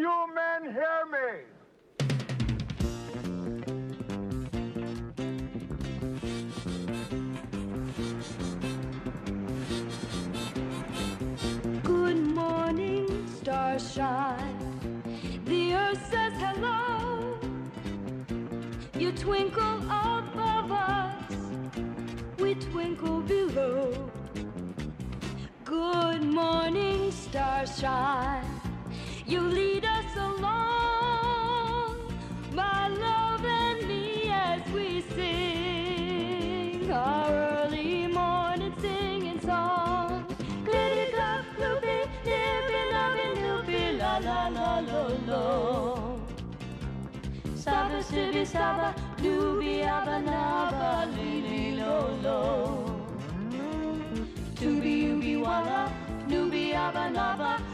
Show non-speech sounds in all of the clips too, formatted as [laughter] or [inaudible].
you men hear me? Good morning, starshine. The earth says hello. You twinkle above us, we twinkle below. Good morning, starshine. You lead us along, my love and me, as we sing our early morning singing song. Glitty glop gloopy, nippy lovey loopy, la la la lo lo. Saba sibby saba, doobie abba naba, lily lo lo. Doobie oogie walla, doobie abba naba,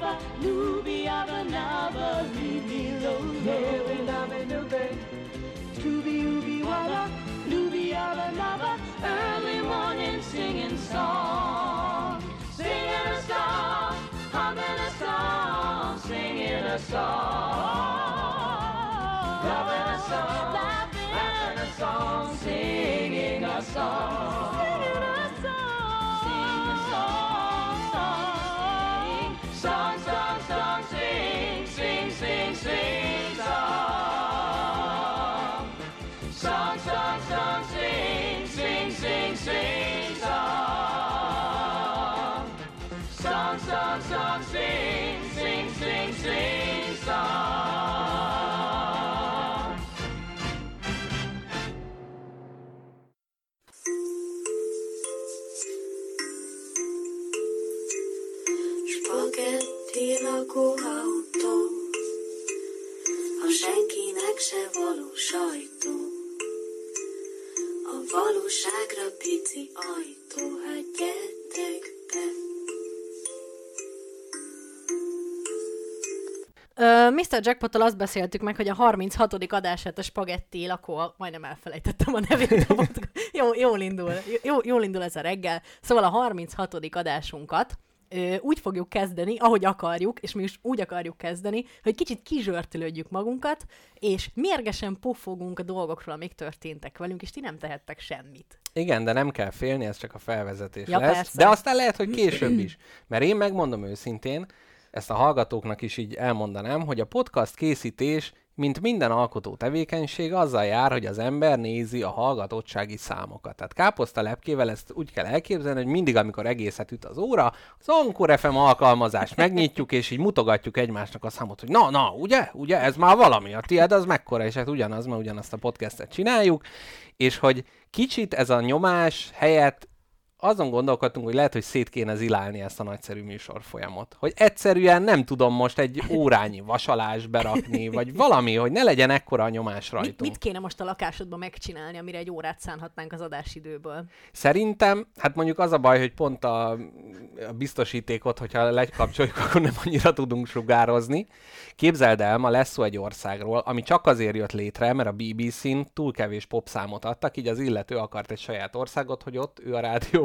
Sibi, saba, looby, abba, naba, lily, lo lo. Living on the loopy. Tooby ooby walla, looby abba naba, early morning singing song. Singing a song, humming a song, singing a song. Loving a song, laughing a song, singing a song. Sajtó. A valóságra pici ajtó, hát gyertek be. Mr. Jackpottal azt beszéltük meg, hogy a 36. adását a Spagetti lakó, majdnem elfelejtettem a nevét. jó, jól indul, jó, jól indul ez a reggel. Szóval a 36. adásunkat ö, úgy fogjuk kezdeni, ahogy akarjuk, és mi is úgy akarjuk kezdeni, hogy kicsit kizsörtölődjük magunkat, és mérgesen pofogunk a dolgokról, amik történtek velünk, és ti nem tehettek semmit. Igen, de nem kell félni, ez csak a felvezetés Ja, lesz. persze. De aztán lehet, hogy később is. Mert én megmondom őszintén, ezt a hallgatóknak is így elmondanám, hogy a podcast készítés, mint minden alkotó tevékenység, azzal jár, hogy az ember nézi a hallgatottsági számokat. Tehát káposzta lepkével ezt úgy kell elképzelni, hogy mindig, amikor egészet üt az óra, az Ankor FM alkalmazást megnyitjuk, és így mutogatjuk egymásnak a számot, hogy na, na, ugye, ugye, ez már valami, a tiéd az mekkora, és hát ugyanaz, mert ugyanazt a podcastet csináljuk, és hogy kicsit ez a nyomás helyett azon gondolkodtunk, hogy lehet, hogy szét kéne zilálni ezt a nagyszerű műsorfolyamot. Hogy egyszerűen nem tudom most egy órányi vasalás berakni, vagy valami, hogy ne legyen ekkora a nyomás Mit, rajtunk. mit kéne most a lakásodban megcsinálni, amire egy órát szánhatnánk az adásidőből? Szerintem, hát mondjuk az a baj, hogy pont a, a biztosítékot, hogyha lekapcsoljuk, [laughs] akkor nem annyira tudunk sugározni. Képzeld el, ma lesz szó egy országról, ami csak azért jött létre, mert a BBC-n túl kevés popszámot adtak, így az illető akart egy saját országot, hogy ott ő a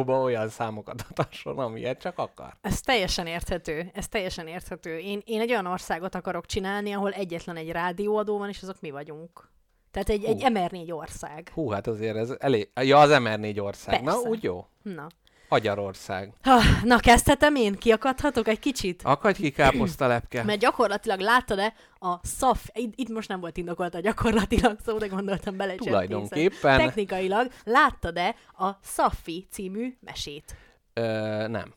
rádióban olyan számokat adhasson, amilyet csak akar. Ez teljesen érthető, ez teljesen érthető. Én, én egy olyan országot akarok csinálni, ahol egyetlen egy rádióadó van, és azok mi vagyunk. Tehát egy, egy MR4 ország. Hú, hát azért ez elég... Ja, az MR4 ország. Na, Persze. úgy jó. Na. Agyarország. Ha, na, kezdhetem én? Kiakadhatok egy kicsit? Akadj ki káposztalepke. Mert gyakorlatilag láttad-e a SZAF, itt, itt most nem volt indokolt a gyakorlatilag szó, de gondoltam bele Tulajdonképpen. Technikailag láttad-e a Szaffi című mesét? Ö, nem.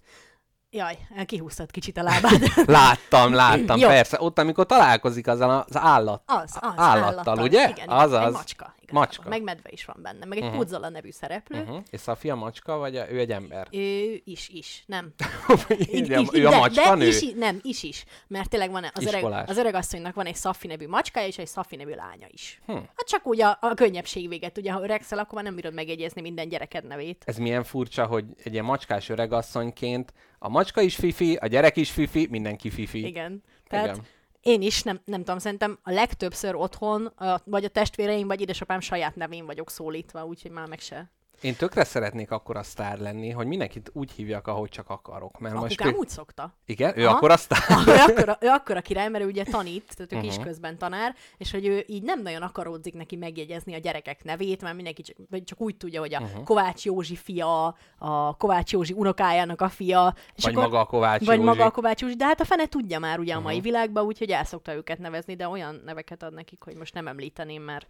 Jaj, kihúztad kicsit a lábad. [laughs] Láttam, láttam, Jó. persze. Ott, amikor találkozik azzal az állat, Az, az, állattal, ugye? Igen, Azaz. Egy macska. Igazából. Macska. Meg medve is van benne, meg egy Mhm. uh-huh. Puzzala nevű szereplő. Uh-huh. És Szafia macska, vagy a, ő egy ember? Ő is, is, nem. [laughs] Így, a, ő a macska de nő? is, nem, is is. Mert tényleg van az öreg, az öreg asszonynak van egy Szaffi nevű macskája, és egy Szaffi nevű lánya is. Hm. Hát csak úgy a, a könnyebbség véget, ugye, ha öregszel, akkor már nem bírod megjegyezni minden gyereked nevét. Ez milyen furcsa, hogy egy ilyen macskás öregasszonyként a macska is fifi, a gyerek is fifi, mindenki fifi. Igen. Tehát Igen. Én is, nem, nem tudom, szerintem a legtöbbször otthon, vagy a testvéreim, vagy édesapám saját nevén vagyok szólítva, úgyhogy már meg se. Én tökre szeretnék akkor a sztár lenni, hogy mindenkit úgy hívjak, ahogy csak akarok. Mert most Apukám ő... úgy szokta. Igen? Ő Aha. akkor a sztár? [laughs] ő, akkora, ő akkora király, mert ő ugye tanít, tehát ő uh-huh. Mhm. közben tanár, és hogy ő így nem nagyon akaródzik neki megjegyezni a gyerekek nevét, mert mindenki csak, vagy csak úgy tudja, hogy a uh-huh. Kovács Józsi fia, a Kovács Józsi unokájának a fia. És Vagy maga a Kovács Vagy Józsi. maga a Kovács Józsi, de hát a fene tudja már ugye a mai Mhm. világban, úgyhogy el szokta őket nevezni, de olyan neveket ad nekik, hogy most nem említeném, mert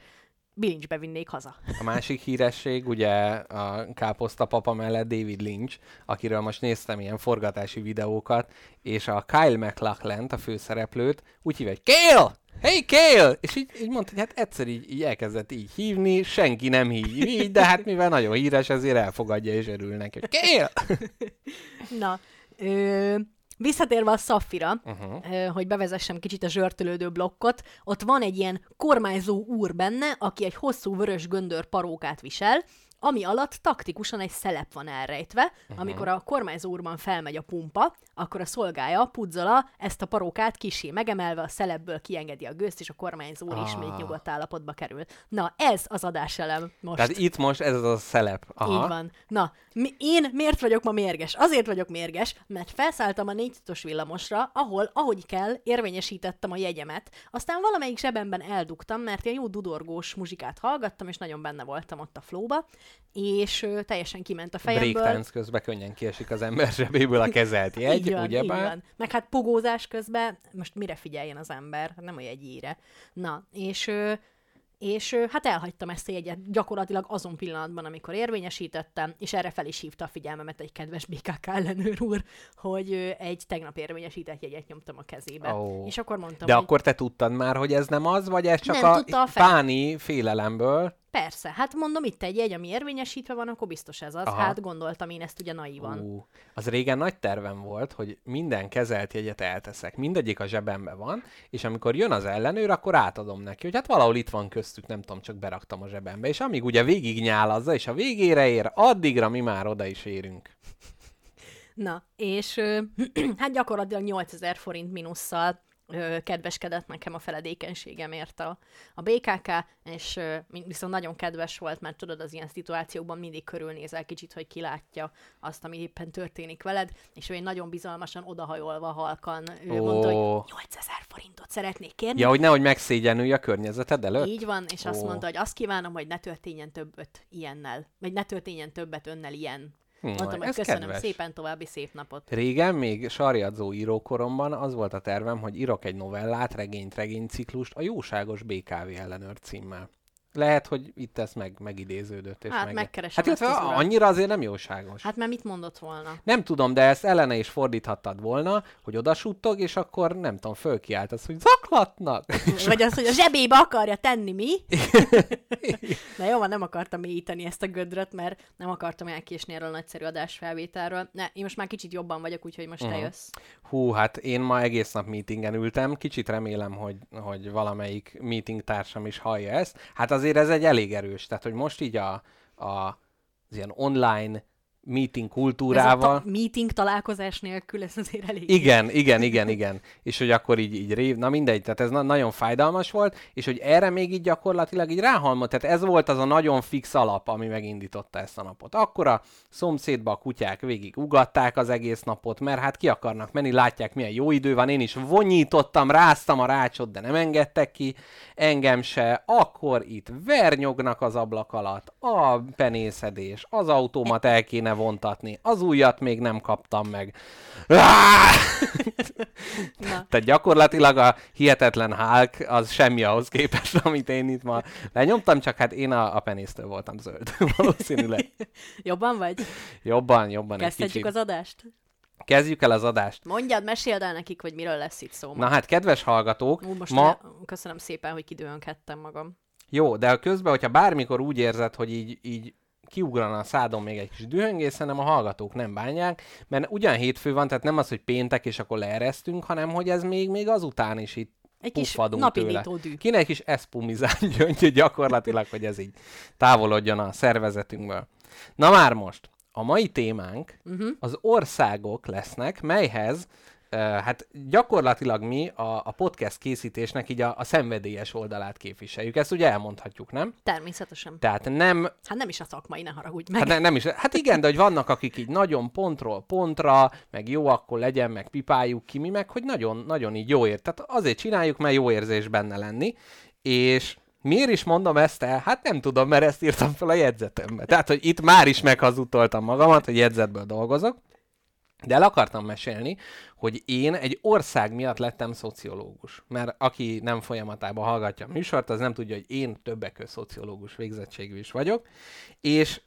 bilincsbe vinnék haza. A másik híresség, ugye a káposzta papa mellett David Lynch, akiről most néztem ilyen forgatási videókat, és a Kyle MacLachlan, a főszereplőt úgy hívja, hogy Kale! Hey Kale! És így, így mondta, hogy hát egyszer így, így elkezdett így hívni, senki nem hív így, de hát mivel nagyon híres, ezért elfogadja és örül neki, Kale! [laughs] Na, ö, visszatérve a Szafira, Uh-huh. hogy bevezessem kicsit a zsörtölődő blokkot, ott van egy ilyen kormányzó úr benne, aki egy hosszú vörös göndör parókát visel, ami alatt taktikusan egy szelep van elrejtve. Uh-huh. Amikor a kormányzó úrban felmegy a pumpa, akkor a szolgája, Puzzala, ezt a parókát kisé megemelve a szelepből kiengedi a gőzt, és a kormányzó úr Ah. ismét nyugodt állapotba kerül. Na, ez az adáselem most. Tehát itt most ez az a szelep. Aha. Így van. Na, mi, én miért vagyok ma mérges? Azért vagyok mérges, mert felszálltam a négytutos villamosra, ahol, ahogy kell, érvényesítettem a jegyemet, aztán valamelyik zsebemben eldugtam, mert ilyen jó dudorgós muzsikát hallgattam, és nagyon benne voltam ott a flóba, és ö, teljesen kiment a fejemből. Breakdance közben könnyen kiesik az ember zsebéből a kezelt [laughs] jegy, így van, így ugyebár? van. Meg hát pogózás közben, most mire figyeljen az ember? Nem a jegyére. Na, és, ö, és hát elhagytam ezt a jegyet gyakorlatilag azon pillanatban, amikor érvényesítettem, és erre fel is hívta a figyelmemet egy kedves BKK ellenőr úr, hogy egy tegnap érvényesített jegyet nyomtam a kezébe. Ó. És akkor mondtam, De hogy akkor te tudtad már, hogy ez nem az, vagy ez csak Nem, a a fel- páni félelemből? persze, hát mondom, itt egy jegy, ami érvényesítve van, akkor biztos ez az. Aha. Hát gondoltam én ezt ugye naívan. Ú, az régen nagy tervem volt, hogy minden kezelt jegyet elteszek. Mindegyik a zsebemben van, és amikor jön az ellenőr, akkor átadom neki, hogy hát valahol itt van köztük, nem tudom, csak beraktam a zsebembe. És amíg ugye végig nyálazza, és a végére ér, addigra mi már oda is érünk. Na, és [clears throat] hát gyakorlatilag 8000 forint minusszal kedveskedett nekem a feledékenységemért a, a BKK, és ö, viszont nagyon kedves volt, mert tudod, az ilyen szituációkban mindig körülnézel kicsit, hogy kilátja azt, ami éppen történik veled, és ő egy nagyon bizalmasan odahajolva halkan ő Ó. mondta, hogy 8000 forintot szeretnék kérni. Ja, hogy nehogy megszégyenülj a környezeted előtt? Így van, és azt Ó. mondta, hogy azt kívánom, hogy ne történjen többet ilyennel, vagy ne történjen többet önnel ilyen. Hm, Mondtam, hogy köszönöm kedves. szépen, további szép napot. Régen, még sarjadzó írókoromban az volt a tervem, hogy írok egy novellát, regényt, regényciklust a Jóságos BKV ellenőr címmel. Lehet, hogy itt ez meg, megidéződött. És Hát meg... megkeresem Hát illetve az urat. annyira azért nem jóságos. Hát mert mit mondott volna? Nem tudom, de ezt ellene is fordíthattad volna, hogy oda suttog, és akkor nem tudom, fölkiáltasz, hogy zaklatnak. [laughs] Vagy az, hogy a zsebébe akarja tenni, mi? [laughs] Na jó, van, nem akartam mélyíteni ezt a gödröt, mert nem akartam elkésni erről a nagyszerű adásfelvételről. Ne, én most már kicsit jobban vagyok, úgyhogy most te Mhm. jössz. Hú, hát én ma egész nap meetingen ültem, kicsit remélem, hogy, hogy valamelyik meeting társam is hallja ezt. Hát azért ez egy elég erős, tehát hogy most így a, a az ilyen online meeting Ez a kultúrával... ta- meeting találkozás nélkül, ez azért elég. Igen, igen, igen, igen. És hogy akkor így, így rév, na mindegy, tehát ez na- nagyon fájdalmas volt, és hogy erre még így gyakorlatilag így ráhalmott, tehát ez volt az a nagyon fix alap, ami megindította ezt a napot. Akkor a szomszédba a kutyák végig ugatták az egész napot, mert hát ki akarnak menni, látják milyen jó idő van, én is vonyítottam, ráztam a rácsot, de nem engedtek ki, engem se, akkor itt vernyognak az ablak alatt, a penészedés, az autómat el kéne vontatni, az újat még nem kaptam meg. [laughs] Tehát gyakorlatilag a hihetetlen Hulk az semmi ahhoz képest, amit én itt ma lenyomtam, csak hát én a, a penésztől voltam zöld. [laughs] Valószínűleg. jobban vagy? Jobban, jobban Kezdhetjük az adást? Kezdjük el az adást. Mondjad, meséld el nekik, hogy miről lesz itt szó ma. Na hát, kedves hallgatók, Ú, most ma ma... köszönöm szépen, hogy kidőönkedtem magam. Jó, de a közben, hogyha bármikor úgy érzed, hogy így, így kiugrana a szádon még egy kis dühöngés, hanem a hallgatók nem bánják, mert ugyan hétfő van, tehát nem az, hogy péntek, és akkor leeresztünk, hanem hogy ez még, még azután is itt Egy kis napindító dű. Kéne egy kis eszpumizán [laughs] gyöngyö gyakorlatilag, hogy ez így távolodjon a szervezetünkből. Na már most, a mai témánk uh-huh. az országok lesznek, melyhez hát gyakorlatilag mi a, a podcast készítésnek így a, a szenvedélyes oldalát képviseljük. Ezt ugye elmondhatjuk, nem? Természetesen. Tehát nem Hát nem is a szakmai, ne haragudj meg. Hát ne, nem is. Hát igen, de hogy vannak, akik így nagyon pontról pontra, meg jó, akkor legyen, meg pipáljuk ki, mi meg, hogy nagyon, nagyon így jó ér. Tehát azért csináljuk, mert jó érzés benne lenni, és miért is mondom ezt el? Hát nem tudom, mert ezt írtam fel a jegyzetembe. Tehát, hogy itt már is meghazudtoltam magamat, hogy jegyzetből dolgozok, de el akartam mesélni, hogy én egy ország miatt lettem szociológus. Mert aki nem folyamatában hallgatja a műsort, az nem tudja, hogy én többek között szociológus végzettségű is vagyok. És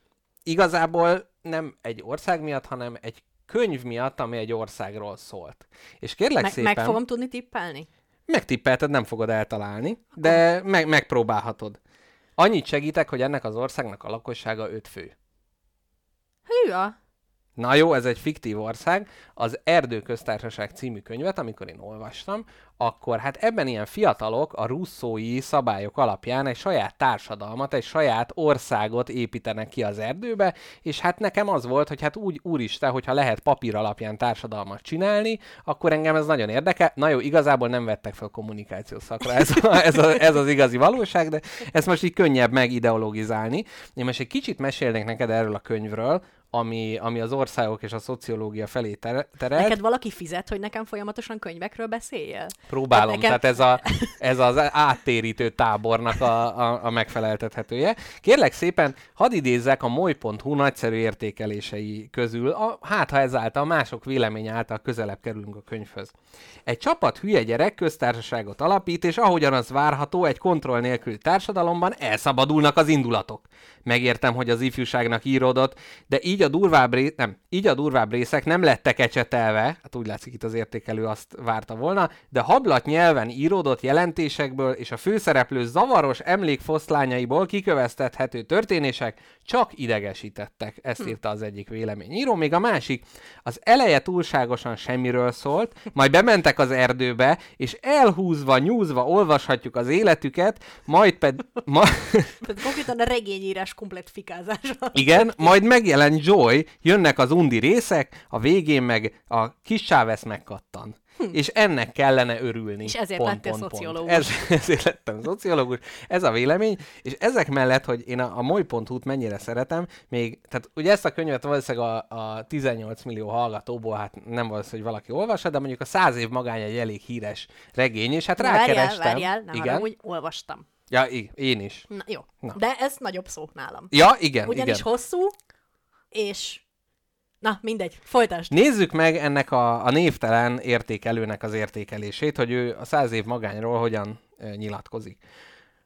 igazából nem egy ország miatt, hanem egy könyv miatt, ami egy országról szólt. És kérlek meg, szépen... meg fogom tudni tippelni? Megtippelted, nem fogod eltalálni, de meg, megpróbálhatod. Annyit segítek, hogy ennek az országnak a lakossága 5 fő. Hűha. Na jó, ez egy fiktív ország. Az Erdőköztársaság című könyvet, amikor én olvastam, akkor hát ebben ilyen fiatalok a russzói szabályok alapján egy saját társadalmat, egy saját országot építenek ki az erdőbe, és hát nekem az volt, hogy hát úgy, úristen, hogyha lehet papír alapján társadalmat csinálni, akkor engem ez nagyon érdekel. Na jó, igazából nem vettek fel kommunikációs szakra, ez, a, ez, a, ez az igazi valóság, de ezt most így könnyebb megideologizálni. Én most egy kicsit mesélnék neked erről a könyvről, ami, ami az országok és a szociológia felé ter- terelt. Neked valaki fizet, hogy nekem folyamatosan könyvekről beszéljél? Próbálom, Hát nekem- tehát ez, a, ez az áttérítő tábornak a, a, a megfeleltethetője. Kérlek szépen, hadd idézzek a moly.hu nagyszerű értékelései közül, a, hát ha ezáltal mások vélemény által közelebb kerülünk a könyvhöz. Egy csapat hülye gyerek köztársaságot alapít, és ahogyan az várható, egy kontroll nélküli társadalomban elszabadulnak az indulatok. Megértem, hogy az ifjúságnak íródott, de így a durvább, ré... nem, így a durvább részek nem lettek ecsetelve, hát úgy látszik itt az értékelő azt várta volna, de hablat nyelven íródott jelentésekből és a főszereplő zavaros emlékfoszlányaiból kiköveztethető történések csak idegesítettek. Ezt írta az egyik véleményíró, még a másik, az eleje túlságosan semmiről szólt, majd bementek az erdőbe, és elhúzva, nyúzva olvashatjuk az életüket, majd pedig... Ma... Tehát konkrétan a regényírás komplet fikázása. Igen, majd megjelent Joy, jönnek az undi részek, a végén meg a kis Chávez megkattan. És ennek kellene örülni. Hm. És ezért lettél szociológus. Ez, [laughs] ezért lettem szociológus. Ez a vélemény. És ezek mellett, hogy én a, a moly.hu-t mennyire szeretem, még, tehát ugye ezt a könyvet valószínűleg a, a 18 millió hallgatóból, hát nem valószínű, hogy valaki olvassa, de mondjuk a 100 év magány egy elég híres regény, és hát Várjál, rákerestem. várjál, ne igen. úgy olvastam. Ja, én is. Na, jó. Na. De ez nagyobb szó nálam. Ja, igen, Ugyanis igen. hosszú, és... Na, mindegy, folytasd. Nézzük meg ennek a, a névtelen értékelőnek az értékelését, hogy ő a száz év magányról hogyan e, nyilatkozik.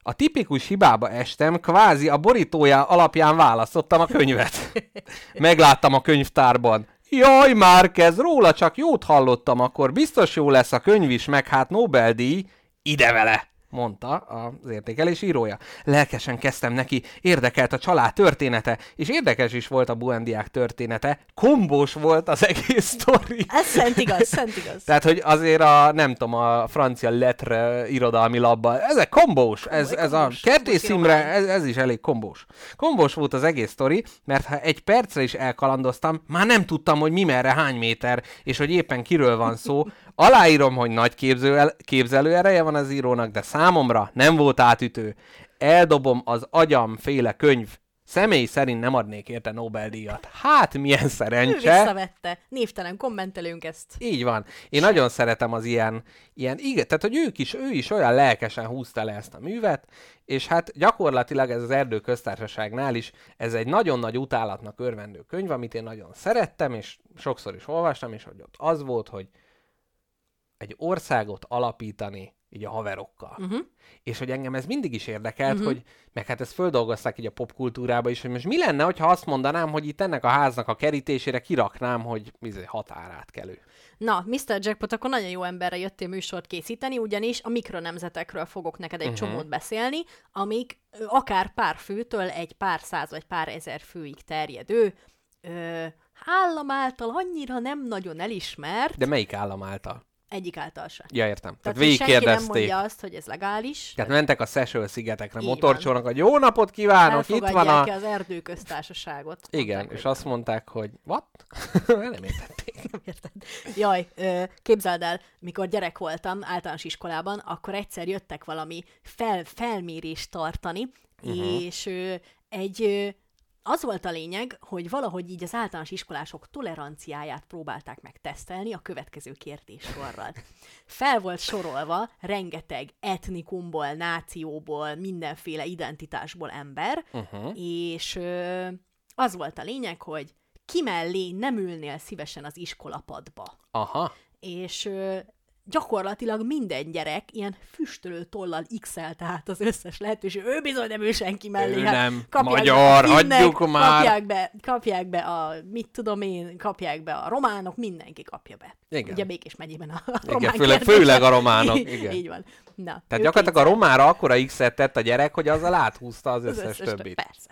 A tipikus hibába estem, kvázi a borítója alapján választottam a könyvet. [laughs] Megláttam a könyvtárban. Jaj, Márkez, róla csak jót hallottam, akkor biztos jó lesz a könyv is, meg hát Nobel-díj, ide vele! Mondta az értékelés írója. Lelkesen kezdtem neki, érdekelt a család története, és érdekes is volt a buendiák története, kombós volt az egész sztori. Ez szent igaz, szent igaz. Tehát, hogy azért a, nem tudom, a francia letre irodalmi labban, ezek kombós, ez, ez a kombós, Kertész kombós Imre, iromány. ez, ez is elég kombós. Kombós volt az egész sztori, mert ha egy percre is elkalandoztam, már nem tudtam, hogy mi merre, hány méter, és hogy éppen kiről van szó. [laughs] Aláírom, hogy nagy képző, képzelő ereje van az írónak, de számomra nem volt átütő. Eldobom az agyam féle könyv. Személy szerint nem adnék érte Nobel-díjat. Hát milyen Ő szerencse. visszavette. Névtelen kommentelünk ezt. Így van. Én nagyon szeretem az ilyen, ilyen igen, tehát hogy ők is, ő is olyan lelkesen húzta le ezt a művet, és hát gyakorlatilag ez az Erdő Köztársaságnál is, ez egy nagyon nagy utálatnak örvendő könyv, amit én nagyon szerettem, és sokszor is olvastam, és hogy ott az volt, hogy egy országot alapítani így a haverokkal. Uh-huh. És hogy engem ez mindig is érdekelt, uh-huh. hogy meg hát ezt földolgozták így a popkultúrába is, hogy most mi lenne, ha azt mondanám, hogy itt ennek a háznak a kerítésére kiraknám, hogy izé, határátkelő. Na, Mr. Jackpot, akkor nagyon jó emberre jöttél műsort készíteni, ugyanis a mikronemzetekről fogok neked egy uh-huh. csomót beszélni, amik akár pár főtől egy pár száz vagy pár ezer főig terjedő, ö, állam által annyira nem nagyon elismert, De melyik állam által? Egyik által se. Ja, értem. Tehát, Tehát, senki nem mondja azt, hogy ez legális. Tehát mentek a Seychelles szigetekre motorcsónak, hogy jó napot kívánok, itt van a... az erdőköztársaságot. Igen, Mondták, és hogy- azt mondták, hogy what? [laughs] nem értették. Nem érted? Jaj, képzeld el, mikor gyerek voltam általános iskolában, akkor egyszer jöttek valami fel, felmérést tartani, uh-huh. és egy az volt a lényeg, hogy valahogy így az általános iskolások toleranciáját próbálták meg tesztelni a következő kérdéssorral. Fel volt sorolva rengeteg etnikumból, nációból, mindenféle identitásból ember, Uh-huh. és ö, az volt a lényeg, hogy ki mellé nem ülnél szívesen az iskolapadba. Aha. És ö, gyakorlatilag minden gyerek ilyen füstölő tollal x át az összes lehetőség. Ő bizony nem ül senki mellé. Ő hát nem. kapják Magyar, be hagyjuk már. Kapják be, kapják be a, mit tudom én, kapják be a románok, mindenki kapja be. Igen. Ugye Békés megyében a, Igen, román főleg- főleg a románok, [laughs] igen. Így van. Na, Tehát gyakorlatilag a romára akkora X-et tett a gyerek, hogy azzal áthúzta az összes, több- többit. Persze.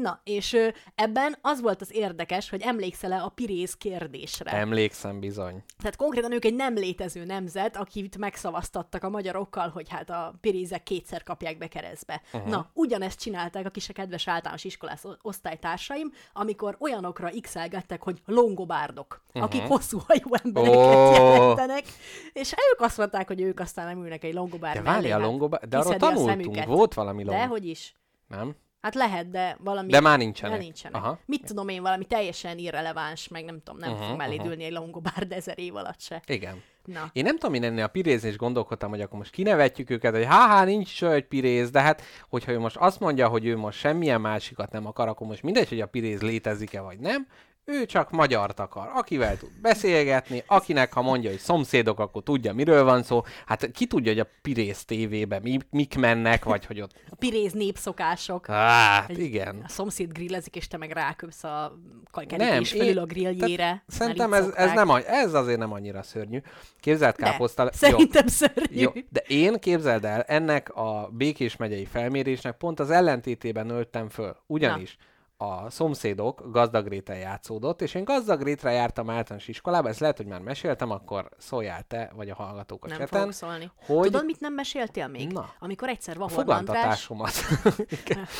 Na, és ebben az volt az érdekes, hogy emlékszel-e a pirész kérdésre. Emlékszem bizony. Tehát konkrétan ők egy nem létező nemzet, akit megszavaztattak a magyarokkal, hogy hát a pirézek kétszer kapják be keresztbe. Uh-huh. Na, ugyanezt csinálták a kis kedves általános iskolás osztálytársaim, amikor olyanokra x hogy longobárdok, uh-huh. akik hosszú hajú embereket oh. jelentenek, és ők azt mondták, hogy ők aztán nem ülnek egy longobárd De mellé. várj, a hát longobá... De arról kiszedi a tanultunk, volt valami long. De hogy is. Nem? Hát lehet, de valami... De már nincsenek. De nincsenek. Aha. Mit tudom én, valami teljesen irreleváns, meg nem tudom, nem uh-huh, fog mellé aha. dőlni egy longobárd [laughs] ezer év alatt se. Igen. Na. Én nem tudom, én ennél a pirézés gondolkodtam, hogy akkor most kinevetjük őket, hogy há, nincs hogy piréz, de hát, hogyha ő most azt mondja, hogy ő most semmilyen másikat nem akar, akkor most mindegy, hogy a piréz létezik-e vagy nem, ő csak magyart akar, akivel tud beszélgetni, akinek ha mondja, hogy szomszédok, akkor tudja, miről van szó. Hát ki tudja, hogy a Pirész tévébe mi, mik mennek, vagy hogy ott... A piréz népszokások. Hát, Egy- igen. A szomszéd grillezik, és te meg ráköpsz a Nem, kerítés én- felül a grilljére. Szerintem ez, ez, nem, ez azért nem annyira szörnyű. Képzelt De, káposztál... Szerintem szörnyű. Jó, de én képzeld el, ennek a Békés megyei felmérésnek pont az ellentétében nőttem föl. Ugyanis a szomszédok gazdagréten játszódott, és én gazdagrétre jártam általános iskolába, ezt lehet, hogy már meséltem, akkor szóljál te, vagy a hallgatók a Nem cseten, fogok szólni. hogy Tudod, mit nem meséltél még? Na. Amikor egyszer Vahorn András,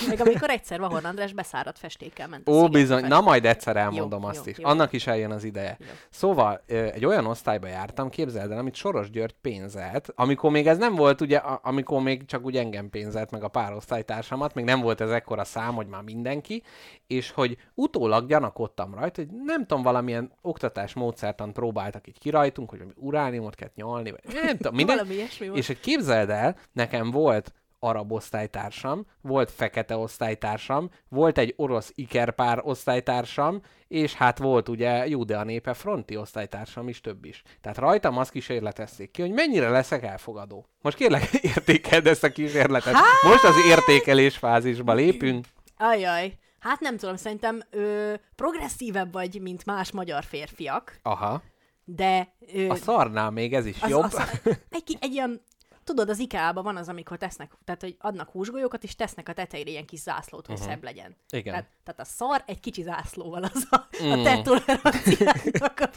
meg [laughs] amikor egyszer Vahorn András beszáradt festékkel ment. Ó, bizony, na majd egyszer elmondom Jó, azt jó, is. jó. Annak is eljön az ideje. Jó. Szóval egy olyan osztályba jártam, képzeld el, amit Soros György pénzelt, amikor még ez nem volt, ugye, amikor még csak úgy engem pénzelt, meg a pár osztálytársamat, még nem volt ez ekkora szám, hogy már mindenki, és hogy utólag gyanakodtam rajta, hogy nem tudom, valamilyen oktatás módszertan próbáltak így kirajtunk, hogy valami urániumot kell nyalni, vagy nem tudom, [laughs] minden. Valami ilyesmi volt. És hogy képzeld el, nekem volt arab osztálytársam, volt fekete osztálytársam, volt egy orosz ikerpár osztálytársam, és hát volt ugye Judea népe fronti osztálytársam is, több is. Tehát rajtam azt kísérletezték ki, hogy mennyire leszek elfogadó. Most kérlek, [laughs] értékeld ezt a kísérletet. Most az értékelés fázisba lépünk. Ajaj. Hát nem tudom, szerintem ö, progresszívebb vagy, mint más magyar férfiak, Aha. de ö, A szarnál még ez is az, jobb. Az, egy, egy ilyen, tudod, az IKEA-ban van az, amikor tesznek, tehát hogy adnak húsgolyókat, és tesznek a tetejére ilyen kis zászlót, hogy uh-huh. szebb legyen. Igen. Tehát, tehát a szar egy kicsi zászlóval az a, Mm. a te toleranciának. a-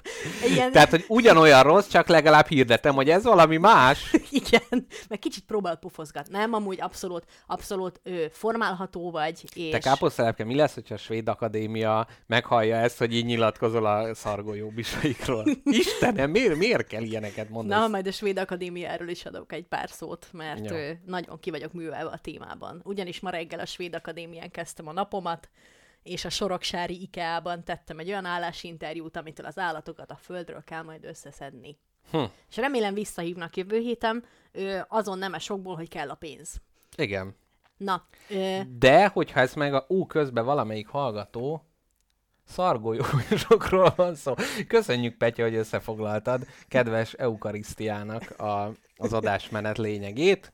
Egy ilyen, Tehát, hogy ugyanolyan rossz, csak legalább hirdetem, hogy ez valami más. [laughs] igen, meg kicsit próbál pufozgatni. Nem, amúgy abszolút, abszolút ö, formálható vagy, és... Te káposztelepke, mi lesz, hogyha a Svéd Akadémia meghallja ezt, hogy így nyilatkozol a szargolyó bisaikról? [laughs] Istenem, miért, miért kell ilyeneket mondani? Na, majd a Svéd Akadémiáról is adok egy pár szót, mert ö, nagyon ki vagyok művelve a témában. Ugyanis ma reggel a Svéd Akadémián kezdtem a napomat, és a Soroksári IKEA-ban tettem egy olyan állásinterjút, amitől az állatokat a földről kell majd összeszedni. Hm. És remélem visszahívnak jövő héten, azon nemes sokból, hogy kell a pénz. Igen. Na, ö, De, hogyha ez meg a ú közben valamelyik hallgató szargolyósokról van szó. Köszönjük, Petya, hogy összefoglaltad kedves Eukarisztiának a, az adásmenet lényegét.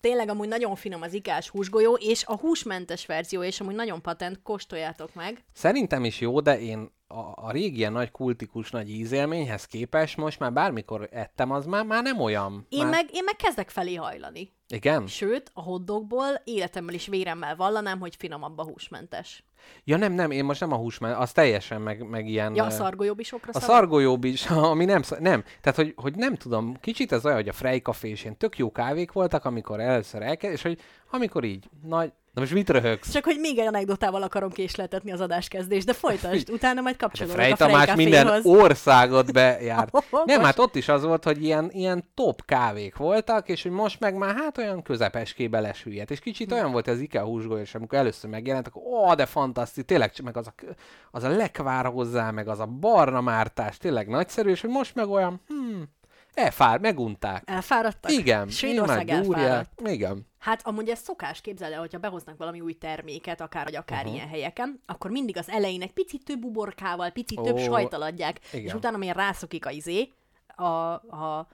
Tényleg amúgy nagyon finom az ikás húsgolyó, és a húsmentes verzió, és amúgy nagyon patent, kóstoljátok meg. Szerintem is jó, de én a, a régi ilyen nagy kultikus nagy ízélményhez képest most már bármikor ettem, az már, már nem olyan. Én, már... meg, én meg kezdek felé hajlani. Igen? Sőt, a hotdogból életemmel is véremmel vallanám, hogy finomabb a húsmentes. Ja nem, nem, én most nem a húsmentes, az teljesen meg, meg ilyen... Ja, a szargolyóbisokra A szargolyóbb is, [laughs] ami nem, nem. Tehát, hogy, hogy nem tudom, kicsit ez olyan, hogy a Frey Café és ilyen tök jó kávék voltak, amikor először elkezd, és hogy amikor így nagy, na most mit röhögsz? Csak hogy még egy anekdotával akarom késleltetni az adáskezdést, de folytasd, [laughs] utána majd Hát kapcsolódok a Frey Tamás minden országot bejárt. [laughs] Oh, Nem, most- hát ott is az volt, hogy ilyen, ilyen top kávék voltak, és hogy most meg már hát olyan közepeskébe lesüllyedt. És kicsit olyan volt az IKEA húsgolyó, és amikor először megjelent, akkor ó, de fantasztikus, tényleg, meg az a, az a lekvár hozzá, meg az a barna mártás, tényleg nagyszerű, és hogy most meg olyan, hmm, elfár, megunták. Elfáradtak? Igen, Svédország elfáradt. Igen. Hát amúgy ez szokás, képzeld el, hogyha behoznak valami új terméket, akár vagy akár uh-huh. ilyen helyeken, akkor mindig az elején egy picit több uborkával, picit Ó, több sajtal adják, igen. és utána milyen rászokik a izé, a, a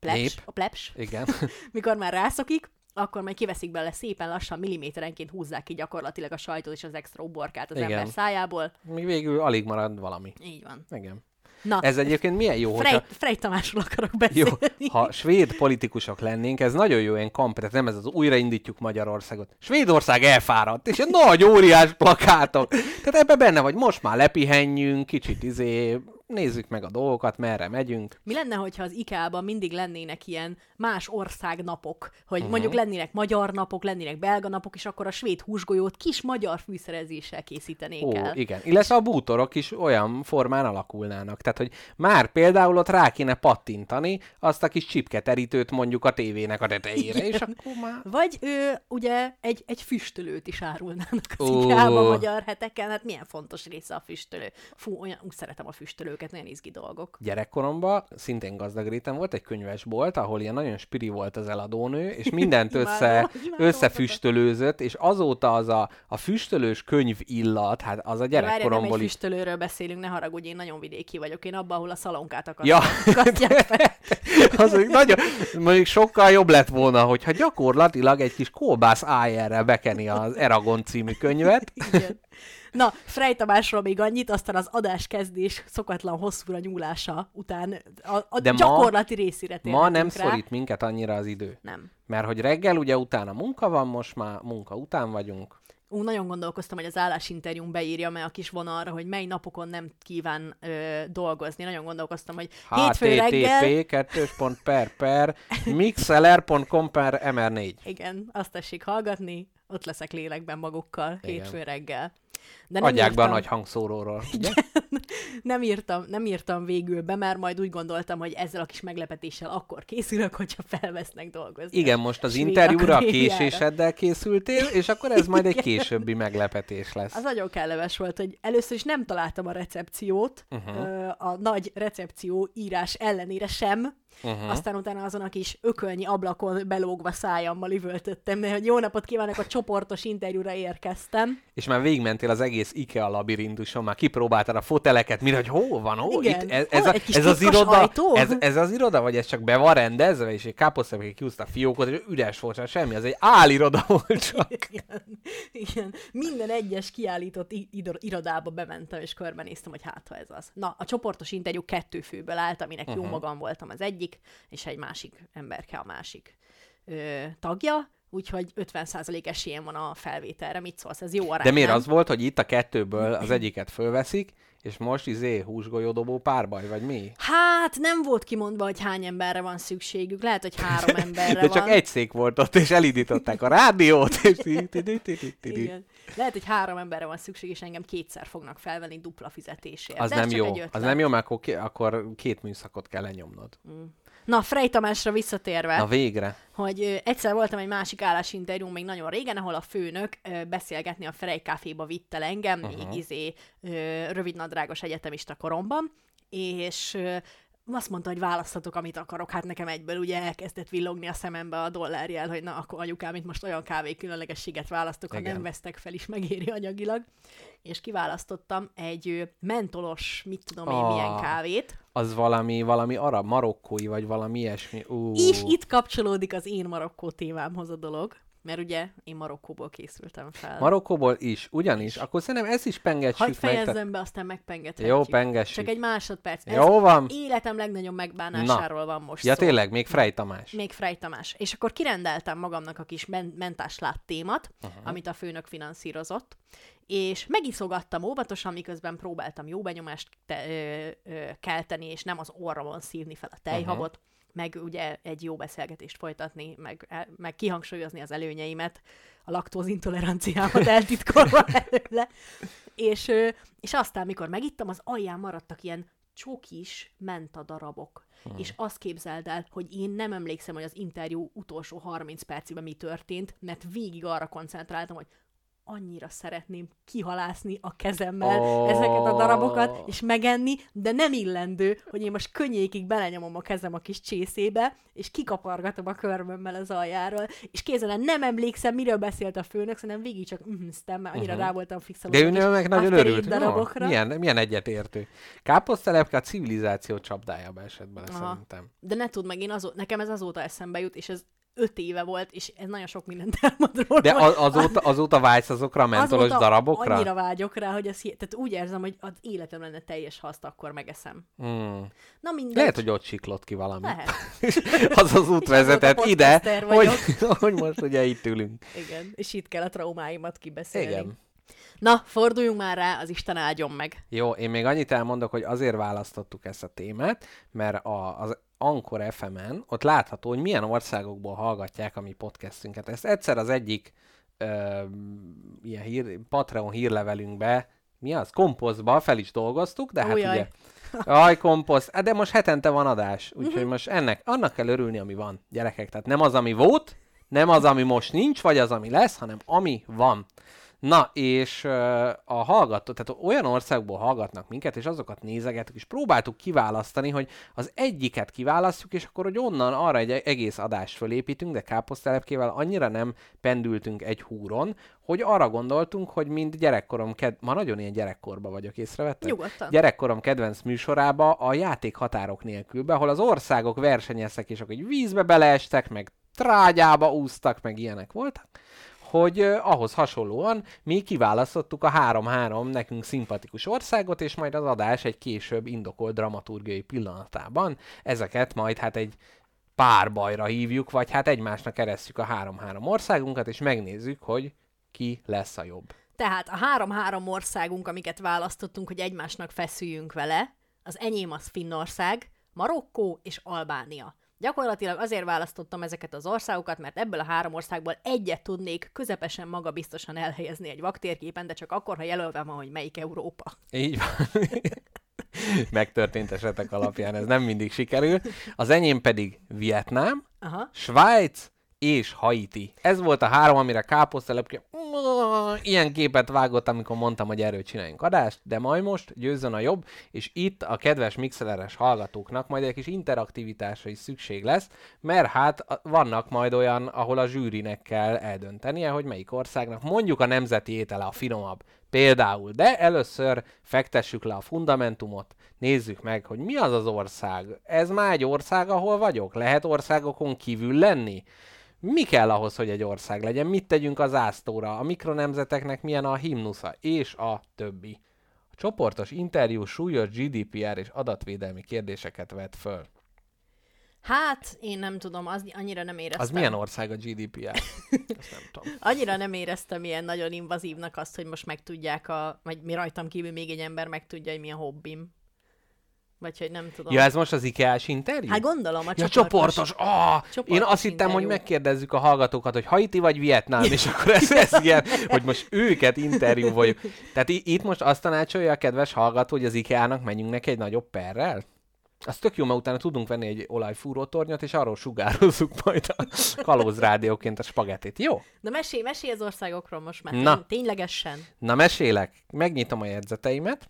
plebs, Nép. a plebs, Igen. [laughs] mikor már rászokik, akkor majd kiveszik belőle szépen lassan, milliméterenként húzzák ki gyakorlatilag a sajtot és az extra uborkát az Igen. ember szájából. Mi végül alig marad valami. Így van. Igen. Na, Ez egyébként milyen jó, Frey, hogyha... Frey Tamásról akarok Jó, beszélni. ha svéd politikusok lennénk, ez nagyon jó ilyen kampret, nem ez az újraindítjuk Magyarországot. Svédország elfáradt, és egy nagy óriás plakátok. Tehát ebbe benne vagy, most már lepihenjünk, kicsit izé, nézzük meg a dolgokat, merre megyünk. Mi lenne, hogyha az IKEA-ban mindig lennének ilyen más ország napok, hogy uh-huh. mondjuk lennének magyar napok, lennének belga napok, és akkor a svéd húsgolyót kis magyar fűszerezéssel készítenék Ó, el. igen. Illetve a bútorok is olyan formán alakulnának. Tehát, hogy már például ott rá kéne pattintani azt a kis csipketerítőt mondjuk a tévének a tetejére, és akkor már... Vagy ő ugye egy, egy füstölőt is árulnának az. IKEA-ban magyar heteken, hát milyen fontos része a füstölő. Fú, olyan, úgy szeretem a füstölőket, nagyon izgi dolgok. gyerekkoromban, szintén gazdag réten volt egy könyvesbolt, ahol ilyen nagyon spiri volt az eladónő, és mindent [laughs] össze, összefüstölőzött, és azóta az a, a füstölős könyv illat, hát az a Várj, nem gyerekkoromból is... füstölőről beszélünk, ne haragudj, én nagyon vidéki vagyok. Én abban, ahol a szalonkát akarok. Ja, [laughs] az mondjuk nagyon, mondjuk sokkal jobb lett volna, hogyha gyakorlatilag egy kis kolbász AR-rel bekeni az Eragon című könyvet. Igen. Na, Frey Tamásról még annyit, aztán az adáskezdés szokatlan hosszúra nyúlása után a, a De ma- gyakorlati részére Ma nem rá. szorít minket annyira az idő. Nem. Mert hogy reggel ugye utána munka van, most már munka után vagyunk. Ú, nagyon gondolkoztam, hogy az állásinterjún beírja meg a kis vonalra, hogy mely napokon nem kíván ö, dolgozni. Nagyon gondolkoztam, hogy hétfő reggel... per per mixlr.com per mr4. Igen, azt tessék hallgatni, ott leszek lélekben magukkal hétfő reggel. De nem Adják be a írtam- nagy hangszóróról. Ugye? [laughs] nem írtam, nem írtam végül be, mert majd úgy gondoltam, hogy ezzel a kis meglepetéssel akkor készülök, hogyha felvesznek dolgozni. Igen, most az interjúra a késéseddel készültél, és akkor ez majd egy későbbi meglepetés lesz. Az nagyon kellemes volt, hogy először is nem találtam a recepciót, Uh-huh. a nagy recepció írás ellenére sem, uh-huh. aztán utána azon a kis ökölnyi ablakon belógva szájammal üvöltöttem, mert hogy jó napot kívánok, a csoportos interjúra érkeztem. És már végigmentél az egész IKEA labirintuson, már kipróbáltad a foteleket, mire, hogy hol van, hol? Igen. Itt, ez, ez, Hol? a, ez az iroda, ajtó? ez, ez, az iroda, vagy ez csak be van rendezve, és egy káposztabeké kiúzta a fiókot, és üres volt, semmi, az egy áliroda volt csak. [laughs] Igen, igen. Minden egyes kiállított irodába bementem, és körbenéztem, hogy hát, ha ez az. Na, a csoportos interjú kettő főből állt, aminek uh-huh. jó magam voltam az egyik, és egy másik emberke a másik ö, tagja, úgyhogy 50% esélyem van a felvételre. Mit szólsz? Ez jó arány, De miért nem? az volt, hogy itt a kettőből az egyiket fölveszik, és most izé húsgolyódobó párbaj, vagy mi? Hát nem volt kimondva, hogy hány emberre van szükségük. Lehet, hogy három [laughs] emberre De csak van. egy szék volt ott, és elindították a rádiót, és. Igen. Lehet, hogy három emberre van szükség, és engem kétszer fognak felvenni dupla fizetésért. Az De nem jó. Az nem jó, mert akkor, ké- akkor két műszakot kell lenyomnod. Na, Frey Tamásra visszatérve, Na végre. hogy egyszer voltam egy másik állásinterjú még nagyon régen, ahol a főnök beszélgetni a Frey Caféba vitt el engem, uh-huh. még izé rövidnadrágos egyetemista koromban, és azt mondta, hogy választatok, amit akarok. Hát nekem egyből ugye elkezdett villogni a szemembe a dollárjel, hogy na, akkor anyukám, itt most olyan kávé különlegességet választok, ha Igen. nem vesztek fel is [laughs] megéri anyagilag. És kiválasztottam egy mentolos, mit tudom én, Ah. milyen kávét. Az valami, valami arab, marokkói, vagy valami ilyesmi. Ú, És itt kapcsolódik az én Marokkó témámhoz a dolog, mert ugye én Marokkóból készültem fel. Marokkóból is, ugyanis. Akkor szerintem ezt is Hagy pengetsük meg. fejezzem tehát- be, aztán megpengethetjük. Jó, pengessük. Csak egy másodperc. Ez Jó van. életem legnagyobb megbánásáról van most Ja szó. tényleg, még Frey Tamás. Még Frey Tamás. És akkor kirendeltem magamnak a kis men- mentás láttémat, uh-huh. amit a főnök finanszírozott, és megiszogattam óvatosan, miközben próbáltam jó benyomást te- ö, ö, kelteni, és nem az orromon szívni fel a tejhabot, uh-huh. Meg ugye egy jó beszélgetést folytatni, meg, el- meg kihangsúlyozni az előnyeimet, a laktózintoleranciámat [laughs] eltitkolva előle. És, és aztán, mikor megittam, az alján maradtak ilyen csokis menta darabok. Hmm. És azt képzeld el, hogy én nem emlékszem, hogy az interjú utolsó 30 percében mi történt, mert végig arra koncentráltam, hogy annyira szeretném kihalászni a kezemmel oh. ezeket a darabokat, és megenni, de nem illendő, hogy én most könnyékig belenyomom a kezem a kis csészébe, és kikapargatom a körmömmel az aljáról, és kézzel nem emlékszem, miről beszélt a főnök, szerintem végig csak mhm, mert annyira uh-huh. rá voltam fixálva. De ő meg nagyon örült. darabokra. No, milyen, milyen egyetértő. Káposztelepke a civilizáció csapdájába esett bele, Aha. szerintem. De ne tudd meg, én azó, nekem ez azóta eszembe jut, és ez öt éve volt, és ez nagyon sok mindent [laughs] elmond róla. De az, azóta, azóta vágysz azokra a mentolos Azóta darabokra? annyira vágyok rá, hogy ez, tehát úgy érzem, hogy az életem lenne teljes, ha azt akkor megeszem. Hmm. Na mindegy. Lehet, hogy ott siklott ki valami. Lehet. [laughs] az az út És vezetett ide, hogy, [laughs] hogy most ugye itt ülünk. Igen, és itt kell a traumáimat kibeszélni. Igen. Na, forduljunk már rá, az Isten áldjon meg. Jó, én még annyit elmondok, hogy azért választottuk ezt a témát, mert a, az Ankor FM-en ott látható, hogy milyen országokból hallgatják a mi podcastünket. Ezt egyszer az egyik ö, ilyen hír, Patreon hírlevelünkbe, mi az? Komposztba fel is dolgoztuk, de hát Ujjaj. ugye... Aj, komposzt. Hát De most hetente van adás, úgyhogy Mhm. most ennek, annak kell örülni, ami van, gyerekek. Tehát nem az, ami volt, nem az, ami most nincs, vagy az, ami lesz, hanem ami van. Na, és a hallgató, tehát olyan országból hallgatnak minket, és azokat nézegetük, és próbáltuk kiválasztani, hogy az egyiket kiválasztjuk, és akkor, hogy onnan arra egy egész adást fölépítünk, de káposztelepkével annyira nem pendültünk egy húron, hogy arra gondoltunk, hogy mind gyerekkorom, ked... ma nagyon ilyen gyerekkorba vagyok, észrevettek? Nyugodtan. Gyerekkorom kedvenc műsorába a játék határok nélkül, ahol az országok versenyeztek, és akkor így vízbe beleestek, meg trágyába úsztak, meg ilyenek voltak hogy ahhoz hasonlóan mi kiválasztottuk a 3-3 nekünk szimpatikus országot, és majd az adás egy később indokolt dramaturgiai pillanatában ezeket majd hát egy párbajra hívjuk, vagy hát egymásnak keresztjük a 3-3 országunkat, és megnézzük, hogy ki lesz a jobb. Tehát a három-három országunk, amiket választottunk, hogy egymásnak feszüljünk vele, az enyém az Finnország, Marokkó és Albánia. Gyakorlatilag azért választottam ezeket az országokat, mert ebből a három országból egyet tudnék közepesen magabiztosan elhelyezni egy vaktérképen, de csak akkor, ha jelölve van, hogy melyik Európa. Így van. [laughs] Megtörtént esetek alapján ez nem mindig sikerül. Az enyém pedig Vietnám, Aha. Svájc és Haiti. Ez volt a három, amire káposztelepke ilyen képet vágott, amikor mondtam, hogy erről csináljunk adást, de majd most győzzön a jobb, és itt a kedves mixeleres hallgatóknak majd egy kis interaktivitásra is szükség lesz, mert hát vannak majd olyan, ahol a zsűrinek kell eldöntenie, hogy melyik országnak mondjuk a nemzeti étele a finomabb. Például, de először fektessük le a fundamentumot, nézzük meg, hogy mi az az ország. Ez már egy ország, ahol vagyok? Lehet országokon kívül lenni? Mi kell ahhoz, hogy egy ország legyen? Mit tegyünk az ásztóra? A mikronemzeteknek milyen a himnusza? És a többi. A csoportos interjú súlyos GDPR és adatvédelmi kérdéseket vet föl. Hát, én nem tudom, az annyira nem éreztem. Az milyen ország a GDPR? Azt nem tudom. [laughs] Annyira nem éreztem ilyen nagyon invazívnak azt, hogy most megtudják, a, vagy mi rajtam kívül még egy ember megtudja, hogy mi a hobbim. Vagy hogy nem tudom. Ja, ez most az IKEA-s interjú? Hát gondolom, a Ja, csoportos. csoportos! Ah, csoportos én azt hittem, hogy interjú. megkérdezzük a hallgatókat, hogy Haiti vagy Vietnám, és [laughs] akkor ez, ez ilyen, hogy most őket interjúvoljuk. Tehát itt most azt tanácsolja a kedves hallgató, hogy az IKEA-nak menjünk neki egy nagyobb perrel? Az tök jó, mert utána tudunk venni egy olajfúrótornyot, és arról sugározzuk majd a kalózrádióként a spagettit. Jó? Na mesélj, mesélj az országokról most már. Na. Tény, ténylegesen. Na mesélek, megnyitom a jegyzeteimet.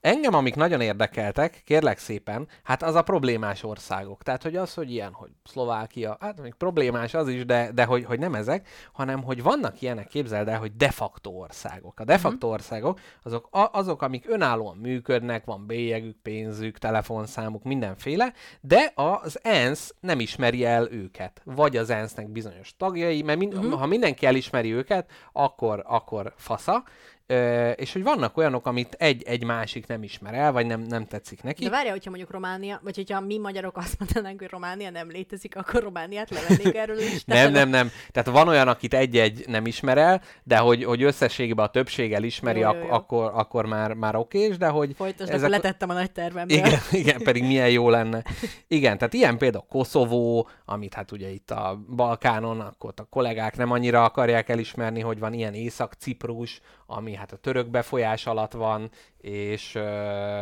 Engem, amik nagyon érdekeltek, kérlek szépen, hát az a problémás országok. Tehát, hogy az, hogy ilyen, hogy Szlovákia, hát még problémás az is, de, de hogy, hogy nem ezek, hanem, hogy vannak ilyenek, képzeld el, hogy de facto országok. A de facto uh-huh. országok azok, a, azok, amik önállóan működnek, van bélyegük, pénzük, telefonszámuk, mindenféle, de az ENSZ nem ismeri el őket. Vagy az ENSZ-nek bizonyos tagjai, mert min- uh-huh. ha mindenki elismeri őket, akkor, akkor fasza, Ö, és hogy vannak olyanok, amit egy-egy másik nem ismer el, vagy nem, nem tetszik neki. De várja, hogyha mondjuk Románia, vagy hogyha mi magyarok azt mondanánk, hogy Románia nem létezik, akkor Romániát levennék erről is. nem, nem, nem. Tehát van olyan, akit egy-egy nem ismer el, de hogy, hogy összességében a többség elismeri, jó, jó, jó. akkor, akkor már, már okés, de hogy... Folytasd, ezek... letettem a nagy tervembe. Igen, [laughs] igen, pedig milyen jó lenne. Igen, tehát ilyen például Koszovó, amit hát ugye itt a Balkánon, akkor a kollégák nem annyira akarják elismerni, hogy van ilyen Észak-Ciprus, ami hát a török befolyás alatt van, és uh,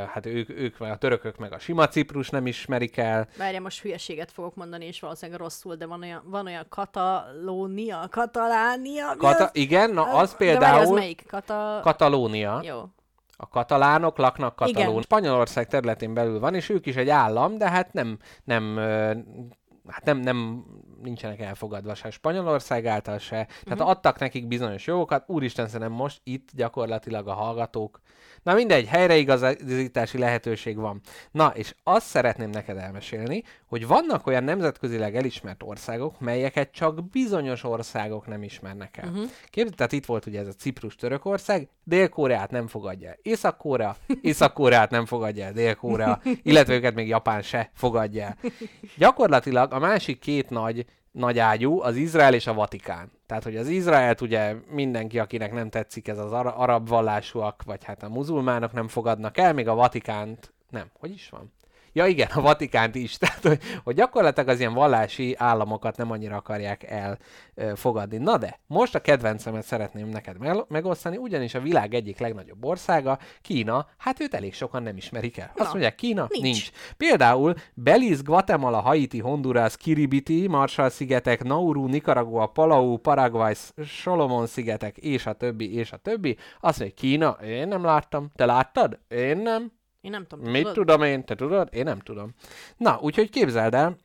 hát ők, ők a törökök meg a sima Ciprus nem ismerik el. Várja, most hülyeséget fogok mondani, és valószínűleg rosszul, de van olyan, van olyan Katalónia, Katalánia. Kata- az? igen, na az de például... De az melyik? Kata... Katalónia. Jó. A katalánok laknak Katalón. Spanyolország területén belül van, és ők is egy állam, de hát nem, nem hát nem, nem nincsenek elfogadva se Spanyolország által se. Tehát uh-huh. adtak nekik bizonyos jogokat, úristen szerintem most itt gyakorlatilag a hallgatók Na mindegy, helyreigazítási lehetőség van. Na, és azt szeretném neked elmesélni, hogy vannak olyan nemzetközileg elismert országok, melyeket csak bizonyos országok nem ismernek el. Uh-huh. Képzeld, tehát itt volt ugye ez a Ciprus-Törökország, Dél-Koreát nem fogadja el. Észak-Korea, Észak-Koreát nem fogadja el Dél-Korea, [laughs] illetve őket még Japán se fogadja el. Gyakorlatilag a másik két nagy nagy ágyú, az Izrael és a Vatikán. Tehát, hogy az Izraelt ugye mindenki, akinek nem tetszik ez az arab vallásúak, vagy hát a muzulmánok nem fogadnak el, még a Vatikánt nem. Hogy is van? Ja igen, a Vatikánt is. [laughs] Tehát, hogy, hogy gyakorlatilag az ilyen vallási államokat nem annyira akarják elfogadni. Na de, most a kedvencemet szeretném neked megosztani, ugyanis a világ egyik legnagyobb országa, Kína, hát őt elég sokan nem ismerik el. Azt mondják, Kína? Nincs. nincs. Például Belize, Guatemala, Haiti, Honduras, Kiribiti, Marshall-szigetek, Nauru, Nicaragua, Palau, Paraguay, Solomon-szigetek, és a többi, és a többi. Azt mondja, Kína, én nem láttam. Te láttad? Én nem. Én nem tudom. Mit tudod? tudom én? Te tudod? Én nem tudom. Na, úgyhogy képzeld el,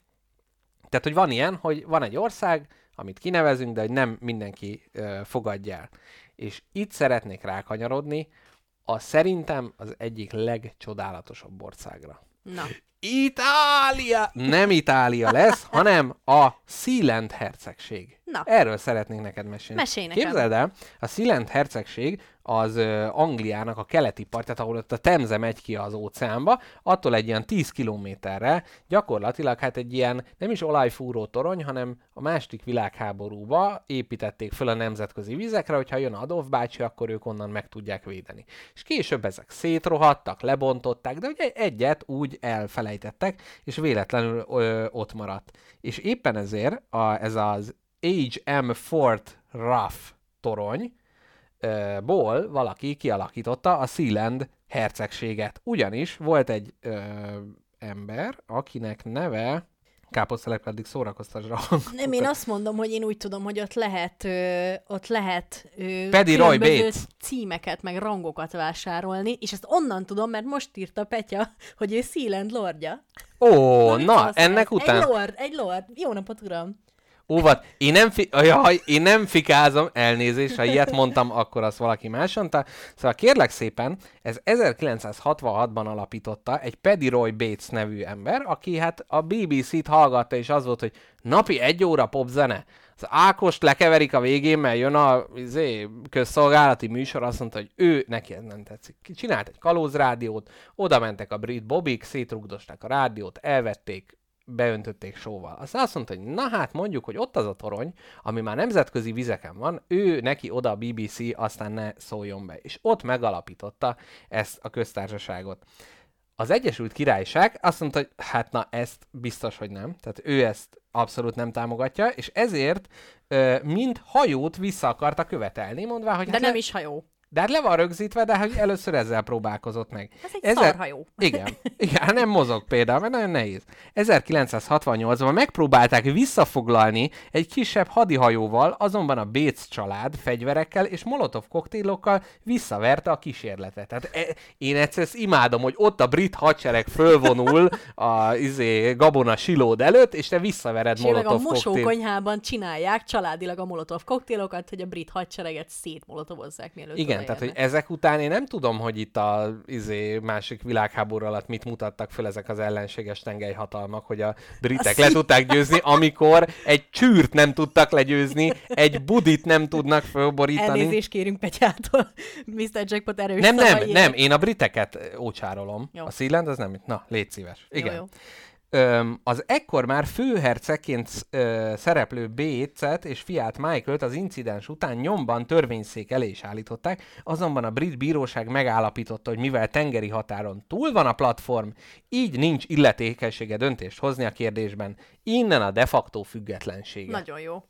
tehát, hogy van ilyen, hogy van egy ország, amit kinevezünk, de hogy nem mindenki ö, fogadja el. És itt szeretnék rákanyarodni, a szerintem az egyik legcsodálatosabb országra. Na. Itália! Nem Itália lesz, [laughs] hanem a Szilent hercegség. Na. Erről szeretnék neked mesélni. Mesélj nekem. Képzeld el, a Szilent hercegség az Angliának a keleti partját, ahol ott a Temze megy ki az óceánba, attól egy ilyen 10 kilométerre gyakorlatilag hát egy ilyen nem is olajfúró torony, hanem a második világháborúba építették föl a nemzetközi vizekre, hogyha jön Adolf bácsi, akkor ők onnan meg tudják védeni. És később ezek szétrohattak, lebontották, de ugye egyet úgy elfelejtettek, és véletlenül ö, ott maradt. És éppen ezért a, ez az H.M. Fort Ruff torony, ból valaki kialakította a Sealand hercegséget. Ugyanis volt egy ö, ember, akinek neve káposztelepre addig szórakoztasd a Nem, én azt mondom, hogy én úgy tudom, hogy ott lehet, ö, ott lehet ö, Pedi Roy Bates. címeket, meg rangokat vásárolni, és ezt onnan tudom, mert most írta Petya, hogy ő Sealand lordja. Ó, na, na ennek után... Egy lord, egy lord. Jó napot, uram! Óvat, én nem, fi- jaj, én nem fikázom, elnézést, ha ilyet mondtam, akkor azt valaki más mondta. Szóval kérlek szépen, ez 1966-ban alapította egy Paddy Roy Bates nevű ember, aki hát a BBC-t hallgatta, és az volt, hogy napi egy óra popzene. Az Ákost lekeverik a végén, mert jön a izé, közszolgálati műsor, azt mondta, hogy ő, neki ez nem tetszik. Csinált egy kalózrádiót, oda mentek a brit bobik, szétrugdosták a rádiót, elvették, beöntötték sóval. Aztán azt mondta, hogy na hát mondjuk, hogy ott az a torony, ami már nemzetközi vizeken van, ő neki oda a BBC, aztán ne szóljon be. És ott megalapította ezt a köztársaságot. Az Egyesült Királyság azt mondta, hogy hát na ezt biztos, hogy nem. Tehát ő ezt abszolút nem támogatja, és ezért ö, mind hajót vissza akarta követelni, mondvá, hogy... De hát nem le... is hajó. De hát le van rögzítve, de hogy először ezzel próbálkozott meg. Ez egy Ezer- szarhajó. [laughs] Igen. Igen, hát nem mozog például, mert nagyon nehéz. 1968-ban megpróbálták visszafoglalni egy kisebb hadihajóval, azonban a Béc család fegyverekkel és molotov koktélokkal visszaverte a kísérletet. Tehát e- én egyszer ezt imádom, hogy ott a brit hadsereg fölvonul a izé, Gabona silód előtt, és te visszavered És a molotov koktél. mosókonyhában csinálják családilag a molotov koktélokat, hogy a brit hadsereget szétmolotovozzák, mielőtt Igen, tehát hogy ezek után én nem tudom, hogy itt a izé, másik világháború alatt mit mutattak föl ezek az ellenséges tengelyhatalmak, hogy a britek le tudták győzni, amikor egy csűrt nem tudtak legyőzni, egy budit nem tudnak fölborítani. Elnézést kérünk Petyától, [laughs] Mr. Jackpot erős Nem, nem, nem, én a briteket ócsárolom. Jó. A Sealand az nem. Na, légy szíves. Jó, Igen. jó. Öm, az ekkor már főhercegként szereplő Bécet és fiát Michaelt az incidens után nyomban törvényszék elé is állították, azonban a brit bíróság megállapította, hogy mivel tengeri határon túl van a platform, így nincs illetékessége döntést hozni a kérdésben. Innen a de facto függetlensége. Nagyon jó.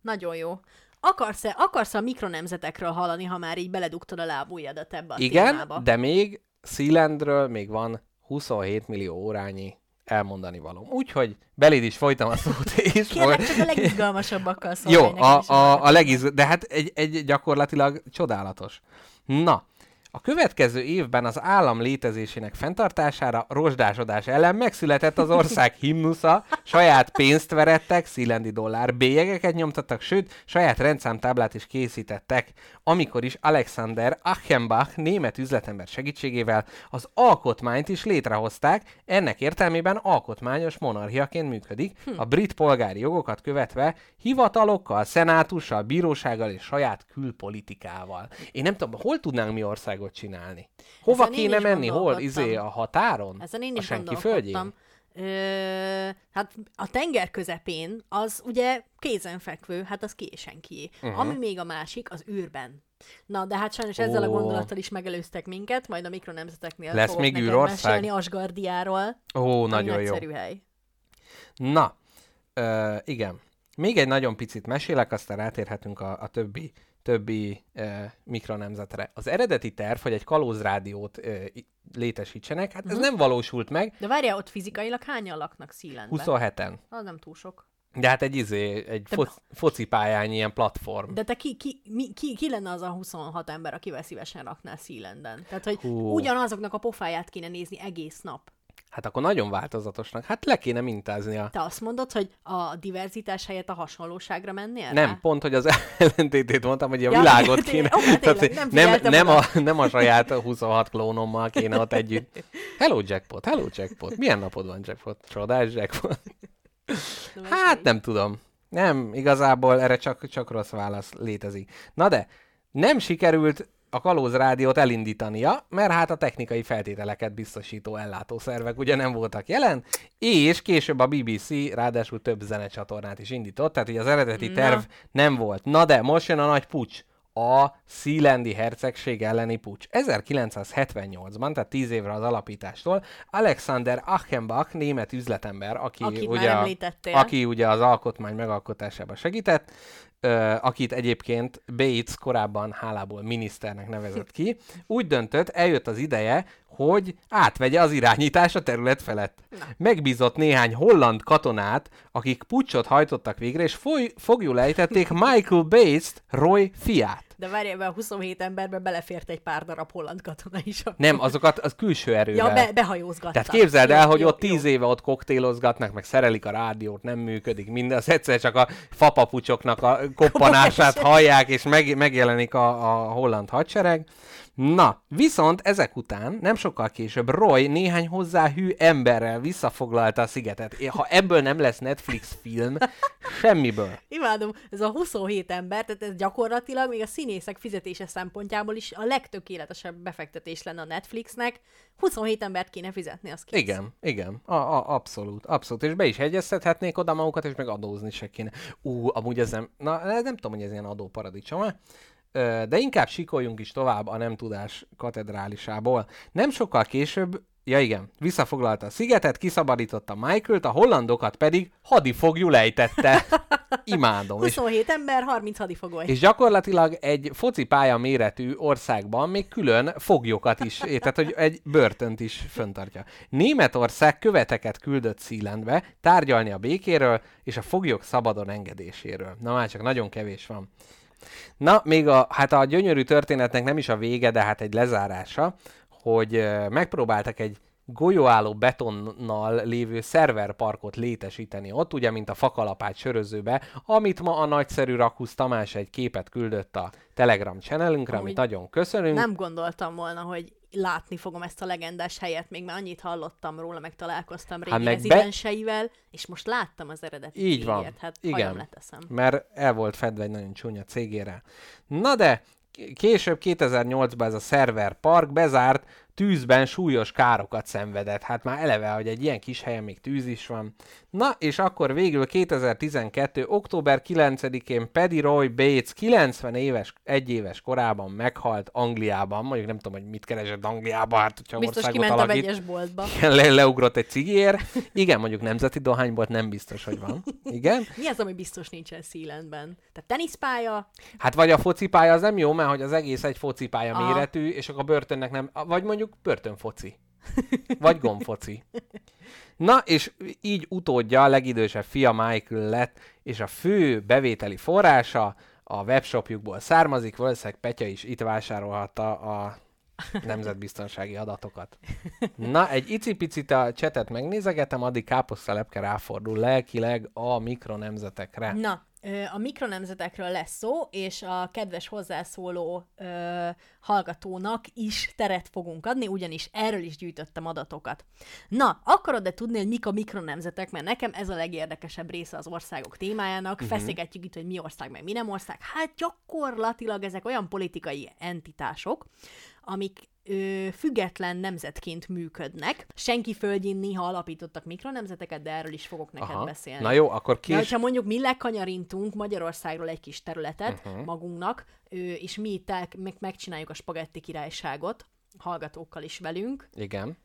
Nagyon jó. Akarsz-e, akarsz a mikronemzetekről hallani, ha már így beledugtad a lábujjadat ebbe a Igen, témába? de még Sealandről még van 27 millió órányi elmondani való. Úgyhogy beléd is folytam a szót, [laughs] és Kérlek, csak a legizgalmasabbakkal [laughs] szólj Jó, a, a, a hallgatók. legiz... de hát egy, egy gyakorlatilag csodálatos. Na, a következő évben az állam létezésének fenntartására rozsdásodás ellen megszületett az ország himnusza, saját pénzt verettek, szílendi dollár bélyegeket nyomtattak, sőt, saját rendszámtáblát is készítettek, amikor is Alexander Achenbach német üzletember segítségével az alkotmányt is létrehozták, ennek értelmében alkotmányos monarchiaként működik, a brit polgári jogokat követve hivatalokkal, szenátussal, bírósággal és saját külpolitikával. Én nem tudom, hol tudnánk mi országot csinálni? Hova Ezen én kéne menni? Hol? Izé a határon? Ezen én a is senki földjén? Ö, hát a tenger közepén az ugye kézenfekvő, hát az készen kié. Mhm. Uh-huh. Ami még a másik, az űrben. Na, de hát sajnos ezzel a Ó. gondolattal is megelőztek minket, majd a mikronemzeteknél Lesz fogok még űrország? mesélni Asgardiáról. Ó, nagyon jó. hely. Na, ö, igen. Még egy nagyon picit mesélek, aztán rátérhetünk a, a többi, többi ö, mikronemzetre. Az eredeti terv, hogy egy kalózrádiót i- létesítsenek, hát ez Mhm. nem valósult meg, De várjál, ott fizikailag hányan laknak Szílenben? 27-en. Az nem túl sok. De hát egy izé, egy Te- fo- focipályányi ilyen platform. De te ki, ki, mi, ki, ki lenne az a 26 ember, akivel szívesen raknál Szílenden? Tehát, hogy Hú. ugyanazoknak a pofáját kéne nézni egész nap. Hát akkor nagyon változatosnak. Hát le kéne mintázni a... Te azt mondod, hogy a diverzitás helyett a hasonlóságra mennél? Nem, rá? pont, hogy az ellentétét mondtam, hogy a Ja, világot [laughs] kéne. Ó, hát tényleg, nem nem, nem, a, nem a saját 26 klónommal kéne ott együtt. [laughs] Hello Jackpot, hello Jackpot. Milyen napod van Jackpot? Csodás Jackpot. Hát nem tudom. Nem, igazából erre csak, csak rossz válasz létezik. Na de, nem sikerült a Kalóz Rádiót elindítania, mert hát a technikai feltételeket biztosító ellátószervek ugye nem voltak jelen, és később a BBC ráadásul több zenecsatornát is indított, tehát ugye az eredeti Na. terv nem volt. Na de, most jön a nagy pucs. A Szílendi hercegség elleni pucs. 1978-ban, tehát 10 évre az alapítástól, Alexander Achenbach, német üzletember, aki, Akit ugye, aki ugye az alkotmány megalkotásában segített, akit egyébként Bates korábban hálából miniszternek nevezett ki, úgy döntött, eljött az ideje, hogy átvegye az irányítás a terület felett. Megbízott néhány holland katonát, akik pucsot hajtottak végre, és foly- fogjul ejtették Michael Bates-t, Roy fiát. De várj, ebbe a 27 emberbe belefért egy pár darab holland katona is. akkor. Nem, azokat az külső erővel. Ja, be, behajózgattak. Tehát képzeld Jó, el, hogy jó, ott jó. tíz éve ott koktélozgatnak, meg szerelik a rádiót, nem működik minden, az egyszer csak a fapapucsoknak a koppanását hallják, és meg, megjelenik a, a holland hadsereg. Na, viszont ezek után, nem sokkal később, Roy néhány hozzá hű emberrel visszafoglalta a szigetet. Ha ebből nem lesz Netflix film, semmiből. Imádom, ez a 27 ember, tehát ez gyakorlatilag még a színészek fizetése szempontjából is a legtökéletesebb befektetés lenne a Netflixnek. 27 embert kéne fizetni, az kész. Igen, igen, a, a, abszolút, abszolút, és be is hegyeztethetnék oda magukat, és meg adózni se kéne. Ú, amúgy ez nem, na nem tudom, hogy ez ilyen adóparadicsom de inkább sikoljunk is tovább a nem tudás katedrálisából. Nem sokkal később Ja igen, visszafoglalta a szigetet, kiszabadította Michael-t, a hollandokat pedig hadifogjú lejtette. [laughs] Imádom. És, 27 ember, 30 hadifogoly. és gyakorlatilag egy focipálya méretű országban még külön foglyokat is, eh, [laughs] tehát hogy egy börtönt is föntartja. Németország követeket küldött Sealandbe tárgyalni a békéről és a foglyok szabadon engedéséről. Na már csak nagyon kevés van. Na, még a, hát a gyönyörű történetnek nem is a vége, de hát egy lezárása, hogy megpróbáltak egy golyóálló betonnal lévő szerverparkot létesíteni ott, ugye, mint a fakalapát sörözőbe, amit ma a nagyszerű Rakusz Tamás egy képet küldött a Telegram channelünkre, amit nagyon köszönünk. Nem gondoltam volna, hogy látni fogom ezt a legendás helyet, még már annyit hallottam róla, meg találkoztam régi Hát meg be- rezidenseivel, és most láttam az eredeti Így van. Hát Igen. leteszem. mert el volt fedve egy nagyon csúnya cégére. Na de, később 2008-ban ez a szerver park bezárt, tűzben súlyos károkat szenvedett. Hát már eleve, hogy egy ilyen kis helyen még tűz is van. Na, és akkor végül 2012. október 9-én Paddy Roy Bates 90 éves, egy éves korában meghalt Angliában. Mondjuk nem tudom, hogy mit keresett Angliában, hát hogyha Biztos országot kiment a alakít. vegyes boltba. Le, leugrott egy cigiért. Igen, mondjuk nemzeti dohánybolt nem biztos, hogy van. Igen. Mi az, ami biztos nincsen Sealandben? Tehát teniszpálya, Hát vagy a focipálya az nem jó, mert hogy az egész egy focipálya Aha. méretű, és akkor a börtönnek nem, vagy mondjuk börtönfoci. Vagy gombfoci. Na, és így utódja a legidősebb fia Michael lett, és a fő bevételi forrása a webshopjukból származik, valószínűleg Petya is itt vásárolhatta a nemzetbiztonsági adatokat. Na, egy icipicit a csetet megnézegetem, addig káposztelepke ráfordul lelkileg a mikronemzetekre. Na, a mikronemzetekről lesz szó, és a kedves hozzászóló ö, hallgatónak is teret fogunk adni, ugyanis erről is gyűjtöttem adatokat. Na, akarod-e tudni, hogy mik a mikronemzetek? Mert nekem ez a legérdekesebb része az országok témájának. Uh-huh. Feszegetjük itt, hogy mi ország, meg mi nem ország. Hát gyakorlatilag ezek olyan politikai entitások, amik ö, független nemzetként működnek. Senki földjén néha alapítottak mikronemzeteket, de erről is fogok neked Aha. beszélni. Na jó, akkor De kés... hogyha mondjuk mi lekanyarintunk Magyarországról egy kis területet uh-huh. magunknak, ö, és mi itt el, meg, megcsináljuk a spagetti királyságot, hallgatókkal is velünk, Igen.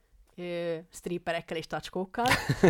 Stripperekkel és tacskókkal,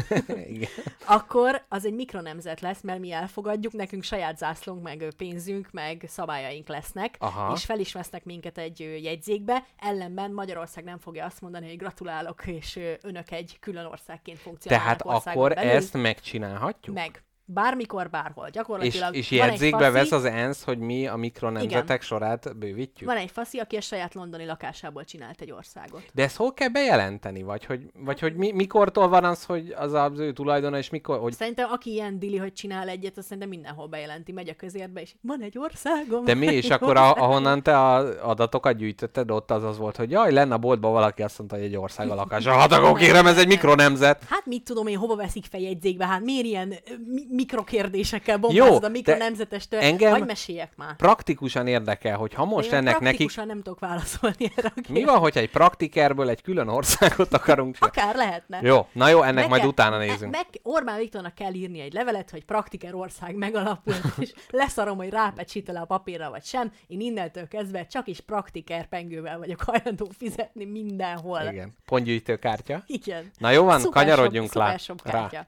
[laughs] Igen. akkor az egy mikronemzet lesz, mert mi elfogadjuk, nekünk saját zászlónk, meg pénzünk, meg szabályaink lesznek, Aha. és fel is vesznek minket egy jegyzékbe, ellenben Magyarország nem fogja azt mondani, hogy gratulálok, és önök egy külön országként funkcionálnak Tehát akkor belül. ezt megcsinálhatjuk? Meg. Bármikor, bárhol. és, Gyakorlatilag és egy jegyzékbe faszi- vesz az ENSZ, hogy mi a mikronemzetek Igen. sorát bővítjük? Van egy faszi, aki a saját londoni lakásából csinált egy országot. De ezt hol kell bejelenteni? Vagy hogy, vagy hogy mi, mikortól van az, hogy az az ő tulajdona, és mikor... Hogy... Szerintem aki ilyen dili, hogy csinál egyet, azt szerintem mindenhol bejelenti, megy a közérbe, és van egy országom. De mi, és akkor [laughs] a, ahonnan te az adatokat gyűjtötted, ott az az volt, hogy jaj, lenne a boltban valaki azt mondta, hogy egy ország a lakása. Hát akkor kérem, ez egy mikronemzet. Hát mit tudom én, hova veszik fel jegyzékbe, hát miért ilyen mi- mikrokérdésekkel bombázod a de mikronemzetestől? engem- Hagyj meséljek már. Praktikusan érdekel, hogy ha most Én ennek nekik... nem tudok válaszolni erre a Mi van, hogyha egy praktikerből egy külön országot akarunk? [laughs] Akár lehetne. Jó, na jó, ennek Meg majd kell- utána nézünk. Meg, Orbán Viktornak kell írni egy levelet, hogy praktiker ország megalapult, [laughs] és leszarom, hogy rápecsíte le a papírra vagy sem. Én innentől kezdve csak is praktiker pengővel vagyok hajlandó fizetni mindenhol. Igen, pontgyűjtőkártya. Igen. Na jó van, Szuper kanyarodjunk shop- lá- szuper shop rá. kártya.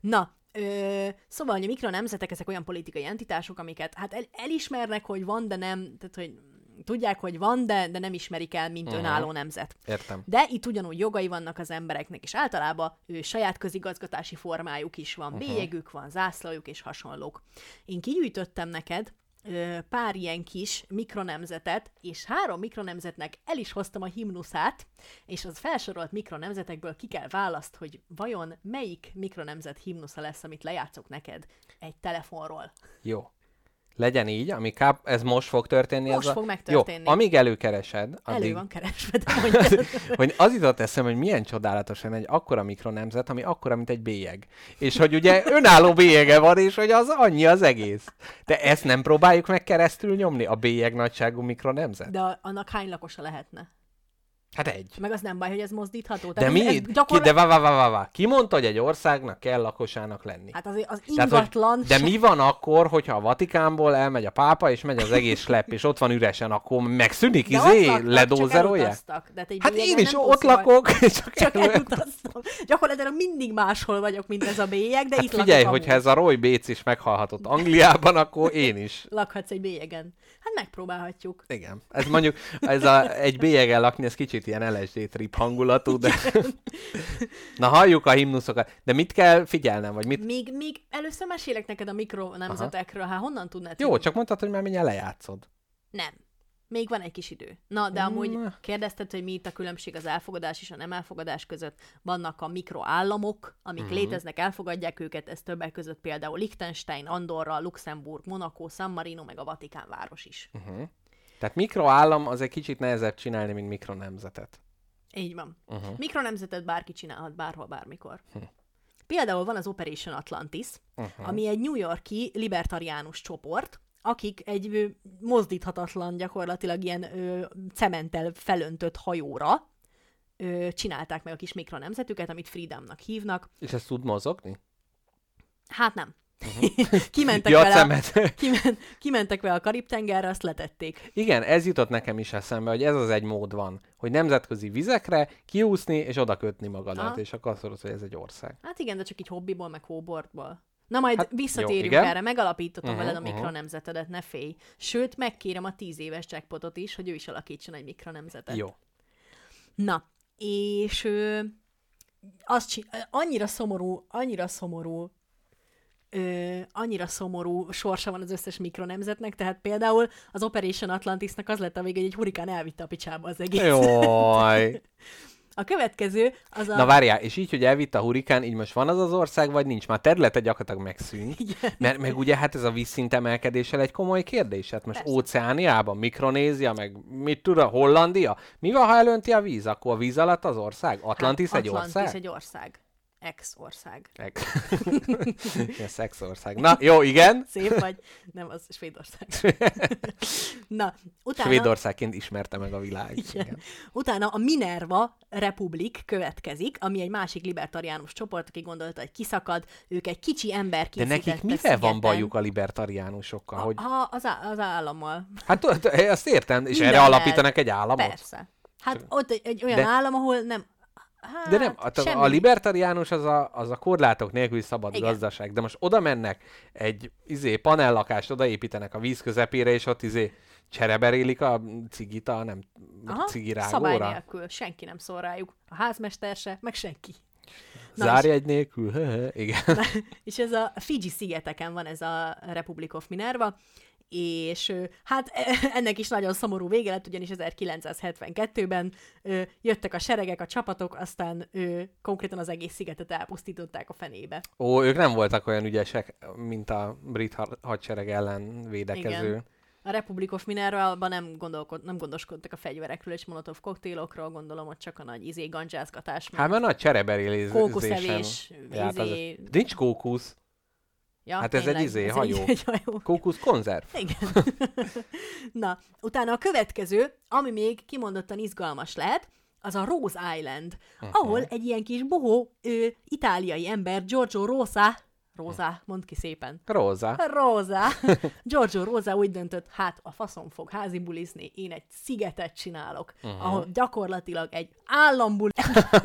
Na, ö, szóval, hogy a mikronemzetek, ezek olyan politikai entitások, amiket hát el, elismernek, hogy van, de nem, tehát hogy tudják, hogy van, de, de nem ismerik el, mint uh-huh. önálló nemzet. Értem. De itt ugyanúgy jogai vannak az embereknek, és általában ő, saját közigazgatási formájuk is van, uh-huh. bélyegük van, zászlajuk és hasonlók. Én kigyűjtöttem neked pár ilyen kis mikronemzetet, és három mikronemzetnek el is hoztam a himnuszát, és az felsorolt mikronemzetekből ki kell választ, hogy vajon melyik mikronemzet himnusza lesz, amit lejátszok neked egy telefonról. Jó. Legyen így, ami káp, ez most fog történni. Most ez a... fog megtörténni. Jó, amíg előkeresed, addig, Elő van keresve, de [laughs] hogy az jutott eszem, hogy milyen csodálatosan egy akkora mikronemzet, ami akkora, mint egy bélyeg. És hogy ugye önálló bélyege van, és hogy az annyi az egész. De ezt nem próbáljuk meg keresztül nyomni, a bélyeg nagyságú mikronemzet? De a- annak hány lakosa lehetne? Hát egy. Meg az nem baj, hogy ez mozdítható. De mi? ez, Ki, de vá, vá, vá, vá. Ki mondta, hogy egy országnak kell lakosának lenni? Hát azért az Tehát, hogy- ingatlan... de mi van akkor, hogyha a Vatikánból elmegy a pápa, és megy az egész slepp, és ott van üresen, akkor megszűnik, de izé, csak. De hát, én is ott lakok, [laughs] csak, Csak el... elutaztam. Gyakorlatilag mindig máshol vagyok, mint ez a bélyeg, de Hát itt figyelj, lakok hogyha amúgy. ez a Roy Bates is meghalhatott Angliában, akkor én is. [laughs] Lakhatsz egy bélyegen. Hát megpróbálhatjuk. Igen. Ez mondjuk, ez a, egy bélyegen lakni, ez kicsit ilyen LSD trip hangulatú, de... Na halljuk a himnuszokat. De mit kell figyelnem, vagy mit... Még, még először mesélek neked a mikro nemzetekről, hát honnan tudnád? Jó, csak mondtad, hogy már mindjárt lejátszod. Nem. Még van egy kis idő. Na, de amúgy kérdezted, hogy mi itt a különbség az elfogadás és a nem elfogadás között. Vannak a mikroállamok, amik Mhm. uh-huh. léteznek, elfogadják őket, ez többek között például Liechtenstein, Andorra, Luxemburg, Monaco, San Marino, meg a Vatikán város is. Uh-huh. Tehát mikroállam az egy kicsit nehezebb csinálni, mint mikronemzetet. Így van. Uh-huh. Mikronemzetet bárki csinálhat bárhol, bármikor. Például van az Operation Atlantis, Uh-huh. ami egy New Yorki libertariánus csoport, akik egy ö, mozdíthatatlan, gyakorlatilag ilyen ö, cementtel felöntött hajóra ö, csinálták meg a kis mikronemzetüket, amit Freedomnak hívnak. És ez tud mozogni? Hát nem. [laughs] kimentek, [laughs] Ja, vele, a, cemet. [laughs] kimen, kimentek vele a Karib-tengerre, azt letették. Igen, ez jutott nekem is eszembe, hogy ez az egy mód van, hogy nemzetközi vizekre kiúszni és oda kötni magadat, Aha. és akkor azt mondod, hogy ez egy ország. Hát igen, de csak így hobbiból, meg hóbortból. Na majd Hát, visszatérünk jó, erre, megalapítottam Uh-huh, uh-huh, veled a uh-huh. mikronemzetedet, ne félj. Sőt, megkérem a tíz éves jackpotot is, hogy ő is alakítson egy mikronemzetet. Jó. Na, és ö, azt csin- annyira szomorú, annyira szomorú, ö, annyira szomorú sorsa van az összes mikronemzetnek, tehát például az Operation Atlantisnak az lett a vége, hogy egy hurikán elvitte a picsába az egész. Jaj. [laughs] A következő az a... Na várjál, és így, hogy elvitt a hurikán, így most van az az ország, vagy nincs? Már területe gyakorlatilag megszűnt. Igen. Mert meg ugye hát ez a vízszint emelkedéssel egy komoly kérdés. Hát most Persze. Óceániában, Mikronézia, meg mit tud, Hollandia? Mi van, ha elönti a víz? Akkor a víz alatt az ország? Atlantis hát, egy Atlantis ország? egy ország. Ex-ország. Ex. [laughs] Ilyen szexország. Na, jó, igen. Szép vagy? Nem, az Svédország. [laughs] Na, utána... Svédországként ismerte meg a világ. Igen. Igen. Utána a Minerva Republik következik, ami egy másik libertariánus csoport, aki gondolta, hogy kiszakad, ők egy kicsi ember De nekik mivel van bajuk a libertariánusokkal? A, Hogy... a, az, á, az állammal. Hát ezt értem, és erre Mindennel. alapítanak egy államot? Persze. Hát ott egy, egy olyan de, állam, ahol nem... Hát, De nem, a, semmi. a libertariánus az a, az a korlátok nélküli szabad Igen. gazdaság. De most oda mennek, egy izé, panellakást odaépítenek a víz közepére, és ott izé csereberélik a cigit a nem Aha, szabály cigirágóra. nélkül. Senki nem szól rájuk. A házmester se, meg senki. Na Zárjegy nélkül. [laughs] Igen. [laughs] És ez a Fiji szigeteken van ez a Republic of Minerva, és hát [laughs] ennek is nagyon szomorú vége lett, ugyanis 1972-ben ö, jöttek a seregek, a csapatok, aztán ö, konkrétan az egész szigetet elpusztították a fenébe. Ó, ők nem voltak olyan ügyesek, mint a brit ha- hadsereg ellen védekező. Igen. A Republic of Minerva-ban nem, gondolkod, nem gondoskodtak a fegyverekről és molotov koktélokról, gondolom, hogy csak a nagy izé gancsázgatás, meg Hát mert nagy csereberélésem. kókuszevés, hát az- izé... Nincs kókusz. Ja, hát ez egy tényleg, izé, ez hajó. Egy, egy hajó. Kókusz konzerv. Igen. [laughs] Na, utána a következő, ami még kimondottan izgalmas lehet, az a Rose Island, uh-huh. ahol egy ilyen kis bohó ö, itáliai ember, Giorgio Rosa, Rosa, mondd ki szépen. Róza. Rosa. [laughs] Giorgio Rosa úgy döntött, hát a faszom fog házi bulizni, én egy szigetet csinálok, uh-huh. ahol gyakorlatilag egy állambuli,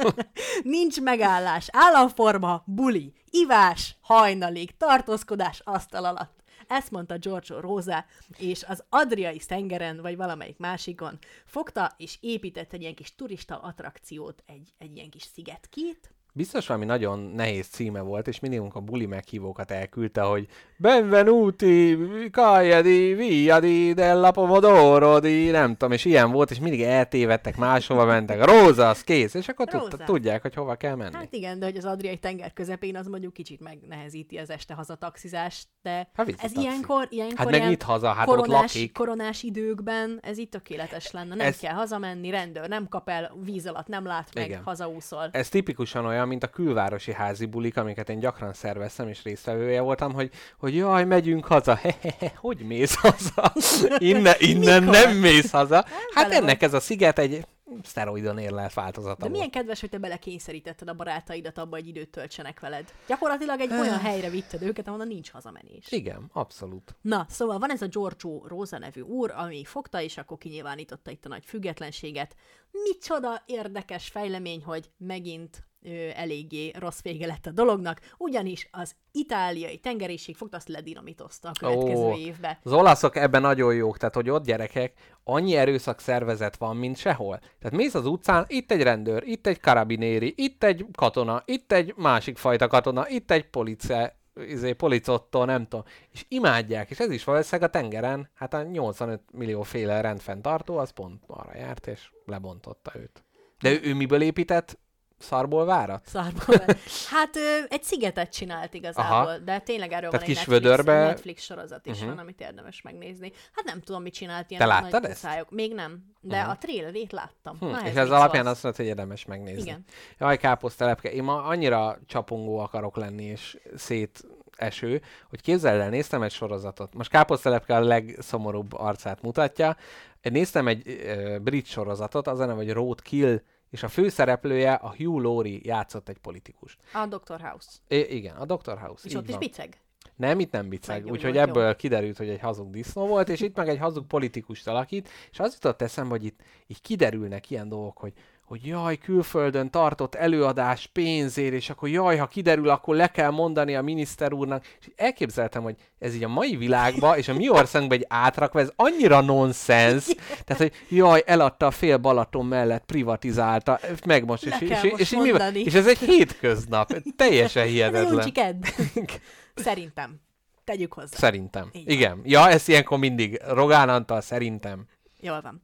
[laughs] nincs megállás, államforma, buli, ivás, hajnalig, tartózkodás asztal alatt. Ezt mondta Giorgio Rosa, és az Adriai tengeren, vagy valamelyik másikon fogta, és épített egy ilyen kis turista attrakciót, egy, egy ilyen kis szigetkét, Biztos valami nagyon nehéz címe volt, és minimum a buli meghívókat elküldte, hogy Benvenuti, Cagliari, Via di della Pomodoro di, nem tudom, és ilyen volt, és mindig eltévedtek, máshova mentek. Róza, az kész, és akkor tud, tudják, hogy hova kell menni. Hát igen, de hogy az Adriai tenger közepén az mondjuk kicsit megnehezíti az este hazataxizást, de Hát ez taxi. ilyenkor, ilyenkor Hát meg ilyen mit haza, hát ott koronás, lakik. koronás időkben ez itt tökéletes lenne. Nem ez... kell hazamenni, rendőr nem kap el, víz alatt nem lát meg, Igen. hazaúszol. Ez tipikusan olyan, mint a külvárosi házi bulik, amiket én gyakran szerveztem, és résztvevője voltam, hogy, hogy jaj, megyünk haza. Hehehe, [laughs] hogy mész haza? [laughs] Innen, innen Mikor? nem mész haza. Hát ennek ez a sziget egy szteroidon érlelt változata De volt. milyen kedves, hogy te belekényszerítetted a barátaidat abba, hogy időt töltsenek veled. Gyakorlatilag egy olyan [sighs] helyre vitted őket, ahonnan nincs hazamenés. Igen, abszolút. Na, szóval van ez a Giorgio Rosa nevű úr, ami fogta, és akkor kinyilvánította itt a nagy függetlenséget. Micsoda érdekes fejlemény, hogy megint ö, eléggé rossz vége lett a dolognak, ugyanis az itáliai tengerészség fogta, azt ledinamitozta a következő Ó. évbe. Az olaszok ebben nagyon jók, tehát hogy ott gyerekek, annyi erőszak szervezet van, mint sehol. Tehát mész az utcán, itt egy rendőr, itt egy karabinéri, itt egy katona, itt egy másik fajta katona, itt egy police, izé, policotto, nem tudom, és imádják, és ez is valószínűleg a tengeren, hát a 85 millió féle rendfenntartó, az pont arra járt, és lebontotta őt. De ő, ő miből épített? Szarból várat? Szarból. [laughs] Hát ö, egy szigetet csinált igazából, Aha. de tényleg erről Tehát van egy kis Netflix, vödörbe- Netflix sorozat is Mhm. van, amit érdemes megnézni. Hát nem tudom, mit csinált ilyen Te nagy láttad ezt? kuszályok. Még nem, de Mhm. a trailerét láttam. Hm, Na, és ez alapján szólsz? azt mondod, hogy érdemes megnézni. Igen. Jaj, káposztelepke, én ma annyira csapongó akarok lenni, és széteső, hogy képzeld el, néztem egy sorozatot. Most káposztelepke a legszomorúbb arcát mutatja. Néztem egy uh, brit sorozatot, az a neve, hogy Roadkill, és a főszereplője, a Hugh Laurie játszott egy politikus. A Dr. House. I- igen, a Dr. House. És ott is van. biceg. Nem, itt nem biceg. Úgyhogy jó. ebből kiderült, hogy egy hazug disznó volt, és itt meg egy hazug politikust alakít, és az jutott eszembe, hogy itt így kiderülnek ilyen dolgok, hogy hogy jaj, külföldön tartott előadás pénzért, és akkor jaj, ha kiderül, akkor le kell mondani a miniszter úrnak. És elképzeltem, hogy ez így a mai világban, és a mi országunkban egy átrakva, ez annyira nonsens. Tehát, hogy jaj, eladta a fél Balaton mellett, privatizálta, meg most, Le és, és, most és, így és ez egy hétköznap. Teljesen hihetetlen. [laughs] Szerintem. Tegyük hozzá. Szerintem. Igen. Ja, ez ilyenkor mindig. Rogán Antal szerintem. Jól van.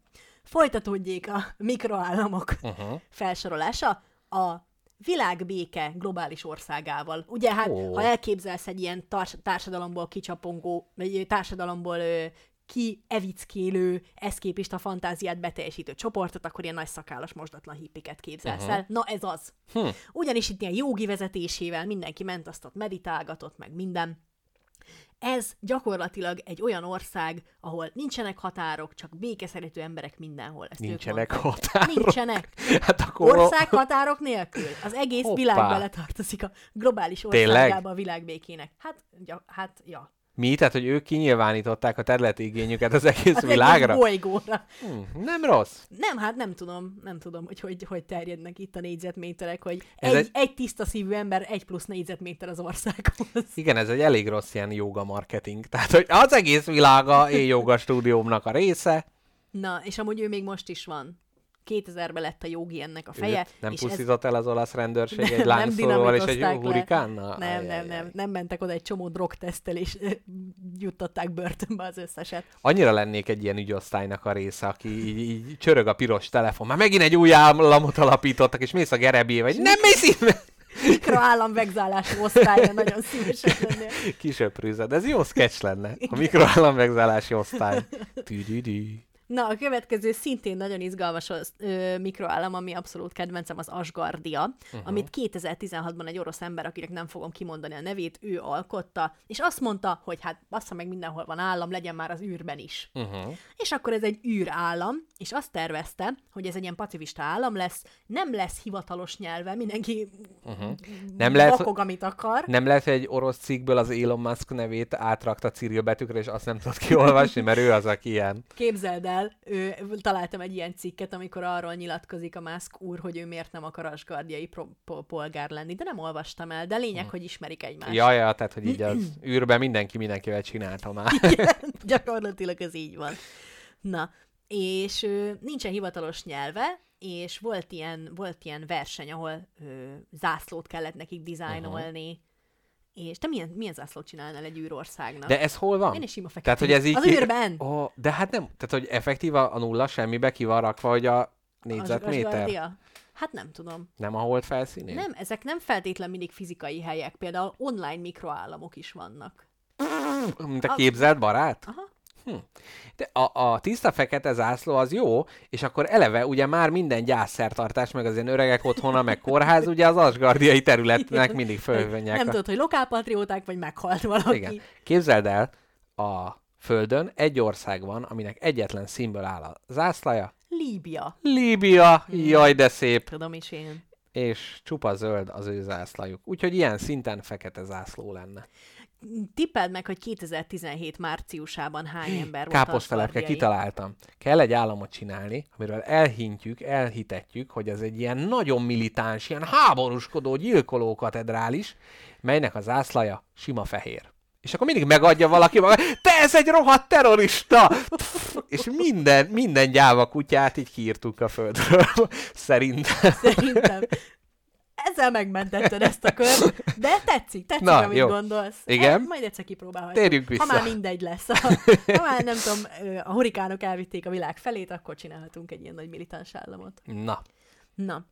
Folytatódjék a mikroállamok Uh-huh. felsorolása a világbéke globális országával. Ugye hát, Ó. ha elképzelsz egy ilyen társ- társadalomból kicsapongó, vagy társadalomból ö, kievickélő, eszképista fantáziát beteljesítő csoportot, akkor ilyen nagy szakállas, mosdatlan hippiket képzelsz Mhm. el. Na ez az. Hm. Ugyanis itt ilyen jogi vezetésével mindenki ment, azt ott meditálgatott, meg minden. Ez gyakorlatilag egy olyan ország, ahol nincsenek határok, csak békeszerető emberek mindenhol. Ezt Nincsenek határok. Nincsenek. [laughs] Hát akkor... Ország határok nélkül. Az egész Hoppá. világ beletartozik a globális Tényleg? országába a világbékének. Hát, ja, hát, ja. Mi? Tehát, hogy ők kinyilvánították a területi igényüket az egész Az világra? egész bolygóra. Hm, nem rossz. Nem, hát nem tudom, nem tudom, hogy hogy, hogy terjednek itt a négyzetméterek, hogy Ez egy, egy- egy... tiszta szívű ember egy plusz négyzetméter az országhoz. Igen, ez egy elég rossz ilyen joga marketing. Tehát, hogy az egész világa én joga stúdiómnak a része. Na, és amúgy ő még most is van. 2000-ben lett a jogi ennek a feje. Őt nem és pusztított el az olasz rendőrség Nem, egy nem lángszóróval és egy hurikánnal? Nem, nem, Ajajaj. nem, nem mentek oda egy csomó drogtesztel, és juttatták börtönbe az összeset. Annyira lennék egy ilyen ügyosztálynak a része, aki így, így csörög a piros telefon. Már megint egy új államot alapítottak, és mész a gerebébe, vagy nem mész itt! Mikroállam vegzálási osztálya nagyon szívesen lennél. Kisöprűzed. Ez jó sketch lenne. A mikroállam megzállási osztály. Tüdüdü. Na, a következő szintén nagyon izgalmas az, ö, mikroállam, ami abszolút kedvencem, az Asgardia, uh-huh. amit 2016-ban egy orosz ember, akinek nem fogom kimondani a nevét, ő alkotta, és azt mondta, hogy hát bassza meg mindenhol van állam, legyen már az űrben is. Uh-huh. És akkor ez egy űrállam, és azt tervezte, hogy ez egy ilyen pacifista állam lesz, nem lesz hivatalos nyelve, mindenki Uh-huh. Nem lehet, vakog, amit akar. nem hogy egy orosz cikkből az Elon Musk nevét átrakta Cyril betűkre, és azt nem tudod kiolvasni, mert ő az, aki ilyen. Képzeld el, ő, találtam egy ilyen cikket, amikor arról nyilatkozik a Musk úr, hogy ő miért nem akar asgardiai polgár lenni, de nem olvastam el, de lényeg, hogy ismerik egymást. Ja, ja, tehát, hogy így az [clears throat] űrben mindenki mindenkivel csinálta már. [laughs] Gyakorlatilag ez így van. Na, és ö, nincsen hivatalos nyelve, és volt ilyen, volt ilyen verseny, ahol ö, zászlót kellett nekik dizájnolni, uh-huh. És te milyen, milyen zászlót csinálnál egy űrországnak? De ez hol van? Én is sima fekete. Tehát, hogy ez így... Az ki- űrben! Ó, de hát nem, tehát, hogy effektív a, nulla semmibe ki van rakva, hogy a négyzetméter. Asgardia? Hát nem tudom. Nem a hold felszínén? Nem, ezek nem feltétlen mindig fizikai helyek, például online mikroállamok is vannak. Mint a Az- képzelt barát? Aha. Hm. De a, a tiszta fekete zászló az jó, és akkor eleve ugye már minden gyászszertartás, meg az ilyen öregek otthona, meg kórház, ugye az asgardiai területnek mindig Nem fölvönják. a... tudod, hogy lokálpatrióták, vagy meghalt valaki. Igen. Képzeld el, a Földön egy ország van, aminek egyetlen színből áll a zászlaja. Líbia. Líbia, jaj de szép, Tudom is én. és csupa zöld az ő zászlajuk. Úgyhogy ilyen szinten fekete zászló lenne. Tippeld meg, hogy 2017 márciusában hány ember volt Káposztelepke, alfardjai. kitaláltam. Kell egy államot csinálni, amiről elhintjük, elhitetjük, hogy ez egy ilyen nagyon militáns, ilyen háborúskodó, gyilkoló katedrális, melynek a zászlaja sima fehér. És akkor mindig megadja valaki, maga, te ez egy rohadt terrorista! Pff, és minden, minden gyáva kutyát így kiírtuk a földről. [laughs] Szerintem. Szerintem. Ezzel megmentetted ezt a kört, de tetszik, tetszik, Na, amit jó. gondolsz. Igen. E, majd egyszer kipróbálhatjuk. Térjünk vissza. Ha már mindegy lesz. Ha, ha már nem tudom, a hurikánok elvitték a világ felét, akkor csinálhatunk egy ilyen nagy militáns államot. Na, Na.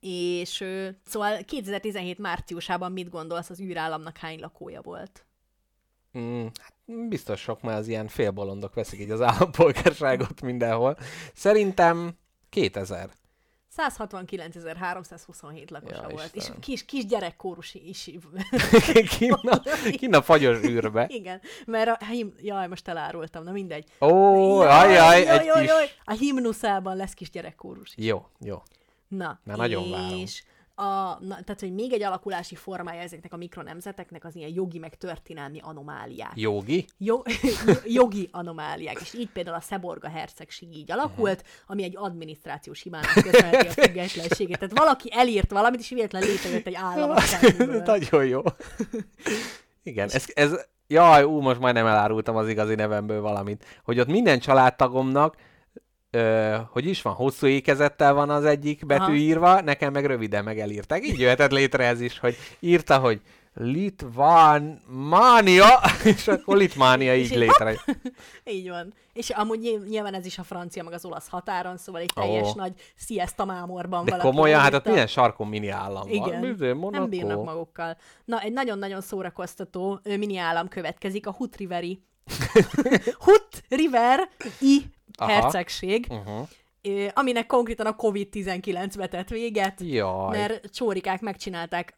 És szóval 2017 márciusában mit gondolsz, az űrállamnak hány lakója volt? Mm, hát biztos sok, mert az ilyen félbolondok veszik így az állampolgárságot mindenhol. Szerintem 2000. 169.327 lakosa Ja, volt. Istenem. És kis, kis gyerekkórus is. [laughs] Kina, kina fagyos űrbe. Igen, mert a him... Jaj, most elárultam, na mindegy. Ó, ajaj, jaj, egy jaj, kis... jaj. A himnuszában lesz kis gyerekkórus is. Jó, jó. Na, Már nagyon várom. és a, na, tehát, hogy még egy alakulási formája ezeknek a mikronemzeteknek az ilyen jogi meg történelmi anomáliák. Jogi? Jo, [laughs] jogi anomáliák, és így például a Szeborga hercegség így alakult, ami egy adminisztrációs hibának köszönheti a [laughs] függetlenségét. Tehát valaki elírt valamit, és véletlen létrejött egy állam. [laughs] Nagyon jó. Igen, ez, ez... Jaj, ú, most majdnem elárultam az igazi nevemből valamit. Hogy ott minden családtagomnak Ö, hogy is van, hosszú ékezettel van az egyik betű Aha. írva, nekem meg röviden meg elírták. Így jöhetett létre ez is, hogy írta, hogy Litvánia, [laughs] és akkor Litmánia így így létre. [laughs] Így van. És amúgy nyilv- nyilván ez is a francia, meg az olasz határon, szóval egy teljes nagy siesta mámorban De valaki komolyan, hát ott minden sarkon mini állam van. Igen, Bizony, nem Monaco. bírnak magukkal. Na, egy nagyon-nagyon szórakoztató mini állam következik, a Hut Riveri. [laughs] Hut River i Aha. hercegség, Uh-huh. aminek konkrétan a COVID-19 vetett véget, Jaj. mert csórikák megcsinálták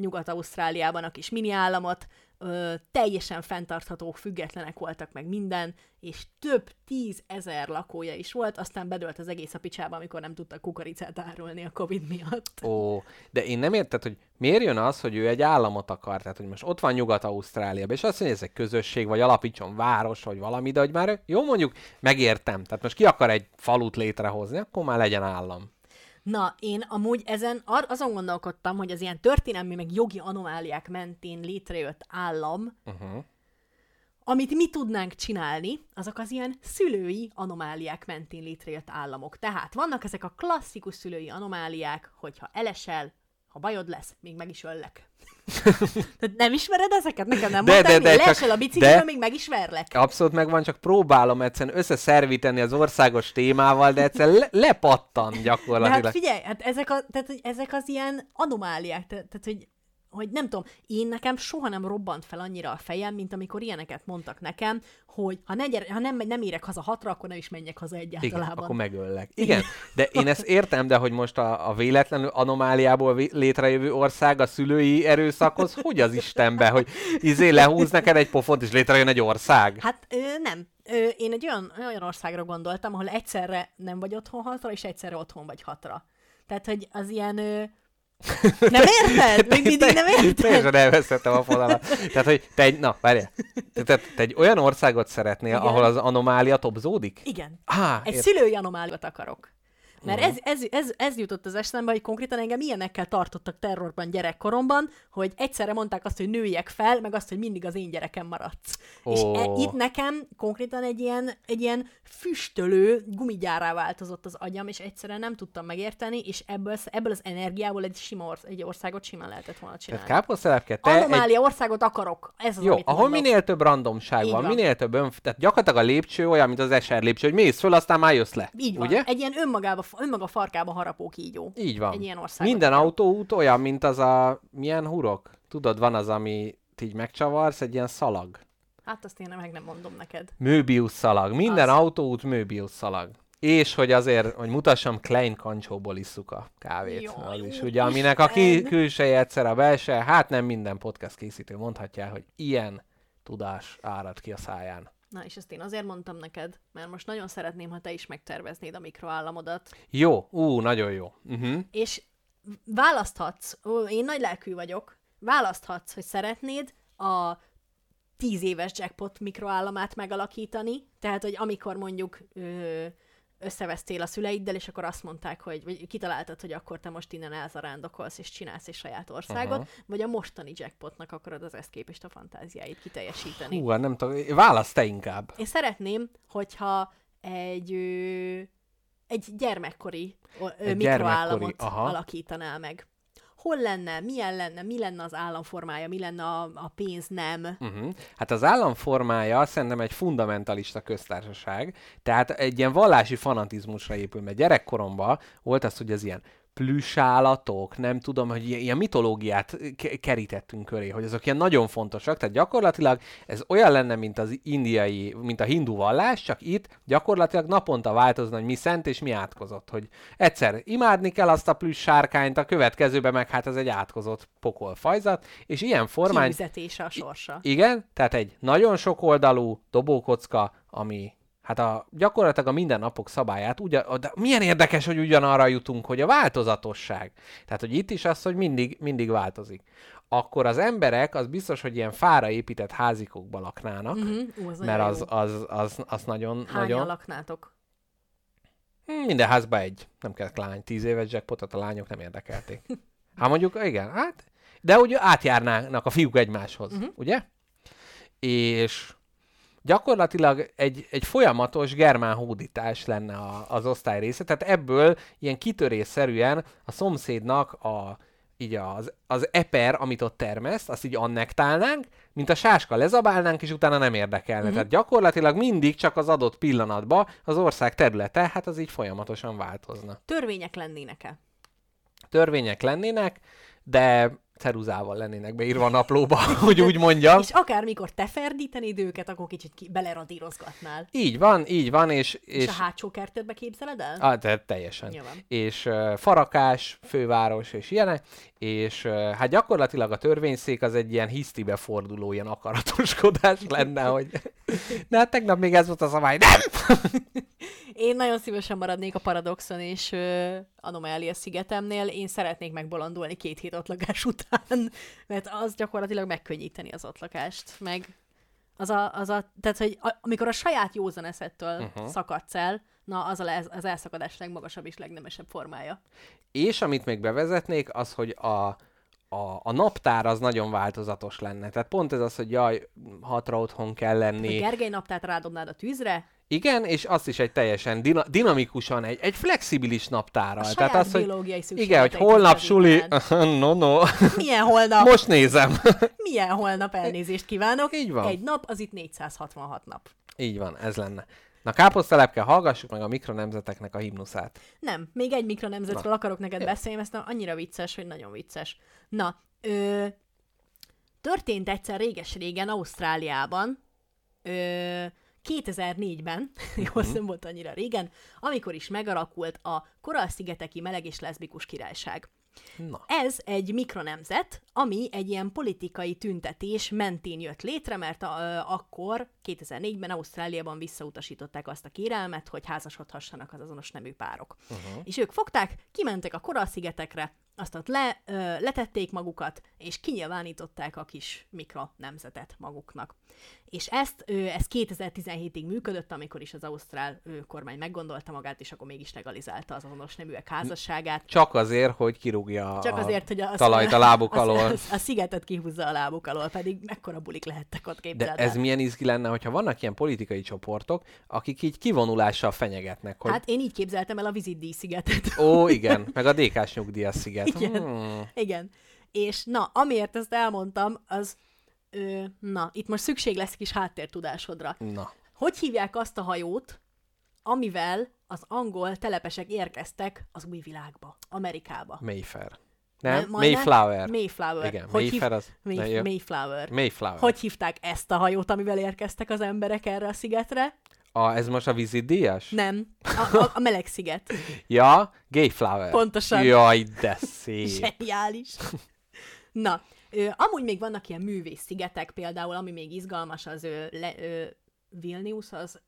Nyugat-Ausztráliában a kis mini államot, ö, teljesen fenntarthatók, függetlenek voltak meg minden, és több tízezer lakója is volt, aztán bedölt az egész a picsába, amikor nem tudtak kukoricát árulni a Covid miatt. Ó, de én nem érted, hogy miért jön az, hogy ő egy államot akar, tehát hogy most ott van Nyugat-Ausztráliában, és azt mondja, hogy ez egy közösség, vagy alapítson város, vagy valami, de hogy már jó mondjuk, megértem. Tehát most ki akar egy falut létrehozni, akkor már legyen állam. Na, én amúgy ezen ar- azon gondolkodtam, hogy az ilyen történelmi meg jogi anomáliák mentén létrejött állam, Uh-huh. amit mi tudnánk csinálni, azok az ilyen szülői anomáliák mentén létrejött államok. Tehát vannak ezek a klasszikus szülői anomáliák, hogyha elesel, ha bajod lesz, még meg is öllek. [laughs] Tehát nem ismered ezeket? Nekem nem De, mondtál, de, mi? de, csak- a bicikliről, de- még meg is verlek. Abszolút megvan, csak próbálom egyszerűen összeszervíteni az országos témával, de egyszerűen le- lepattan De gyakorlatilag. hát figyelj, hát ezek, a, tehát, hogy ezek az ilyen anomáliák, tehát, tehát hogy hogy nem tudom, én nekem soha nem robbant fel annyira a fejem, mint amikor ilyeneket mondtak nekem, hogy ha, ne gyere, ha nem, nem érek haza hatra, akkor nem is menjek haza Igen, egyáltalában. akkor megöllek. Igen, de én ezt értem, de hogy most a, a véletlenül anomáliából létrejövő ország a szülői erőszakhoz, hogy az Istenbe, hogy izé lehúz neked egy pofont, és létrejön egy ország? Hát ö, nem. Ö, én egy olyan, olyan országra gondoltam, ahol egyszerre nem vagy otthon hatra, és egyszerre otthon vagy hatra. Tehát, hogy az ilyen... Ö... Nem érted? Még mindig nem érted? Teljesen elveszettem a fonalat. Tehát, hogy te egy, na, várjál. Tehát te egy olyan országot szeretnél, Igen. ahol az anomália topzódik? Igen. Á, Egy ért- szülői anomáliát akarok. Mert Mhm. ez, ez, ez, ez jutott az eszembe, hogy konkrétan engem ilyenekkel tartottak terrorban gyerekkoromban, hogy egyszerre mondták azt, hogy nőjek fel, meg azt, hogy mindig az én gyerekem maradsz. És e, itt nekem konkrétan egy ilyen, egy ilyen füstölő gumigyárá változott az agyam, és egyszerűen nem tudtam megérteni, és ebből, ebből az energiából egy, sima orsz, egy országot simán lehetett volna csinálni. Tehát káposztelepke, te egy, Anomália országot akarok. Ez az, jó, amit ahol mondok. minél több randomság Így van, van. minél több ön, tehát gyakorlatilag a lépcső olyan, mint az eser lépcső, hogy mész föl, aztán már jössz le. Így van. Ugye? Egy ilyen önmagába, önmaga farkába harapó kígyó. Így van. Egy ilyen országot Minden autóút olyan, mint az a... Milyen hurok? Tudod, van az, ami így megcsavarsz, egy ilyen szalag. Hát azt én meg nem mondom neked. Möbius szalag. Minden Az. autóút Möbius szalag. És hogy azért, hogy mutassam, Klein kancsóból isszuk a kávét. Jaj, az is, jó ugye, aminek a ki, külseje egyszer a belső, hát nem minden podcast készítő mondhatja, hogy ilyen tudás árad ki a száján. Na, és ezt én azért mondtam neked, mert most nagyon szeretném, ha te is megterveznéd a mikroállamodat. Jó, ú, nagyon jó. Uh-huh. És választhatsz, ó, én nagy lelkű vagyok, választhatsz, hogy szeretnéd a 10 éves jackpot mikroállamát megalakítani, tehát, hogy amikor mondjuk ö, összevesztél a szüleiddel, és akkor azt mondták, hogy vagy kitaláltad, hogy akkor te most innen elzarándokolsz, és csinálsz egy saját országot, Aha. vagy a mostani jackpotnak akarod az ezt képest a fantáziáit kiteljesíteni. Hú, hát nem tudom, választ te inkább. Én szeretném, hogyha egy, ö, egy gyermekkori ö, Egy mikroállamot gyermekkori, aha. alakítanál meg. Hol lenne, milyen lenne, mi lenne az államformája, mi lenne a, a pénz nem. Uh-huh. Hát az államformája szerintem egy fundamentalista köztársaság, tehát egy ilyen vallási fanatizmusra épül, mert gyerekkoromban volt az, hogy az ilyen plüssállatok, nem tudom, hogy ilyen, mitológiát ke- kerítettünk köré, hogy azok ilyen nagyon fontosak, tehát gyakorlatilag ez olyan lenne, mint az indiai, mint a hindu vallás, csak itt gyakorlatilag naponta változna, hogy mi szent és mi átkozott, hogy egyszer imádni kell azt a plüss sárkányt, a következőben meg hát ez egy átkozott pokolfajzat, és ilyen formány, Kiüzetése a sorsa. igen, tehát egy nagyon sokoldalú dobókocka, ami hát a, gyakorlatilag a mindennapok szabályát, ugyan, de milyen érdekes, hogy ugyanarra jutunk, hogy a változatosság. Tehát, hogy itt is az, hogy mindig, mindig változik. Akkor az emberek, az biztos, hogy ilyen fára épített házikokba laknának, Uh-huh. Ú, az mert az, jó. az, az, az nagyon, Hányan nagyon... laknátok? Hmm, Minden házba egy. Nem kell lány. Tíz éves jackpotot a lányok nem érdekelték. [laughs] Hát mondjuk, igen, hát... De úgy átjárnának a fiúk egymáshoz, uh-huh. ugye? És gyakorlatilag egy, egy folyamatos germán hódítás lenne a, az osztály része, tehát ebből ilyen kitörésszerűen a szomszédnak a, így az, az eper, amit ott termeszt, azt így annektálnánk, mint a sáska lezabálnánk, és utána nem érdekelne. Mhm. Mm-hmm. Tehát gyakorlatilag mindig csak az adott pillanatban az ország területe, hát az így folyamatosan változna. Törvények lennének-e? Törvények lennének, de ceruzával lennének beírva a naplóba, [laughs] hogy úgy mondjam. És akármikor te ferdítenéd őket, akkor kicsit ki- beleradírozgatnál. Így van, így van, és... És, és a hátsó kertedbe képzeled el? Ah, te, teljesen. Nyilván. És uh, Farakás, főváros és ilyenek, és uh, hát gyakorlatilag a törvényszék az egy ilyen hisztibe forduló, ilyen akaratoskodás [laughs] lenne, hogy [laughs] na hát tegnap még ez volt a szabály, nem! Én nagyon szívesen maradnék a Paradoxon és uh, Anomalia szigetemnél. Én szeretnék megbolondulni két hét ott lakás [laughs] után, mert az gyakorlatilag megkönnyíteni az ott lakást. Meg az a, az a tehát, hogy a, amikor a saját józan eszettől uh-huh. szakadsz el, na az a, az elszakadás legmagasabb és legnemesebb formája. És amit még bevezetnék, az, hogy a, a, a naptár az nagyon változatos lenne. Tehát pont ez az, hogy jaj, hatra otthon kell A lenni. Gergely naptát rádobnád a tűzre, Igen, és azt is egy teljesen dina- dinamikusan, egy, egy flexibilis naptárral. a Tehát az, hogy igen, hogy holnap suli, [laughs] no, no, Milyen holnap? most nézem. [laughs] Milyen holnap elnézést kívánok? Így van. Egy nap, az itt 466 nap. Így van, ez lenne. Na káposztelepke, hallgassuk meg a mikronemzeteknek a himnuszát. Nem, még egy mikronemzetről akarok neked beszélni, ezt annyira vicces, hogy nagyon vicces. Na, ö, történt egyszer réges-régen Ausztráliában, ö, 2004-ben, jó, az nem volt annyira régen, amikor is megalakult a Korall-szigeteki meleg és leszbikus királyság. Na, Ez egy mikronemzet, ami egy ilyen politikai tüntetés mentén jött létre, mert a, ö, akkor, 2004-ben Ausztráliában visszautasították azt a kérelmet, hogy házasodhassanak az azonos nemű párok. Uh-huh. És ők fogták, kimentek a Korall-szigetekre, azt ott le, ö, letették magukat, és kinyilvánították a kis mikronemzetet maguknak. És ezt, ö, ez 2017-ig működött, amikor is az ausztrál ö, kormány meggondolta magát, és akkor mégis legalizálta az azonos neműek házasságát. csak azért, hogy kirúgja Csak a azért, hogy a, talajt a lábuk a, alól. A, a, szigetet kihúzza a lábuk alól, pedig mekkora bulik lehettek ott De képzeld ez milyen izgi lenne, hogyha vannak ilyen politikai csoportok, akik így kivonulással fenyegetnek, hogy Hát én így képzeltem el a Visit szigetet. ó, igen, meg a DK-s nyugdíjas sziget. Igen. Hmm. Igen. És na, amiért ezt elmondtam, az, ö, na, itt most szükség lesz kis háttértudásodra. Na, Hogy hívják azt a hajót, amivel az angol telepesek érkeztek az új világba, Amerikába? Mayfair. Nem? majdnem? Mayflower. Mayflower. Igen, Hogy Mayfair az- May-. Mayflower. Mayflower. Hogy hívták ezt a hajót, amivel érkeztek az emberek erre a szigetre? A, ez most a vízidíjas? Nem, a, a, a meleg sziget. [laughs] Ja, Gayflower. Pontosan. Jaj, de szép. Zseniális. Na, Ö, amúgy még vannak ilyen művész szigetek, például, ami még izgalmas, az ö, le, ö, Vilnius, az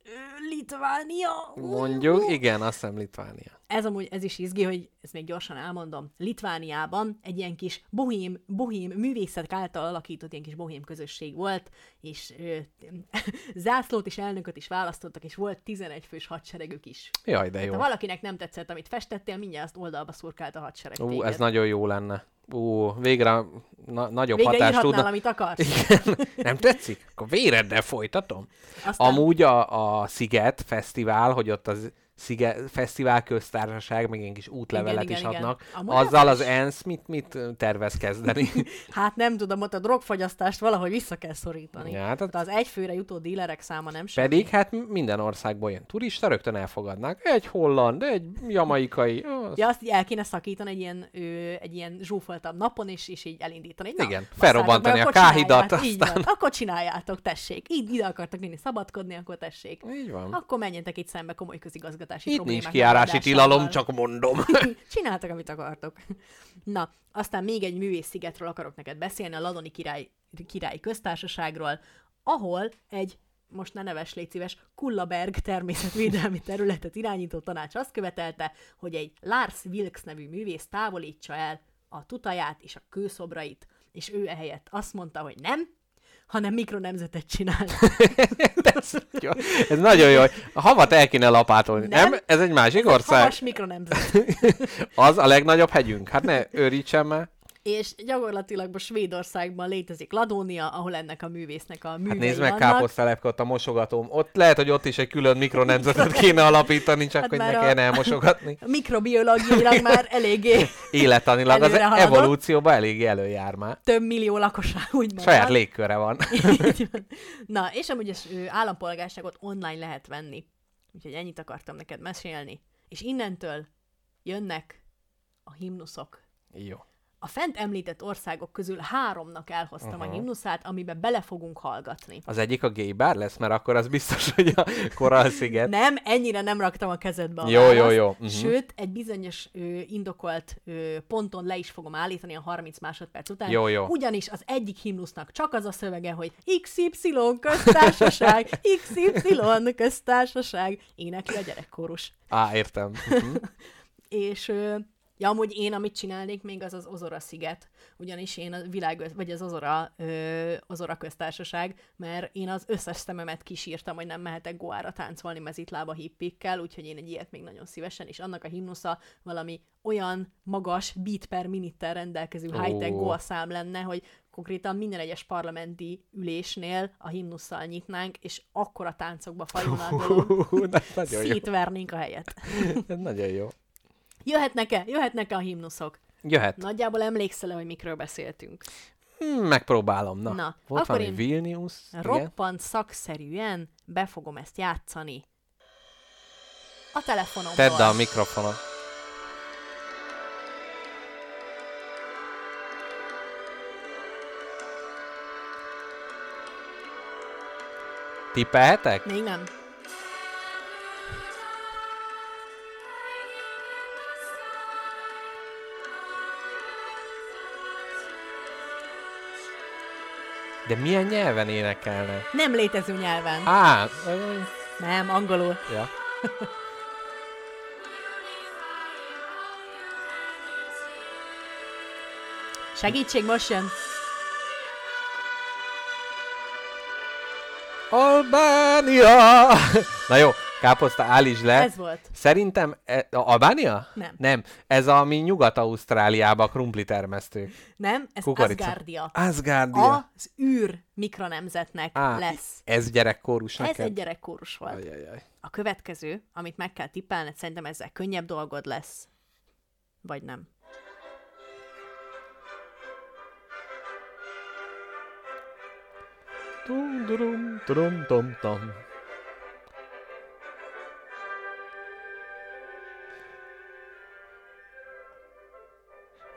Litvánia. Mondjuk, igen, azt hiszem Litvánia. Ez amúgy, ez is izgi, hogy ezt még gyorsan elmondom. Litvániában egy ilyen kis bohém, bohém művészet által alakított ilyen kis bohém közösség volt, és ö, [laughs] zászlót és elnököt is választottak, és volt 11 fős hadseregük is. Jaj, de jó. Ha valakinek nem tetszett, amit festettél, mindjárt azt oldalba szurkált a hadsereg Ú, téged. ez nagyon jó lenne. Ú, végre na- nagyobb Végre hatást tudna. amit akarsz. Igen. Nem tetszik? Akkor véreddel folytatom. Aztán, Amúgy a, a Sziget Fesztivál, hogy ott az Sziget Fesztivál köztársaság, meg ilyen kis útlevelet Igen, is igen, igen. adnak. Amúgy Azzal az. ENSZ mit, mit tervez kezdeni? [laughs] Hát nem tudom, ott a drogfogyasztást valahogy vissza kell szorítani. Ja, hát- hát az egyfőre jutó dílerek száma nem semmi. Pedig hát minden országból jön turista, rögtön elfogadnák. Egy holland, egy jamaikai. [laughs] Az... Ja, azt el kéne szakítani egy ilyen, ö, egy ilyen zsúfoltabb napon, és, és így elindítani. Na, Igen, felrobbantani a káhidat, aztán- van. Akkor csináljátok, tessék. Így ide akartak vinni szabadkodni, akkor tessék. Így van. Akkor menjetek itt szembe komoly közigazgatási Itt nincs kiárási tilalom, csak mondom. [laughs] Csináltak, amit akartok. Na, aztán még egy művészszigetről akarok neked beszélni, a Ladoni király, királyi köztársaságról, ahol egy most ne neves, légy szíves, Kullaberg természetvédelmi területet irányító tanács azt követelte, hogy egy Lars Wilks nevű művész távolítsa el a tutaját és a kőszobrait, és ő ehelyett azt mondta, hogy nem, hanem mikronemzetet csinál. [laughs] Jó, Ez nagyon jó. A havat el kéne lapátolni. Nem? Nem. Ez egy másik Ez egy ország? havas mikronemzet. [laughs] Az a legnagyobb hegyünk. Hát ne őrítsem már. És gyakorlatilag most Svédországban létezik Ladónia, ahol ennek a művésznek a művei Hát nézd meg ott a mosogatóm. Ott lehet, hogy ott is egy külön mikronemzetet kéne alapítani, csak Hát hogy ne a- kellene elmosogatni. [laughs] Mikrobiológiailag már eléggé Életanilag az evolúcióban eléggé előjár már. több millió lakoság, úgymond. Saját légköre van. [laughs] Van. Na, és amúgy az állampolgárságot online lehet venni. Úgyhogy ennyit akartam neked mesélni. És innentől jönnek a himnuszok. Jó. A fent említett országok közül háromnak elhoztam uh-huh. a himnuszát, amiben bele fogunk hallgatni. Az egyik a gay bar lesz, mert akkor az biztos, hogy a koralsziget. Nem, ennyire nem raktam a kezedbe a Jó, választ. jó, jó. Mhm. Sőt, egy bizonyos ö, indokolt ö, ponton le is fogom állítani a 30 másodperc után. Jó, jó. Ugyanis az egyik himnusznak csak az a szövege, hogy XY köztársaság, [laughs] XY köztársaság, énekli a gyerekkórus. Á, értem. Mhm. [laughs] És ö, Ja, amúgy én, amit csinálnék még, az az Ozora sziget, ugyanis én a világ, vagy az Ozora, ö, Ozora köztársaság, mert én az összes szememet kisírtam, hogy nem mehetek Goára táncolni mezitlába hippikkel, úgyhogy én egy ilyet még nagyon szívesen, és annak a himnusza valami olyan magas beat per minittel rendelkező Ó. high-tech Goa szám lenne, hogy konkrétan minden egyes parlamenti ülésnél a himnusszal nyitnánk, és akkora táncokba fajulna a [laughs] dolog, szétvernénk a helyet. [laughs] Ez nagyon jó. Jöhetnek-e? Jöhetnek-e a himnuszok? Jöhet. Nagyjából emlékszel hogy mikről beszéltünk. Hmm, megpróbálom. Na, Na, volt akkor valami Vilnius. Roppant szakszerűen be fogom ezt játszani. A telefonomból. Tedd a mikrofonot. Tippelhetek? Még nem. De milyen nyelven énekelne? Nem létező nyelven. Á, Nem, angolul. ja. [laughs] Segítség, most jön. Albánia! [laughs] Na jó, káposzta, állítsd le. Ez volt. Szerintem, e, a Albánia? Nem. Nem, ez a mi Nyugat-Ausztráliában krumpli termesztő. Nem, ez Kukorica. Asgardia. Asgardia. Az űr mikronemzetnek Á, lesz. Ez gyerekkórus Ez neked? egy gyerekkórus volt. Ajajaj. A következő, amit meg kell tippelned, szerintem ezzel könnyebb dolgod lesz. Vagy nem. Tum, durum, turum, tom, tom.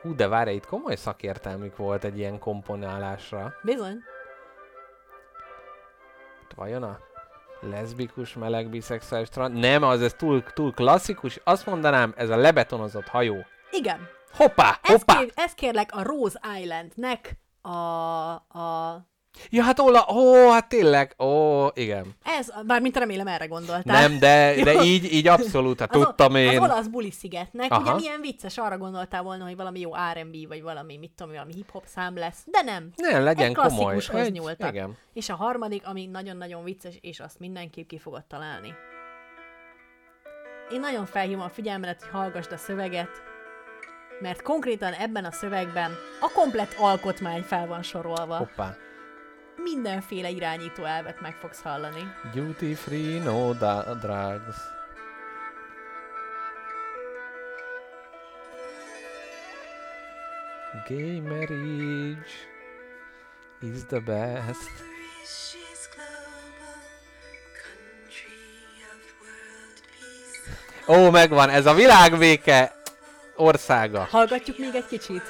Hú, de várj, itt komoly szakértelmük volt egy ilyen komponálásra. Bizony. Vajon a leszbikus, meleg, biszexuális, trans... Nem, az ez túl, túl klasszikus. Azt mondanám, ez a lebetonozott hajó. Igen. Hoppá, Ez, hoppá! kér, ez kérlek a Rose Islandnek a, a Ja, hát Ola, ó, hát tényleg, ó, igen. ez, bármint remélem erre gondoltál. Nem, de, [laughs] de így, így abszolút, hát Az, tudtam én. Az olasz buli szigetnek, Aha. ugye milyen vicces, arra gondoltál volna, hogy valami jó R&B, vagy valami, mit tudom, valami hip-hop szám lesz, de nem. Nem, legyen egy komoly. klasszikushoz Egy- nyúltak. Igen. És a harmadik, ami nagyon-nagyon vicces, és azt mindenképp ki fogod találni. Én nagyon felhívom a figyelmedet, hogy hallgassd a szöveget, mert konkrétan ebben a szövegben a komplett alkotmány fel van sorolva. Hoppá. Mindenféle irányító elvet meg fogsz hallani. Duty free, no da- drugs. Gay marriage is the best. Ó, megvan, ez a világvéke országa. Hallgatjuk még egy kicsit?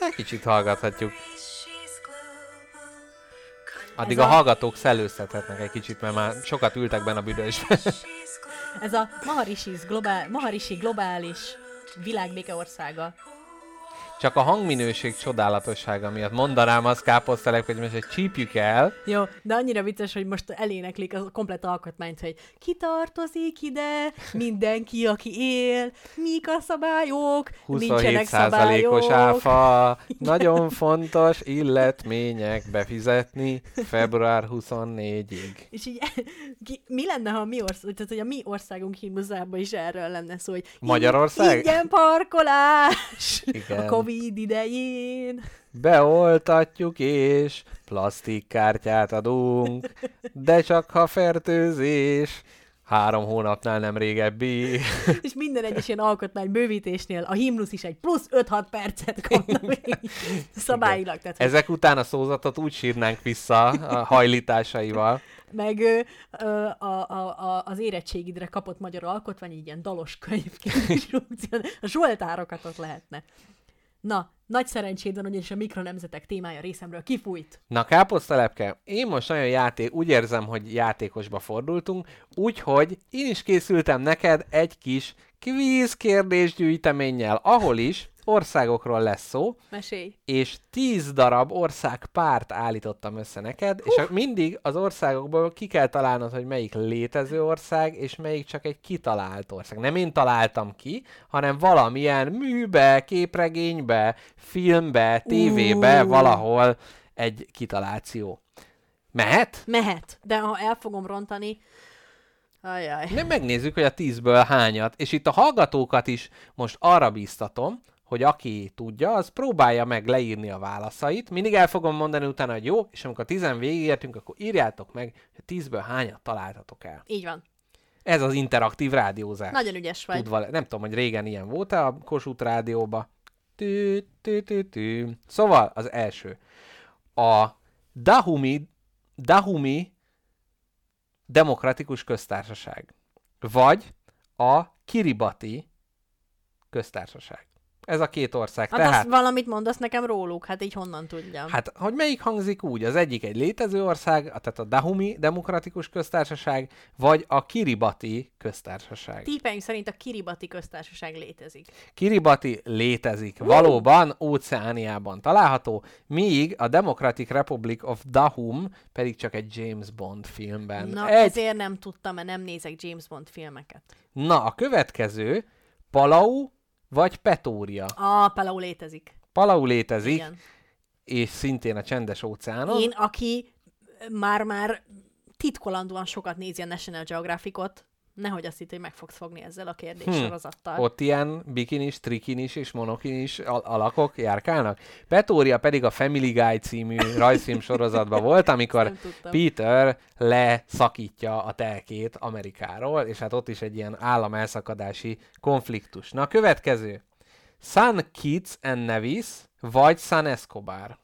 Egy kicsit hallgathatjuk. Addig a a- hallgatók szellőzhethetnek egy kicsit, mert már sokat ültek benne a büdösbe. she's global. Ez a Maharishis globál, Maharishi globális világbéke országa. Csak a hangminőség csodálatossága miatt mondanám azt káposztelek, hogy most egy csípjük el, Jó, de annyira vicces, hogy most eléneklik a komplet alkotmányt, hogy ki tartozik ide, mindenki, aki él, mik a szabályok, nincsenek 27%-os szabályok. áfa, [laughs] nagyon fontos illetmények befizetni február 24-ig. És így, [laughs] ki, mi lenne, ha a mi, orsz, tehát, hogy a mi országunk himnuszában is erről lenne szó, hogy Magyarország? ingyen parkolás Igen. a Covid idején. Beoltatjuk és plastikkártyát adunk, de csak ha fertőzés, három hónapnál nem régebbi. [laughs] És minden egyes ilyen alkotmány bővítésnél a himnusz is egy plusz 5-6 percet kap még szabályilag. Tehát, hogy Ezek után a szózatot úgy sírnánk vissza a hajlításaival. meg ö, ö, a, a, az érettségidre kapott magyar alkotmány egy ilyen dalos könyvként instrukció. A zsoltárokat ott lehetne. Na, nagy szerencséd van, ugyanis a mikronemzetek témája részemről kifújt. Na, káposztelepke, én most nagyon játék, úgy érzem, hogy játékosba fordultunk, úgyhogy én is készültem neked egy kis kvíz kérdésgyűjteménnyel, ahol is országokról lesz szó, Mesélj. és 10 darab ország párt állítottam össze neked, és a- mindig az országokból ki kell találnod, hogy melyik létező ország, és melyik csak egy kitalált ország. Nem én találtam ki, hanem valamilyen műbe, képregénybe, filmbe, tévébe, Ú. valahol egy kitaláció. Mehet? Mehet, de ha el fogom rontani, ajaj. Nem megnézzük, hogy a tízből hányat, és itt a hallgatókat is most arra bíztatom, hogy aki tudja, az próbálja meg leírni a válaszait. Mindig el fogom mondani utána, hogy jó, és amikor tizen végigértünk, akkor írjátok meg, hogy tízből hányat találtatok el. Így van. Ez az interaktív rádiózás. Nagyon ügyes vagy. Tudva, nem tudom, hogy régen ilyen volt-e a Kossuth rádióba. Tű, tű, tű, tű. Szóval az első. A Dahumi, Dahumi Demokratikus Köztársaság. Vagy a Kiribati Köztársaság. Ez a két ország. Hát Tehát, azt valamit mondasz nekem róluk, hát így honnan tudjam. Hát, hogy melyik hangzik úgy? Az egyik egy létező ország, tehát a Dahumi Demokratikus Köztársaság, vagy a Kiribati Köztársaság. Típeim szerint a Kiribati köztársaság létezik. Kiribati létezik. Valóban Óceániában található, míg a Democratic Republic of Dahum pedig csak egy James Bond filmben. Na, egy... ezért nem tudtam, mert nem nézek James Bond filmeket. Na, a következő Palau vagy Petória. A Palau létezik. Palau létezik, Igen. és szintén a csendes óceánon. Én, aki már-már titkolandóan sokat nézi a National Geographicot, nehogy azt hitt, hogy meg fogsz fogni ezzel a kérdéssorozattal. Ott ilyen bikinis, trikinis és monokinis al- alakok járkálnak. Petória pedig a Family Guy című rajzfilm [laughs] sorozatban volt, amikor. Peter leszakítja a telkét Amerikáról, és hát ott is egy ilyen államelszakadási konfliktus. Na következő. San Kitts and Nevis, vagy San Escobar.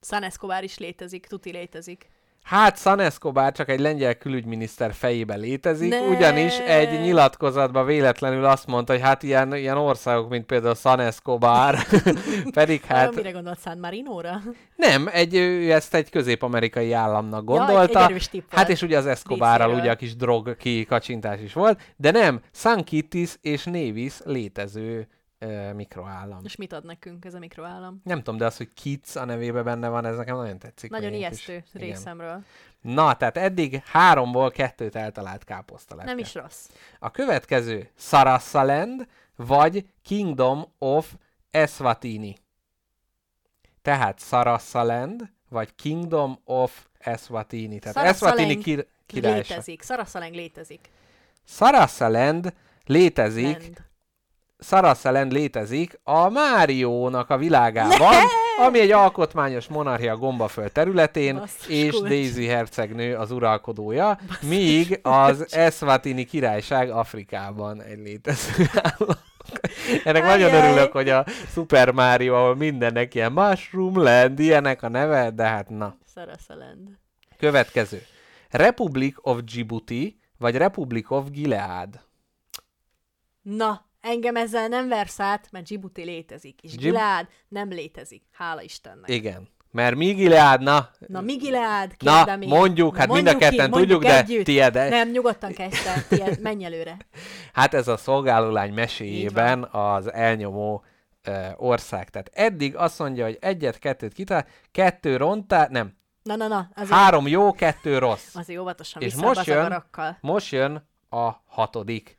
San Escobar is létezik, tuti létezik. Hát San Escobar csak egy lengyel külügyminiszter fejében létezik, Ne! ugyanis egy nyilatkozatban véletlenül azt mondta, hogy hát ilyen, ilyen országok, mint például San Escobar, [laughs] pedig Hát... hát Mire gondolt San Marinóra? nem, egy, ő ezt egy közép-amerikai államnak Ja, egy- gondolta. egy tipp hát és ugye az Escobarral ugye a kis drog kikacsintás is volt, de nem, San Kittis és Nevis létező ö, mikroállam. És mit ad nekünk ez a mikroállam? Nem tudom, de az, hogy Kids a nevébe benne van, ez nekem nagyon tetszik. Nagyon ijesztő igen. részemről. Na, tehát eddig háromból kettőt eltalált káposztalepke. Nem is rossz. A következő Sarassaland vagy Kingdom of Eswatini. Tehát Sarassaland vagy Kingdom of Eswatini. Tehát Sarassaland Eswatini kir- királyság. Létezik. Szaraszaleng létezik. Sarassaland létezik, Sarassaland létezik a Máriónak a világában, ami egy alkotmányos monarchia gombaföld területén, Basszus és kulcs. Daisy hercegnő az uralkodója, míg az Eswatini királyság Afrikában egy létező állam. Ennek nagyon Ajaj. örülök, hogy a Super Mario, ahol mindennek ilyen Mushroom Land, ilyenek a neve, de hát na. Szaraszalend. Következő. Republic of Djibouti, vagy Republic of Gilead. Na, engem ezzel nem versz át, mert Djibouti létezik, és Dzsib- Gilead nem létezik. Hála Istennek. Igen. Mert mi Gilead, na, Na, mi Gilead? Na, én. mondjuk, hát mind a Mondjuk ki, ketten mondjuk tudjuk, de együtt. egy. Nem, nyugodtan kezd el, tiéd, menj előre. [laughs] Hát ez a szolgálólány meséjében az elnyomó ö, ország. Tehát eddig azt mondja, hogy egyet-kettőt kitál, kettő rontá, nem, Na, na, na, azért, három jó, kettő rossz. azért óvatosan És most jön-. Most jön a hatodik.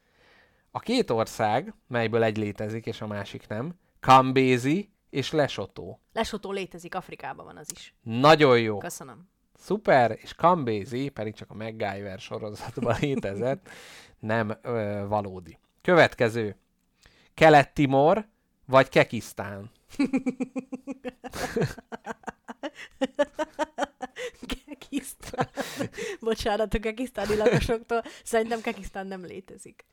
A két ország, melyből egy létezik, és a másik nem, Kambézi és Lesotho. Lesotó létezik, Afrikában van az is. Nagyon jó. Köszönöm. Szuper, és Kambézi pedig csak a MacGyver sorozatban létezett, [laughs] nem ö, valódi. Következő. Kelet-Timor vagy Kekisztán. Kekisztán. Bocsánat a kekisztáni lakosoktól. Szerintem Kekisztán nem létezik.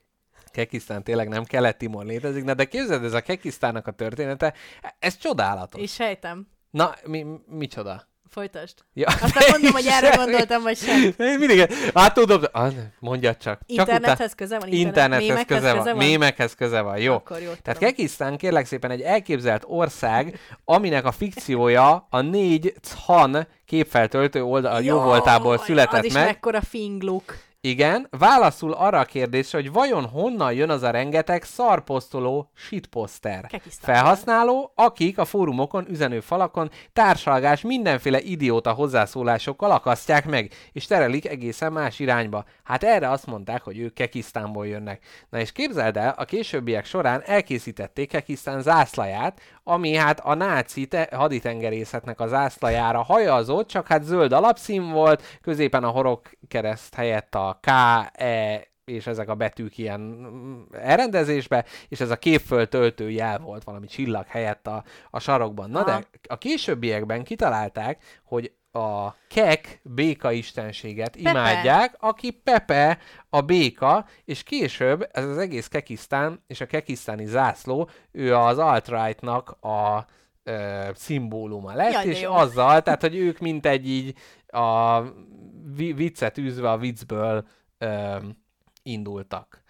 Kekisztán tényleg nem Kelet-Timor létezik, na de képzeld, ez a Kekisztánnak a története, ez csodálatos. És sejtem. Na, mi, micsoda? Folytasd. Ja, Aztán mondom, hogy erre [laughs] gondoltam, vagy sem. Én mindig, hát tudom, ah, mondjad csak. csak Internethez köze van? utá- internethez Mémekhez köze van. Mémekhez köze van, jó. Akkor jó. Tehát. Kekisztán kérlek szépen egy elképzelt ország, aminek a fikciója a négy Chan képfeltöltő oldal jó voltából született az is meg. mekkora fingluk. Igen, válaszul arra a kérdésre, hogy vajon honnan jön az a rengeteg szarposztoló shitposter. Felhasználó, akik a fórumokon, üzenőfalakon társalgás mindenféle idióta hozzászólásokkal akasztják meg, és terelik egészen más irányba. Hát erre azt mondták, hogy ők Kekisztánból jönnek. Na és képzeld el, a későbbiek során elkészítették Kekisztán zászlaját, ami hát a náci te- haditengerészetnek a zászlajára hajazott, csak hát zöld alapszín volt, középen a horog kereszt helyett a K, E és ezek a betűk ilyen mm, elrendezésbe, és ez a képföld töltő jel volt valami csillag helyett a, a sarokban. Na Aha. de a későbbiekben kitalálták, hogy a kek béka istenséget Pepe. imádják, aki Pepe a béka, és később ez az egész Kekisztán és a kekisztáni zászló, ő az alt-rightnak a ö, szimbóluma lett, Jaj, és jó. azzal, tehát hogy ők mint egy így a vi- viccet űzve a viccből ö, indultak.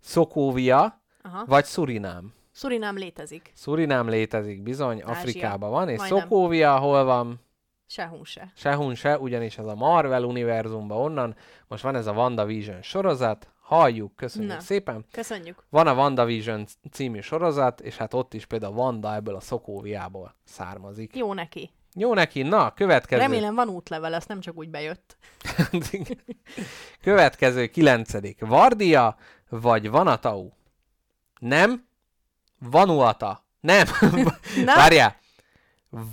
Szokóvia Aha. vagy Surinám. Surinám létezik. Surinám létezik bizony, Ázsia. Afrikában van, és Majdnem. Szokóvia hol van? Sehun se. Sehun se, ugyanis ez a Marvel univerzumban onnan. Most van ez a WandaVision sorozat, halljuk, köszönjük Na. szépen. Köszönjük. Van a WandaVision című sorozat, és hát ott is például Wanda ebből a Szokóviából származik. Jó neki. Jó neki, na, következő. Remélem van útlevel, ezt nem csak úgy bejött. [laughs] következő, kilencedik. Vardia vagy Vanatau? Nem? Vanuata? Nem. [laughs] Na? Várjál.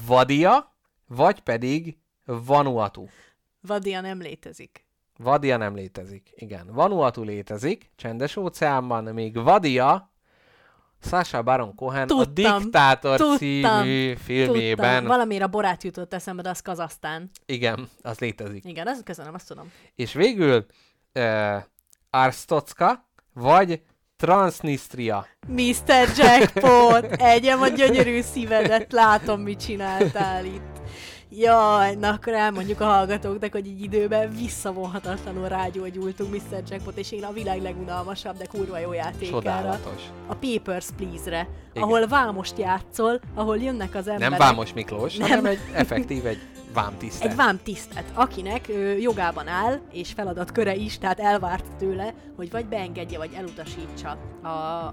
Vadia, vagy pedig Vanuatu. Vadia nem létezik. Vadia nem létezik. Igen. Vanuatu létezik, csendes óceánban, még Vadia Sasha Baron Cohen a Tudtam, Diktátor tudtam, című filmében. Tudtam. Valamiért a borát jutott eszembe, de az Kazasztán. Igen, az létezik. Igen, azt köszönöm, azt tudom. És végül uh, Arstocka, vagy Transnistria. Mr. Jackpot, egyem a gyönyörű szívedet, látom, mit csináltál itt. Jaj, na akkor elmondjuk a hallgatóknak, hogy egy időben visszavonhatatlanul rágyógyultunk Mr. Jackpot, és én a világ legunalmasabb, de kurva jó játékára. A Papers, Please-re, Igen. ahol Vámost játszol, ahol jönnek az emberek. Nem Vámos Miklós, Nem. hanem egy effektív, egy vámtisztet. Egy vámtisztet, akinek ö, jogában áll, és feladatköre is, tehát elvárt tőle, hogy vagy beengedje, vagy elutasítsa a,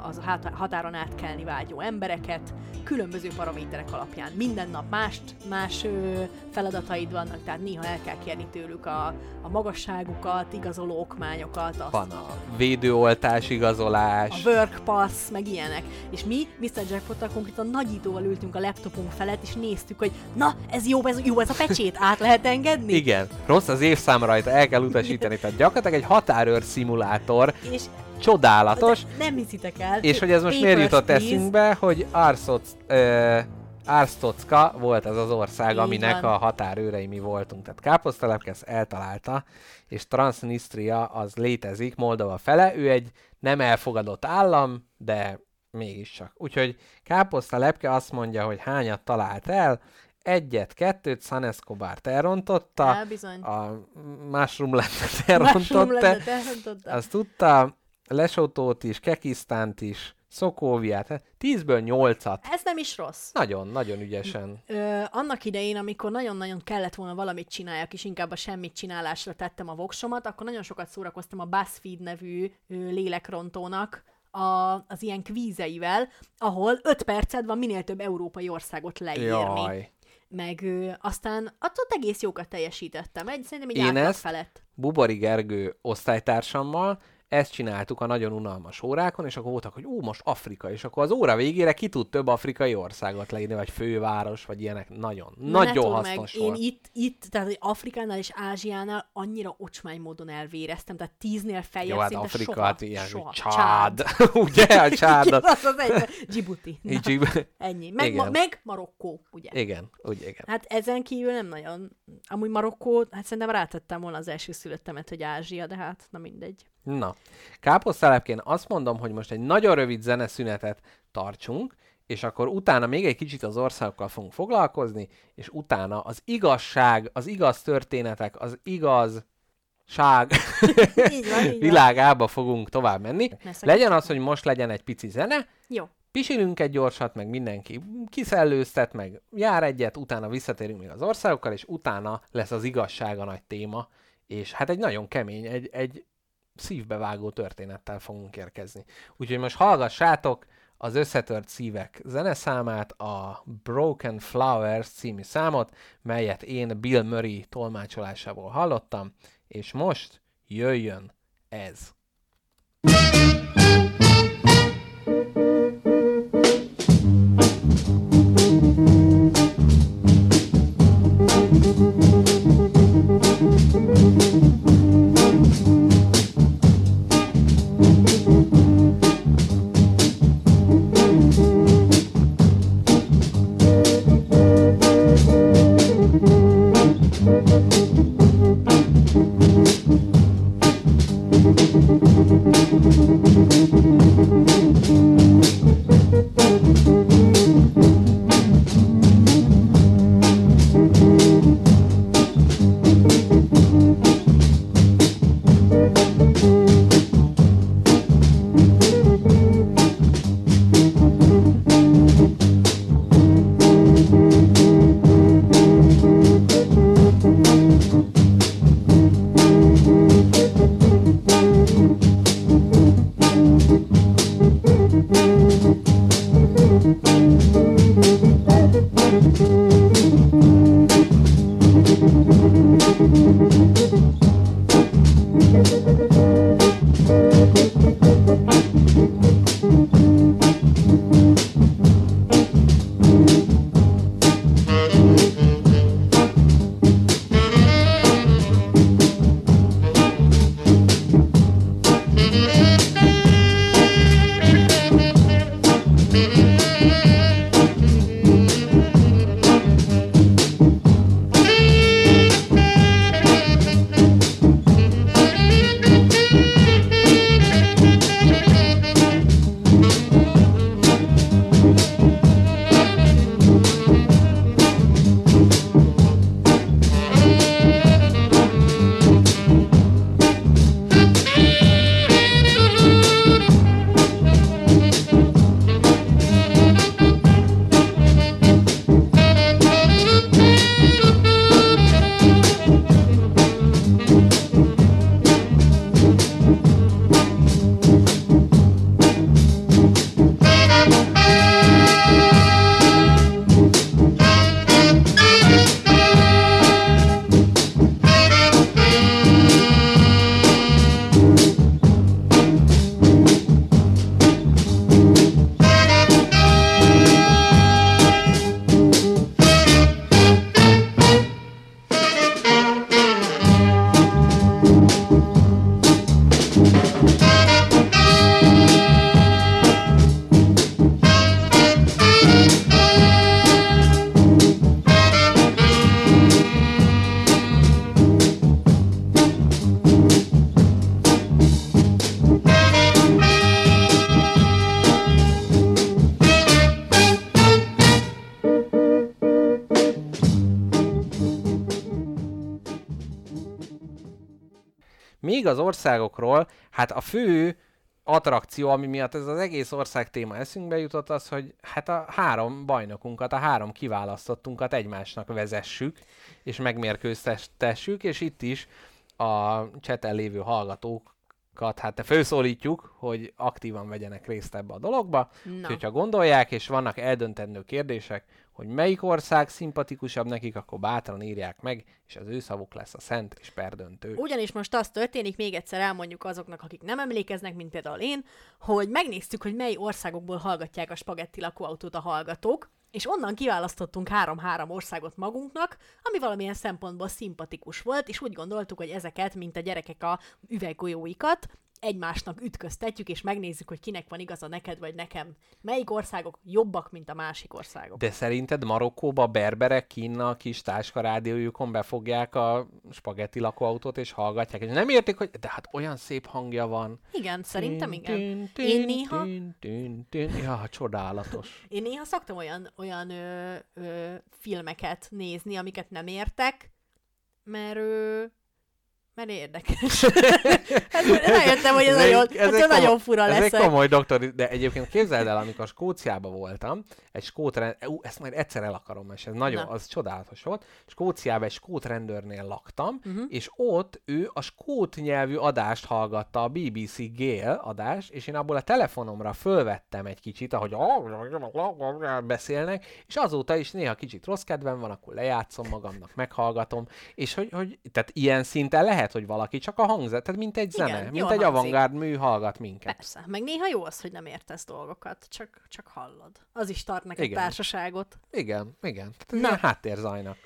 az a határon átkelni vágyó embereket, különböző paraméterek alapján. Minden nap mást, más ö, feladataid vannak, tehát néha el kell kérni tőlük a, a magasságukat, igazoló okmányokat, azt, Van a védőoltás igazolás. a work pass, meg ilyenek. És mi Mr. Jackpot-tal konkrétan nagyítóval ültünk a laptopunk felett, és néztük, hogy na, ez jó, ez jó, ez a pecsét, át lehet engedni? Igen, rossz az évszám rajta, el kell utasítani. Tehát gyakorlatilag egy határőr szimulátor, És csodálatos, de nem hiszitek el. és hogy ez most miért jutott please. eszünkbe, hogy Arsoc, ö, Arstocka volt az az ország, Így aminek van. a határőrei mi voltunk. Tehát Káposztelepke ezt eltalálta, és Transnistria az létezik, Moldova fele. Ő egy nem elfogadott állam, de mégiscsak. Úgyhogy Káposztelepke azt mondja, hogy hányat talált el, egyet, kettőt, San Escobart elrontotta, Á, bizony. a Mushroom Landet elrontotta, elrontotta. azt tudta, Lesotót is, Kekisztánt is, Szokóviát, hát 10-ből 8-at. Ez nem is rossz. Nagyon, nagyon ügyesen. Ö, annak idején, amikor nagyon-nagyon kellett volna valamit csináljak, és inkább a semmit csinálásra tettem a voksomat, akkor nagyon sokat szórakoztam a BuzzFeed nevű ö, lélekrontónak a, az ilyen kvízeivel, ahol 5 perced van minél több európai országot leírni. Jaj. Meg ö, aztán attól egész jókat teljesítettem. Egy, szerintem egy Én ezt- felett. Bubori Gergő osztálytársammal ezt csináltuk a nagyon unalmas órákon, és akkor voltak, hogy ú, most Afrika, és akkor az óra végére ki tud több afrikai országot leírni, vagy főváros, vagy ilyenek. Nagyon, Na, nagyon hasznos meg, én volt. itt, itt, tehát hogy Afrikánál és Ázsiánál annyira ocsmány módon elvéreztem, tehát tíznél feljebb Jó, hát szinte Afrika, soha, hát ilyen, soha. hogy csád. [laughs] Ugye, [laughs] a csádat. az az egy, Djibouti. Na, ennyi. Meg, Igen. ma, meg Marokkó, ugye? igen, úgy, igen. Hát ezen kívül nem nagyon. Amúgy Marokkó, hát szerintem rátettem volna az első szülöttemet, hogy Ázsia, de hát na mindegy. Na, káposztelepként azt mondom, hogy most egy nagyon rövid zeneszünetet tartsunk, és akkor utána még egy kicsit az országokkal fogunk foglalkozni, és utána az igazság, az igaz történetek, az igaz ság [laughs] Így van, így van. világába fogunk tovább menni. Legyen az, hogy most legyen egy pici zene, Jó. pisilünk egy gyorsat, meg mindenki kiszellőztet, meg jár egyet, utána visszatérünk még az országokkal, és utána lesz az igazság a nagy téma, és hát egy nagyon kemény, egy, egy szívbevágó történettel fogunk érkezni. Úgyhogy most hallgassátok az Összetört Szívek zeneszámát, a Broken Flowers című számot, melyet én Bill Murray tolmácsolásából hallottam, és most jöjjön ez. Thank Még az országokról, hát a fő attrakció, ami miatt ez az egész ország téma eszünkbe jutott, az, hogy hát a három bajnokunkat, a három kiválasztottunkat egymásnak vezessük, és megmérkőztessük, és itt is a cseten lévő hallgatókat hát felszólítjuk, hogy aktívan vegyenek részt ebbe a dologba. Na. Hogyha gondolják, és vannak eldöntendő kérdések, hogy melyik ország szimpatikusabb nekik, akkor bátran írják meg, és az ő szavuk lesz a szent és perdöntő. Ugyanis most az történik, még egyszer elmondjuk azoknak, akik nem emlékeznek, mint például én, hogy megnéztük, hogy mely országokból hallgatják a spagetti lakóautót a hallgatók, és onnan kiválasztottunk három-három országot magunknak, ami valamilyen szempontból szimpatikus volt, és úgy gondoltuk, hogy ezeket, mint a gyerekek a üveggolyóikat, egymásnak ütköztetjük, és megnézzük, hogy kinek van igaza neked vagy nekem. Melyik országok jobbak, mint a másik országok. De szerinted Marokkóba berberek kínna a kis táska rádiójukon befogják a spagetti lakóautót és hallgatják, és nem értik, hogy de hát olyan szép hangja van. Igen, szerintem igen. Én néha. Ja, csodálatos. [laughs] én néha szoktam olyan, olyan ö, ö, filmeket nézni, amiket nem értek, mert, ö, mert érdekes. [laughs] hát, rájöttem, hogy ez nagyon, ez nagyon komoly- fura Ez lesz. egy komoly doktor, de egyébként képzeld el, amikor Skóciában voltam, egy skót rend... Ú, ezt majd egyszer el akarom mesélni, nagyon, Na. az csodálatos volt. Skóciában egy skót rendőrnél laktam, uh-huh. és ott ő a skót nyelvű adást hallgatta, a BBC Gale adást, és én abból a telefonomra fölvettem egy kicsit, ahogy beszélnek, és azóta is néha kicsit rossz kedvem van, akkor lejátszom magamnak, meghallgatom, és hogy, hogy tehát ilyen szinten lehet, hogy valaki csak a hangzat, tehát mint egy Igen, zene, mint egy hangzik. avantgárd mű hallgat minket. Persze, meg néha jó az, hogy nem értesz dolgokat, csak, csak hallod. Az is tart neked Igen. társaságot. Igen, igen. Tehát Na. háttérzajnak.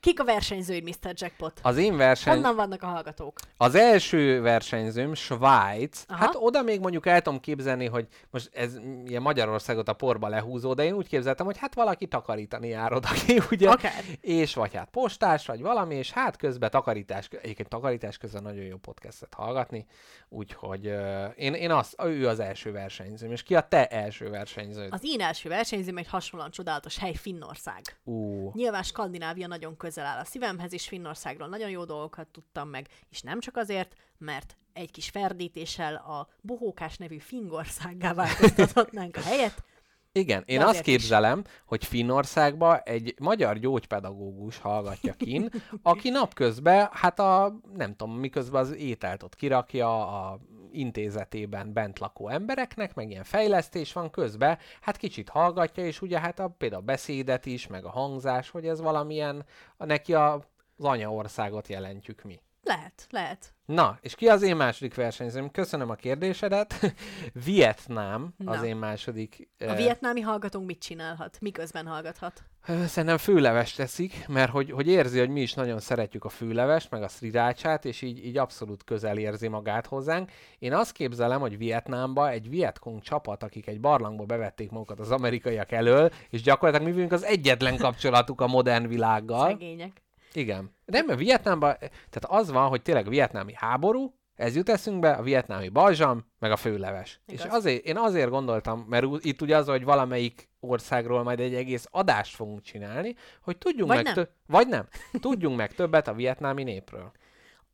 Kik a versenyzőid, Mr. Jackpot? Az én verseny, Honnan vannak a hallgatók? az első versenyzőm Svájc, Aha. hát oda még mondjuk el tudom képzelni, hogy most ez ilyen Magyarországot a porba lehúzó, de én úgy képzeltem, hogy hát valaki takarítani jár oda ki, [laughs] ugye? Akár. És vagy hát postás, vagy valami, és hát közben takarítás, egyébként takarítás közben nagyon jó podcastet hallgatni, úgyhogy uh, én, én az, ő az első versenyzőm, és ki a te első versenyződ? Az én első versenyzőm egy hasonlóan csodálatos hely Finnország. Ú, Nyilván Skandinávia nagyon közel áll a szívemhez, és Finnországról nagyon jó dolgokat tudtam meg, és nem csak azért, mert egy kis ferdítéssel a Bohókás nevű Finnországgá változtathatnánk a helyet. Igen, én De azt azért is. képzelem, hogy Finnországba egy magyar gyógypedagógus hallgatja kin, [laughs] aki napközben, hát a, nem tudom, miközben az ételt ott kirakja a intézetében bent lakó embereknek, meg ilyen fejlesztés van közben, hát kicsit hallgatja, és ugye hát a, például a beszédet is, meg a hangzás, hogy ez valamilyen, a, neki a, az anyaországot jelentjük mi. Lehet, lehet. Na, és ki az én második versenyzőm? Köszönöm a kérdésedet. [laughs] Vietnám az Na. én második. A eh, vietnámi hallgatónk mit csinálhat? Miközben hallgathat? Szerintem főleves teszik, mert hogy, hogy érzi, hogy mi is nagyon szeretjük a főlevest, meg a srirácsát, és így, így abszolút közel érzi magát hozzánk. Én azt képzelem, hogy Vietnámba egy Vietcong csapat, akik egy barlangba bevették magukat az amerikaiak elől, és gyakorlatilag mi vagyunk az egyetlen kapcsolatuk a modern világgal. Szegények. Igen. De mert Vietnámban, tehát az van, hogy tényleg vietnámi háború, ez jut eszünkbe, a vietnámi balzsam, meg a főleves. Igaz. És azért, én azért gondoltam, mert itt ugye az, hogy valamelyik országról majd egy egész adást fogunk csinálni, hogy tudjunk Vagy meg nem. tö- vagy nem, tudjunk meg többet a vietnámi népről.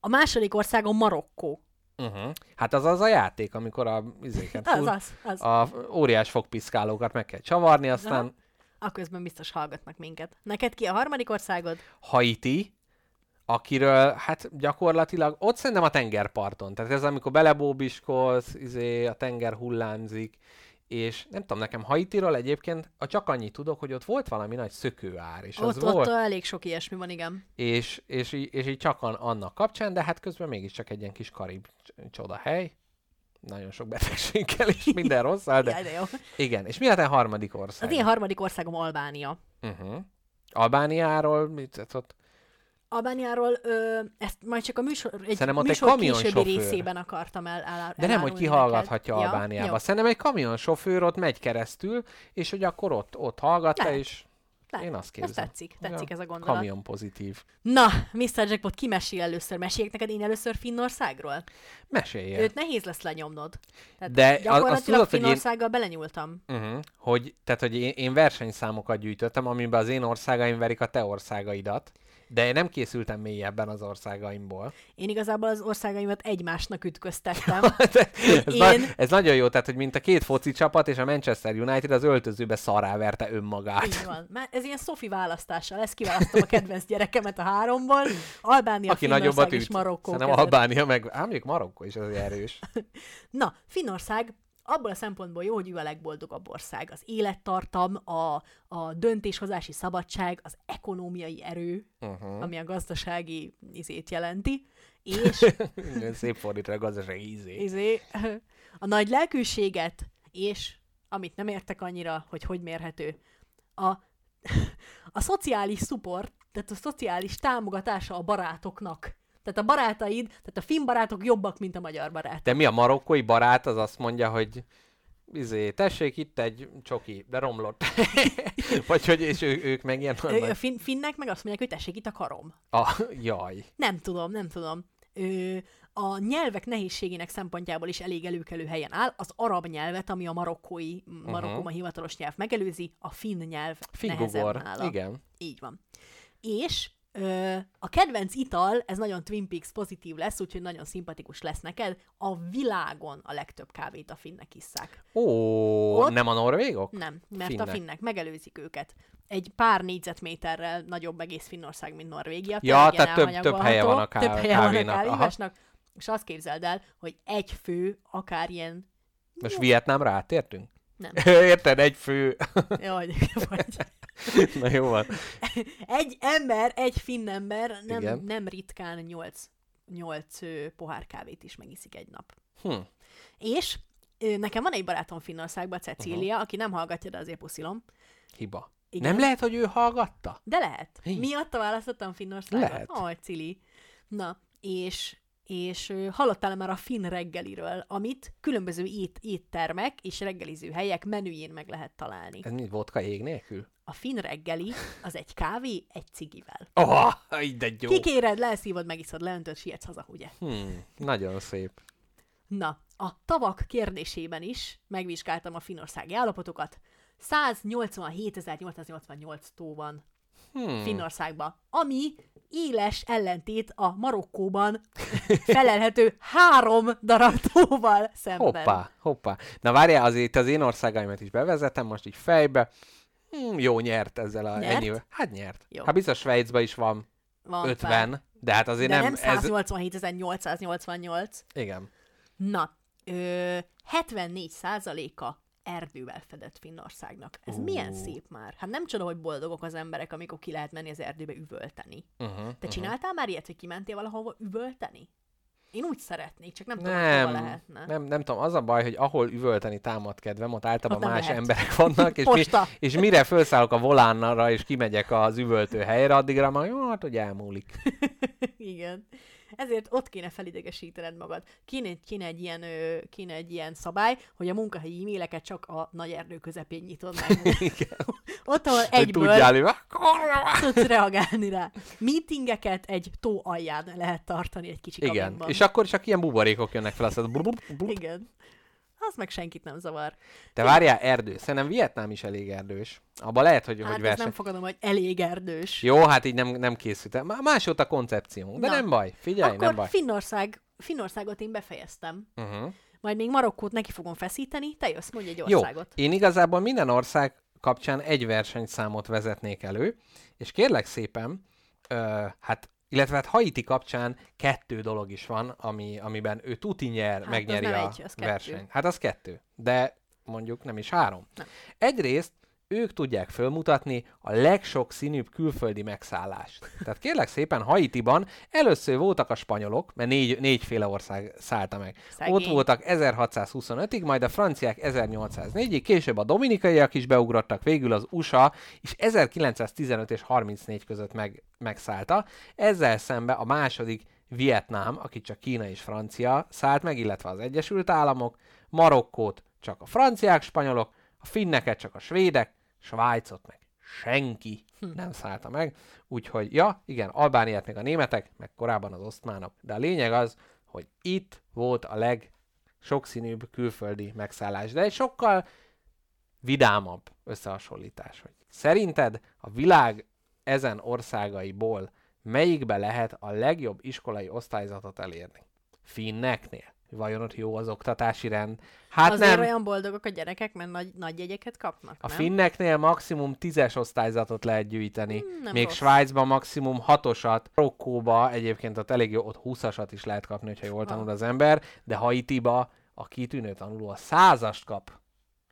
A második országon Marokkó. Uh-huh. Hát az az a játék, amikor a, izéket, [laughs] Az, az, az. a óriás fogpiszkálókat meg kell csavarni, aztán Aha. Aközben biztos hallgatnak minket. Neked ki a harmadik országod? Haiti, akiről hát gyakorlatilag ott szerintem a tengerparton. Tehát ez amikor belebóbiskolsz, izé, a tenger hullámzik, és nem tudom, nekem Haitiról egyébként a csak annyit tudok, hogy ott volt valami nagy szökőár, és az Ott, volt, ott elég sok ilyesmi van, igen. és, és, így- és így csak an- annak kapcsán, de hát közben mégiscsak egy ilyen kis karib cs- csoda hely. Nagyon sok betegséggel és minden rosszal, Jaj, de [laughs] de jó. igen. És mi a te harmadik ország? Az én harmadik országom Albánia. uh-huh. Albániáról mit tehát ott? Albániáról ö, ezt majd csak a műsor, egy Szerintem ott egy műsor későbbi kamionsofőr. részében akartam el, el De nem, hogy kihallgathatja neked. Albániába. Ja, Szerintem egy kamionsofőr ott megy keresztül, és hogy akkor ott, ott hallgatta, Lehet. és jó. én azt Ez képzelem. tetszik, tetszik ez a gondolat. Kamion pozitív. Na, Mr. Jackpot, ki mesél először? Meséljek neked én először Finnországról? Meséljen. Őt nehéz lesz lenyomnod. Tehát De gyakorlatilag tudod, hogy én- Finnországgal belenyúltam. Uh-huh. Hogy, tehát, hogy én, én versenyszámokat gyűjtöttem, amiben az én országaim verik a te országaidat, de én nem készültem mélyebben az országaimból. Én igazából az országaimat egymásnak ütköztettem. [laughs] Ez, Én- na, ez nagyon jó, tehát, hogy mint a két foci csapat és a Manchester United az öltözőbe szaráverte önmagát. Így van. Már ez ilyen Sophie választása lesz. Kiválasztom a kedvenc gyerekemet a háromból. Albánia, Aki Finnország és. Marokkó. Között. Albánia meg... Ám mondjuk Marokkó is az erős. [laughs] Na, Finnország abból a szempontból jó, hogy ő a legboldogabb ország. Az élettartam, a, a döntéshozási szabadság, az ekonómiai erő, uh-huh. ami a gazdasági izét jelenti, [laughs] és Szép fordítva a gazdasági ízé. izé, [laughs] a nagy lelkűséget, és amit nem értek annyira, hogy hogy mérhető, a, [laughs] a szociális support, tehát a szociális támogatása a barátoknak. Tehát a barátaid, tehát a finn barátok jobbak, mint a magyar barátok. De mi a marokkói barát, az azt mondja, hogy izé, tessék itt egy csoki, de romlott. [laughs] Vagy hogy, és ő, ők meg ilyen... Ö, A fin- finnek meg azt mondják, hogy tessék itt a karom. A, jaj. Nem tudom, nem tudom. Ö, a nyelvek nehézségének szempontjából is elég előkelő helyen áll. Az arab nyelvet, ami a marokkói, Marokkóban hivatalos nyelv megelőzi, a finn nyelv nehezebb Fingugor. nála. Igen. Így van. És a kedvenc ital, ez nagyon Twin Peaks pozitív lesz, úgyhogy nagyon szimpatikus lesz neked, a világon a legtöbb kávét a finnek isszák. Ó, Ott- nem a norvégok? Nem, mert Finnek. a finnek megelőzik őket. Egy pár négyzetméterrel nagyobb egész Finnország, mint Norvégia. Ja, tehát több- több helye van a elhanyagolható, ká- több helye van a kávénak, aha. kávéháznak. És azt képzeld el, hogy egy fő, akár ilyen, Most Vietnámra átértünk? nem, [laughs] Érted? Egy fő. jaj, vagy [laughs] Na jó van. egy ember, egy finn ember nem, Igen. nem ritkán nyolc, nyolc pohár kávét is megiszik egy nap. Hm. És nekem van egy barátom Finnországban, Cecília, uh-huh. aki nem hallgatja, de azért puszilom. Hiba. Igen. Nem lehet, hogy ő hallgatta? De lehet. Hi. Miatta választottam Finnországot? Lehet. Aj, Cili. Na, és, és hallottál már a finn reggeliről, amit különböző ét, éttermek és reggeliző helyek menüjén meg lehet találni. Ez mi vodka jég nélkül? A finn reggeli az egy kávé egy cigivel. Oh, de jó. Kikéred, leszívod, megiszod, leöntöd, sietsz haza, ugye? Hmm, nagyon szép. Na, a tavak kérdésében is megvizsgáltam a finnországi állapotokat. 187.888 tó van Hmm. Finnországban, ami éles ellentét a Marokkóban [laughs] felelhető három darab tóval szemben. Hoppá, hoppá. Na várjál, azért az én országaimat is bevezetem, most így fejbe. Hmm, jó, nyert ezzel a Nyert? ennyivel. Hát nyert. Jó. Hát biztos Svájcban is van Van 50, pár. de hát azért De nem, nem, ez... 187.888. Igen. Na, ö, 74 százaléka erdővel fedett Finnországnak. Ez Ú. milyen szép már. Hát nem csoda, hogy boldogok az emberek, amikor ki lehet menni az erdőbe üvölteni. Uh-huh, Te csináltál már ilyet, hogy kimentél valahova üvölteni? Én úgy szeretnék, csak nem, tudom, hogy Nem, lehetne. nem, nem tudom, az a baj, hogy ahol üvölteni támad kedvem, ott általában Ott nem más lehet. emberek vannak, [laughs] és, mi, és mire felszállok a volánnal és kimegyek az üvöltő helyre, addigra már jó, hát hogy elmúlik. [laughs] Igen. Ezért ott kéne felidegesítened magad. Kéne, kéne, egy ilyen, kéne egy ilyen szabály, hogy a munkahelyi e-maileket csak a nagy erdő közepén nyitod meg. [laughs] Igen. Ott, ahol egyből tudjál, tudsz reagálni rá. Meetingeket egy tó alján lehet tartani egy kicsi Igen, kabinban. és akkor csak ilyen buborékok jönnek fel, azt. Igen. Az meg senkit nem zavar. Te várjál, erdő. Szerintem Vietnám is elég erdős. Abba lehet, hogy, Hát hogy verseny. nem fogadom, hogy elég erdős. Jó, hát így nem, nem készültem. Má- Más volt a koncepciónk, de Na. nem baj. Figyelj, Akkor nem baj. Finnország, Finnországot én befejeztem. Uh-huh. Majd még Marokkót neki fogom feszíteni. Te jössz, mondj egy Jó, országot. én igazából minden ország kapcsán egy versenyszámot vezetnék elő, és kérlek szépen, ö, hát illetve hát Haiti kapcsán kettő dolog is van, ami, amiben ő tuti nyer, Hát, az megnyeri nem a egy, az kettő. versenyt. Hát az kettő, de mondjuk nem is három. Nem. Egyrészt ők tudják fölmutatni a legsokszínűbb külföldi megszállást. Tehát kérlek szépen, Haitiban először voltak a spanyolok, mert négy, négyféle ország szállta meg. Szegény. Ott voltak 1625-ig, majd a franciák 1804-ig, később a dominikaiak is beugrottak, végül az USA is 1915 és 34 között meg, megszállta. Ezzel szembe a második Vietnám, aki csak Kína és Francia szállt meg, illetve az Egyesült Államok, Marokkót csak a franciák, spanyolok, a finneket csak a svédek, Svájcot meg senki nem szállta meg. Úgyhogy, ja, igen, Albániát még a németek, meg korábban az osztmánok. De a lényeg az, hogy itt volt a legsokszínűbb külföldi megszállás. De egy sokkal vidámabb összehasonlítás. Hogy szerinted a világ ezen országaiból melyikbe lehet a legjobb iskolai osztályzatot elérni? Finneknél? Vajon ott jó az oktatási rend? Hát Azért nem. olyan boldogok a gyerekek, mert nagy, nagy jegyeket kapnak, A nem? finneknél maximum tízes osztályzatot lehet gyűjteni, Hmm, nem még rossz. Svájcban maximum hatosat, Rokkóba egyébként ott elég jó, ott húszasat is lehet kapni, hogyha jól Ha. tanul az ember, de Haitiba a kitűnő tanuló a százast kap.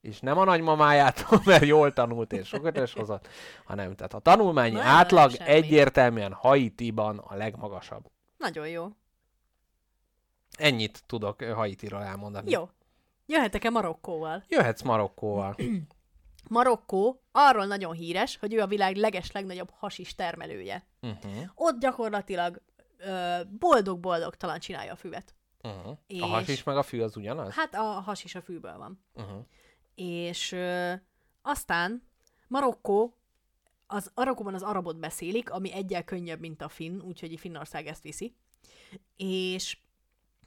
És nem a nagymamájától, [laughs] mert jól tanult és sok ötös hozott, hanem tehát a tanulmányi Na, átlag egyértelműen Haitiban a legmagasabb. Nagyon jó. Ennyit tudok Haitiról elmondani. Jó. Jöhetek-e Marokkóval? Jöhetsz Marokkóval. [clears throat] Marokkó arról nagyon híres, hogy ő a világ leges legnagyobb hasis termelője. Uh-huh. Ott gyakorlatilag ö, boldog-boldogtalan csinálja a füvet. Uh-huh. És- A has is meg a fű az ugyanaz? Hát a hasis a fűből van. Uh-huh. És ö, aztán Marokkó, az Marokkóban az arabot beszélik, ami egyel könnyebb, mint a finn, úgyhogy Finnország ezt viszi. És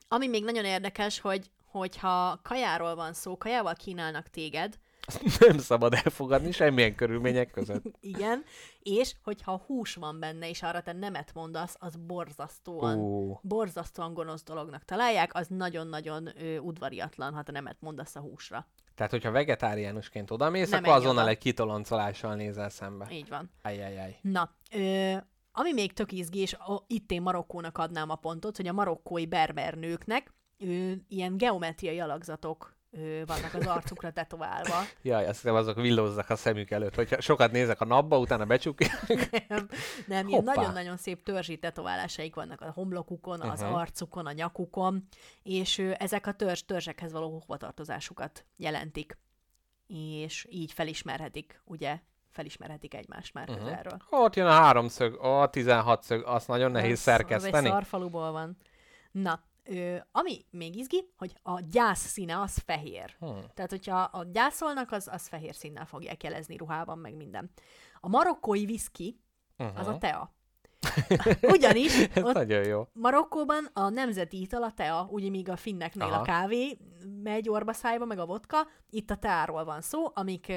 ami még nagyon érdekes, hogy hogyha kajáról van szó, kajával kínálnak téged, Azt nem szabad elfogadni semmilyen körülmények között. [laughs] igen, és hogyha hús van benne, és arra te nemet mondasz, az borzasztóan, Ú, borzasztóan gonosz dolognak találják, az nagyon-nagyon ö, udvariatlan, ha te nemet mondasz a húsra. tehát, hogyha vegetáriánusként odamész, Nem akkor azonnal oda. egy kitoloncolással nézel szembe. Így van. Ajjajjaj. Na, ö, ami még tök izgi, és a, itt én Marokkónak adnám a pontot, hogy a marokkói berber nőknek ö, ilyen geometriai alakzatok ö, vannak az arcukra tetoválva. [laughs] Jaj, azt hiszem azok villózzak a szemük előtt. Hogyha sokat nézek a napba, utána becsukják. Nem, nem ilyen nagyon-nagyon szép törzsi tetoválásaik vannak a homlokukon, az Mhm. arcukon, a nyakukon, és ö, ezek a törzs, törzsekhez való hovatartozásukat jelentik. És így felismerhetik, ugye, felismerhetik egymást már Mhm. közelről. Ott jön a háromszög, a 16 szög, azt nagyon nehéz Az- szerkeszteni. Az egy szarfaluból van. Na, ö, ami még izgi, hogy a gyász színe az fehér. Hmm. Tehát, hogyha a gyászolnak, az, az fehér színnel fogják jelezni ruhában, meg minden. A marokkói viszki, Uh-huh. az a tea. [laughs] Ugyanis ott nagyon jó. Marokkóban a nemzeti ital a tea, ugye míg a finneknél Aha. a kávé megy orba szájba, meg a vodka, itt a teáról van szó, amik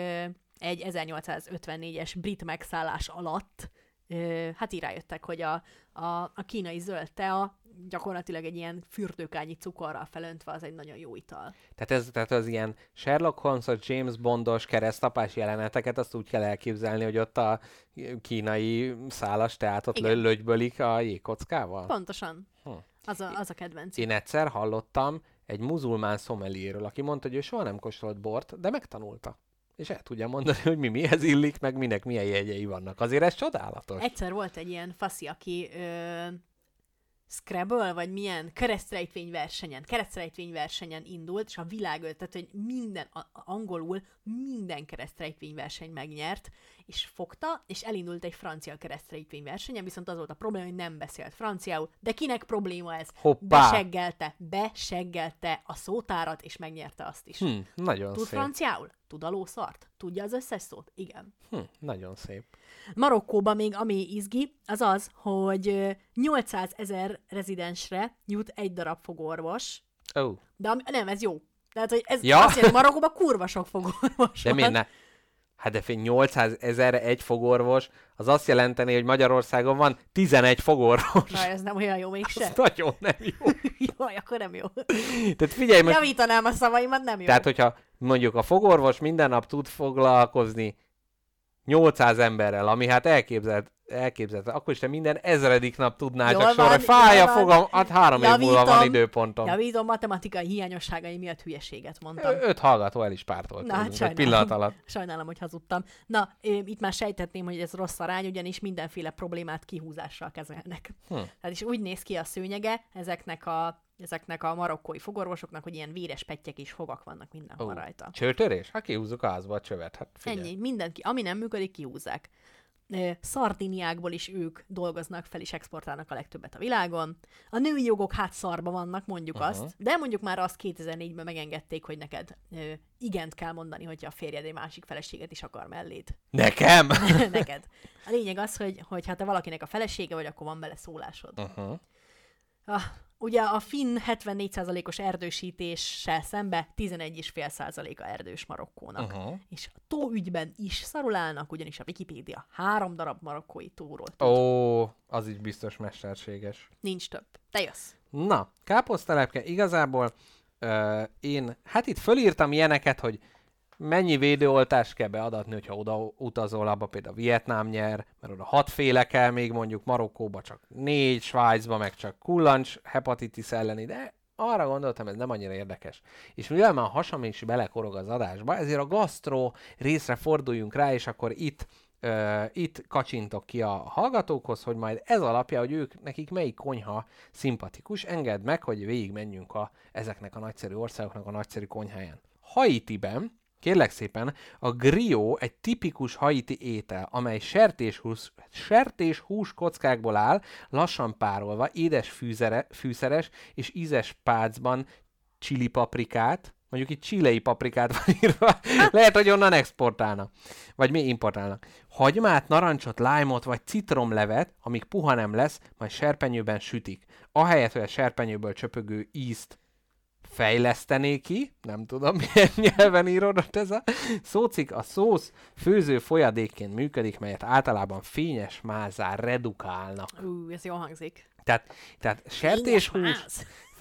egy 1854-es brit megszállás alatt hát így rájöttek, hogy a, a, a kínai zöld tea gyakorlatilag egy ilyen fürdőkányi cukorral felöntve az egy nagyon jó ital. Tehát, ez, tehát az ilyen Sherlock Holmes, James Bondos keresztapás jeleneteket, azt úgy kell elképzelni, hogy ott a kínai szálas teátot Igen. lö- lögybölik a jégkockával? Pontosan. Hm. Az a, az a kedvenc. Én egyszer hallottam egy muzulmán szomelierről, aki mondta, hogy ő soha nem kóstolt bort, de megtanulta. És el tudja mondani, hogy mi mihez illik, meg minek milyen jegyei vannak. Azért ez csodálatos. Egyszer volt egy ilyen faszi, aki ö, Scrabble, vagy milyen keresztrejtvényversenyen, keresztrejtvényversenyen indult, és a világ, tehát hogy minden, a, angolul minden keresztrejtvényverseny megnyert, és fogta, és elindult egy francia keresztrejtvényversenyen, viszont az volt a probléma, hogy nem beszélt franciául, de kinek probléma ez? Hoppá! Beseggelte, beseggelte a szótárat, és megnyerte azt is. Hm, nagyon Tud szép. franciául? Tud a lószart? Tudja az összes szót? Igen. Hm, nagyon szép. Marokkóban még ami izgi, az az, hogy ö, 800 ezer rezidensre jut egy darab fogorvos, oh, de ami, nem, ez jó. Tehát, hogy ez Ja. azt jelenti, Marokkóban kurva sok fogorvos de miért ne? Hát de fél 800 ezerre egy fogorvos, az azt jelenteni, hogy Magyarországon van 11 fogorvos. Na, ez nem olyan jó mégse. Ez nagyon nem jó. [laughs] Jaj, akkor nem jó. Tehát figyelj, most Javítanám a szavaimat, nem jó. Tehát, hogyha mondjuk a fogorvos minden nap tud foglalkozni 800 emberrel, ami hát elképzelt, elképzelt, akkor is te minden ezredik nap tudnál Jól csak sorra, van, fáj jól a van. fogam, hát három év múlva van Javítom. időpontom. Javítom, matematikai hiányosságai miatt hülyeséget mondtam. Ö- Öt hallgató el is pártolt. Na, hát sajnálom. pillanat alatt. Sajnálom, hogy hazudtam. Na, ö, itt már sejtetném, hogy ez rossz arány, ugyanis mindenféle problémát kihúzással kezelnek. Hm. Tehát is úgy néz ki a szőnyege ezeknek a, ezeknek a marokkói fogorvosoknak, hogy ilyen véres pettyek és fogak vannak mindenhol Ó, rajta. Csőtörés? Hát kihúzzuk a házba a csövet. Hát figyelj. Ennyi, mindenki, ami nem működik, kihúzzák. Szardiniákból is ők dolgoznak fel és exportálnak a legtöbbet a világon. A női jogok hát szarba vannak, mondjuk uh-huh. azt, de mondjuk már azt 2004-ben megengedték, hogy neked ö, igent kell mondani, hogyha a férjed egy másik feleséget is akar melléd. Nekem? [laughs] neked. A lényeg az, hogy, hogy ha te valakinek a felesége vagy, akkor van bele szólásod. uh-huh. Ah, ugye a finn 74%-os erdősítéssel szembe 11,5%-a erdős Marokkónak. Uh-huh. És a tó ügyben is szarul állnak, ugyanis a Wikipédia három darab marokkói tóról tud. Ó, az is biztos mesterséges. Nincs több. Te jössz. Na, káposztelepke, igazából ö, én, hát itt fölírtam ilyeneket, hogy mennyi védőoltást kell beadatni, hogyha oda utazol, abba például Vietnám nyer, mert oda hatféle kell még mondjuk Marokkóba csak négy, Svájcba meg csak kullancs hepatitis elleni, de arra gondoltam, ez nem annyira érdekes. És mivel már hasam is belekorog az adásba, ezért a gasztro részre forduljunk rá, és akkor itt itt kacsintok ki a hallgatókhoz, hogy majd ez alapja, hogy ők, nekik melyik konyha szimpatikus, engedd meg, hogy végig menjünk a, ezeknek a nagyszerű országoknak a nagyszerű konyháján. Haitiben Kérlek szépen, a grió egy tipikus haiti étel, amely sertéshús, sertéshús kockákból áll, lassan párolva, édes fűzere, fűszeres és ízes pácban csili paprikát, mondjuk itt csilei paprikát [laughs] van írva, lehet, hogy onnan exportálnak, vagy mi importálnak. Hagymát, narancsot, lájmot vagy citromlevet, amíg puha nem lesz, majd serpenyőben sütik. Ahelyett, hogy a serpenyőből csöpögő ízt fejlesztené ki, nem tudom [laughs] milyen nyelven íródott ez a szócik, a szósz főző folyadékként működik, melyet általában fényes mázár redukálnak. Ú, ez jól hangzik. Tehát, tehát sertéshús,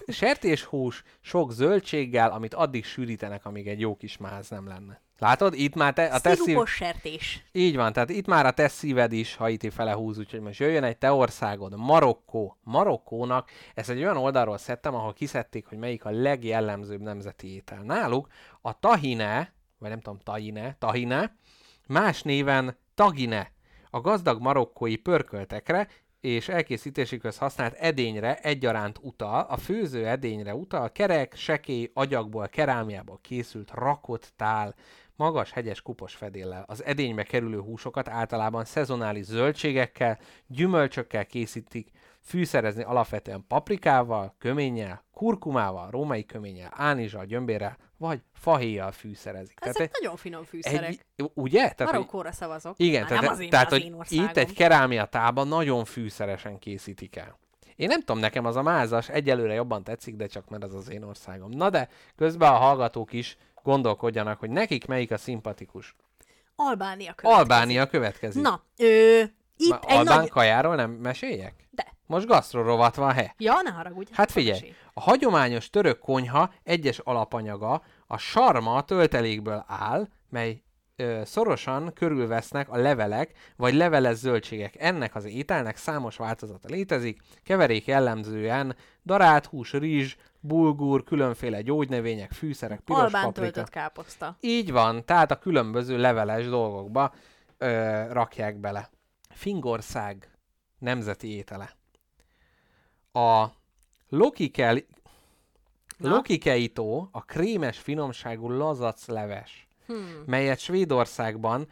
sertéshús sok zöldséggel, amit addig sűrítenek, amíg egy jó kis máz nem lenne. Látod? Itt már te, a te szív... Sertés. Így van, tehát itt már a te szíved is Haiti fele húz, úgyhogy most jöjjön egy te országod, Marokkó. Marokkónak, ezt egy olyan oldalról szedtem, ahol kiszedték, hogy melyik a legjellemzőbb nemzeti étel. Náluk a tahine, vagy nem tudom, tahine, tahine, más néven tagine, a gazdag marokkói pörköltekre és elkészítésükhöz használt edényre egyaránt utal, a főző edényre utal, kerek, sekély, agyagból, kerámiából készült rakott tál, magas, hegyes, kupos fedéllel. Az edénybe kerülő húsokat általában szezonális zöldségekkel, gyümölcsökkel készítik, fűszerezni alapvetően paprikával, köménnyel, kurkumával, római köménnyel, ánizsal, gyömbérrel, vagy fahéjjal fűszerezik. Ezek egy- nagyon finom fűszerek. egy, ugye? Tehát, Marokkóra szavazok. igen, Már tehát, nem az én, tehát az én országom. itt egy kerámia tában nagyon fűszeresen készítik el. Én nem tudom, nekem az a mázas egyelőre jobban tetszik, de csak mert az az én országom. Na de közben a hallgatók is gondolkodjanak, hogy nekik melyik a szimpatikus. Albánia következik. Albánia következik. Na, ö, itt Ma egy Albán nagy... kajáról nem meséljek? De. Most gasztrorovat van, he? Ja, ne haragudj. Hát figyelj, mesélj. a hagyományos török konyha egyes alapanyaga a sarma töltelékből áll, mely ö, szorosan körülvesznek a levelek vagy leveles zöldségek. Ennek az ételnek számos változata létezik, keverék jellemzően darált hús, rizs, bulgur, különféle gyógynövények, fűszerek, piros Albán paprika. töltött káposzta. Így van, tehát a különböző leveles dolgokba ö, rakják bele. Fingország nemzeti étele. A Lokikel? Lokikeitó a krémes finomságú lazac leves, Hmm. melyet Svédországban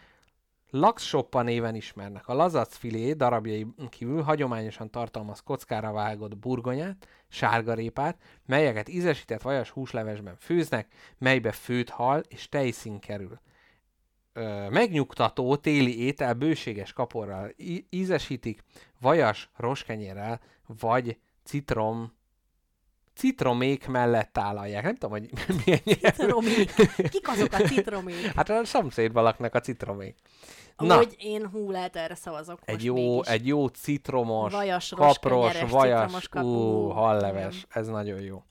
Laxsoppa néven ismernek. A lazacfilé darabjai kívül hagyományosan tartalmaz kockára vágott burgonyát, sárgarépát, melyeket ízesített vajas húslevesben főznek, melybe főtt hal és tejszín kerül. Ö, megnyugtató téli étel bőséges kaporral ízesítik, vajas roskenyérrel vagy citrom citromék mellett tálalják. Nem tudom, hogy [laughs] milyen nyelv. Citromék. Kik azok a citromék? [laughs] Hát a szomszédban laknak a citromék. Na, Hogy én hú, lehet erre szavazok egy jó, mégis. egy jó citromos, Vajas, kapros, vajas, citromos kap- ú, halleves, ez nagyon jó.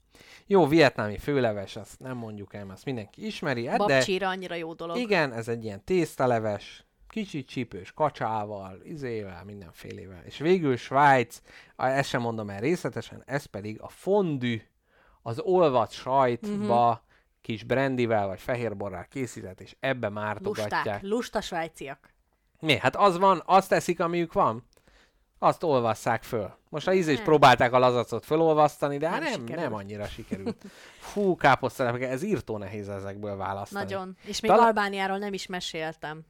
Jó, vietnámi főleves, azt nem mondjuk el, azt mindenki ismeri, hát de Babcsira annyira jó dolog. igen, ez egy ilyen tésztaleves, kicsit csípős kacsával, izével, mindenfélével. És végül Svájc, ezt sem mondom el részletesen, ez pedig a fondű, az olvat sajtba, Mhm. kis brandivel vagy fehérborral készített, és ebbe mártogatják. Lusták, lusta svájciak. Mi? Hát az van, azt teszik, amiük van. Azt olvasszák föl. Most a íz is próbálták a lazacot fölolvasztani, de hát Nem nem, sikerült. nem annyira sikerült. Fú, káposztelepke, ez írtó nehéz ezekből választani. Nagyon. És még Talán- Albániáról nem is meséltem.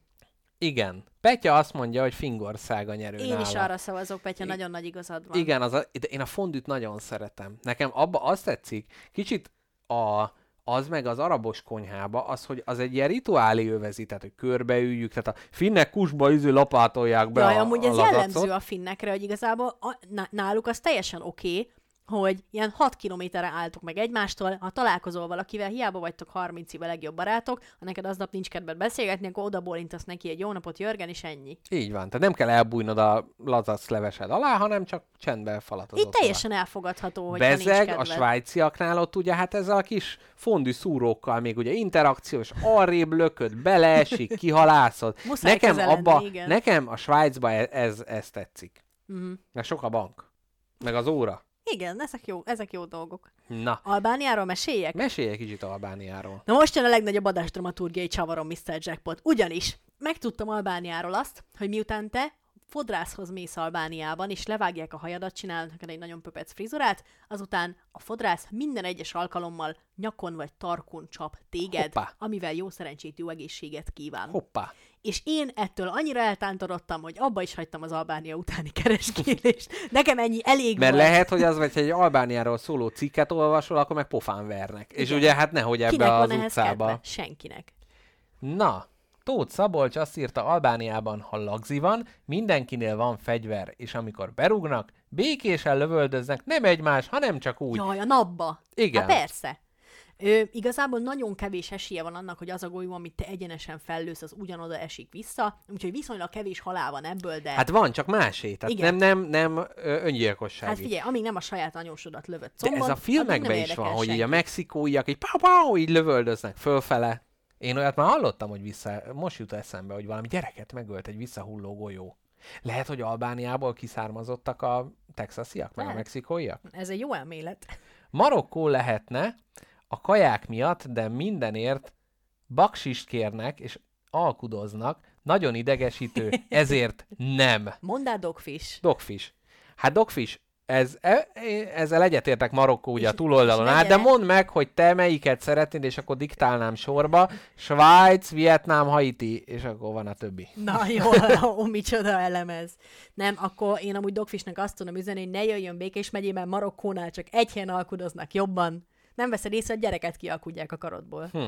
Igen. Petya azt mondja, hogy Fingország a nyerő Én nála. is arra szavazok, Petya, I- nagyon nagy igazad van. Igen, az a, de én a fondűt nagyon szeretem. Nekem abba azt tetszik, kicsit a, az meg az arabos konyhába, az, hogy az egy ilyen rituálé övezi, tehát, hogy körbeüljük, tehát a finnek kusba izé lapátolják be Jaj, a, amúgy a ez lazacot. jellemző a finnekre, hogy igazából a, náluk az teljesen oké, okay, hogy ilyen 6 kilométerre álltok meg egymástól, ha találkozol valakivel, hiába vagytok 30 éve legjobb barátok, ha neked aznap nincs kedved beszélgetni, akkor oda bólintasz neki egy jó napot, Jörgen, és ennyi. Így van. Tehát nem kell elbújnod a lazac levesed alá, hanem csak csendben falatozol. Itt teljesen elfogadható, hogy Bezeg nincs a kedved. svájciaknál ott ugye hát ez a kis fondű szúrókkal még ugye interakciós, arrébb lököd, beleesik, kihalászod. [laughs] Muszáj nekem lenni, abba, igen. nekem a Svájcba ez, ez, ez tetszik. Mhm. Mert sok a bank. Meg az óra. Igen, ezek jó, ezek jó dolgok. Na, Albániáról meséljek? mesélj egy kicsit Albániáról. Na most jön a legnagyobb adásdramaturgiai csavarom, Mr. Jackpot. Ugyanis megtudtam Albániáról azt, hogy miután te fodrászhoz mész Albániában, és levágják a hajadat, csinálnak egy nagyon pöpec frizurát, azután a fodrász minden egyes alkalommal nyakon vagy tarkon csap téged, Hoppá. amivel jó szerencsét, jó egészséget kíván. Hoppá. És én ettől annyira eltántorodtam, hogy abba is hagytam az Albánia utáni kereskélést. Nekem ennyi elég Mert volt. lehet, hogy az, vagy egy Albániáról szóló cikket olvasol, akkor meg pofán vernek. És Igen. ugye hát nehogy ebbe Kinek az utcába. kedve? Senkinek. Na, Tóth Szabolcs azt írta, Albániában, ha lagzi van, mindenkinél van fegyver, és amikor berúgnak, békésen lövöldöznek, nem egymás, hanem csak úgy. Jaj, a napba. Igen. Hát persze. Ö, igazából nagyon kevés esélye van annak, hogy az a golyó, amit te egyenesen fellősz, az ugyanoda esik vissza, úgyhogy viszonylag kevés halál van ebből, de Hát van, csak másé. Tehát Igen. nem, nem, nem ö, öngyilkossági. hát figyelj, amíg nem a saját anyósodat lövöd De combon, ez a filmekben is van, hogy így a mexikóiak így pau, pau, így lövöldöznek fölfele. Én olyat már hallottam, hogy vissza, most jut eszembe, hogy valami gyereket megölt egy visszahulló golyó. Lehet, hogy Albániából kiszármazottak a texasiak, meg a mexikóiak? Ez egy jó elmélet. Marokkó lehetne a kaják miatt, de mindenért baksist kérnek és alkudoznak, nagyon idegesítő, [laughs] ezért nem. Mondd el Dogfish. Dogfish. Hát Dogfish, ez, e, ezzel egyetértek Marokkó ugye És- a túloldalon áll, de mondd meg, hogy te melyiket szeretnéd, és akkor diktálnám sorba. Svájc, Vietnám, Haiti, és akkor van a többi. Na jó, [laughs] ó, micsoda elemez. Nem, akkor én amúgy Dogfishnek azt tudom üzenni, hogy ne jöjjön Békés megyében, Marokkónál csak egy helyen alkudoznak jobban. Nem veszed észre, hogy gyereket kialkudják a karodból. Hm.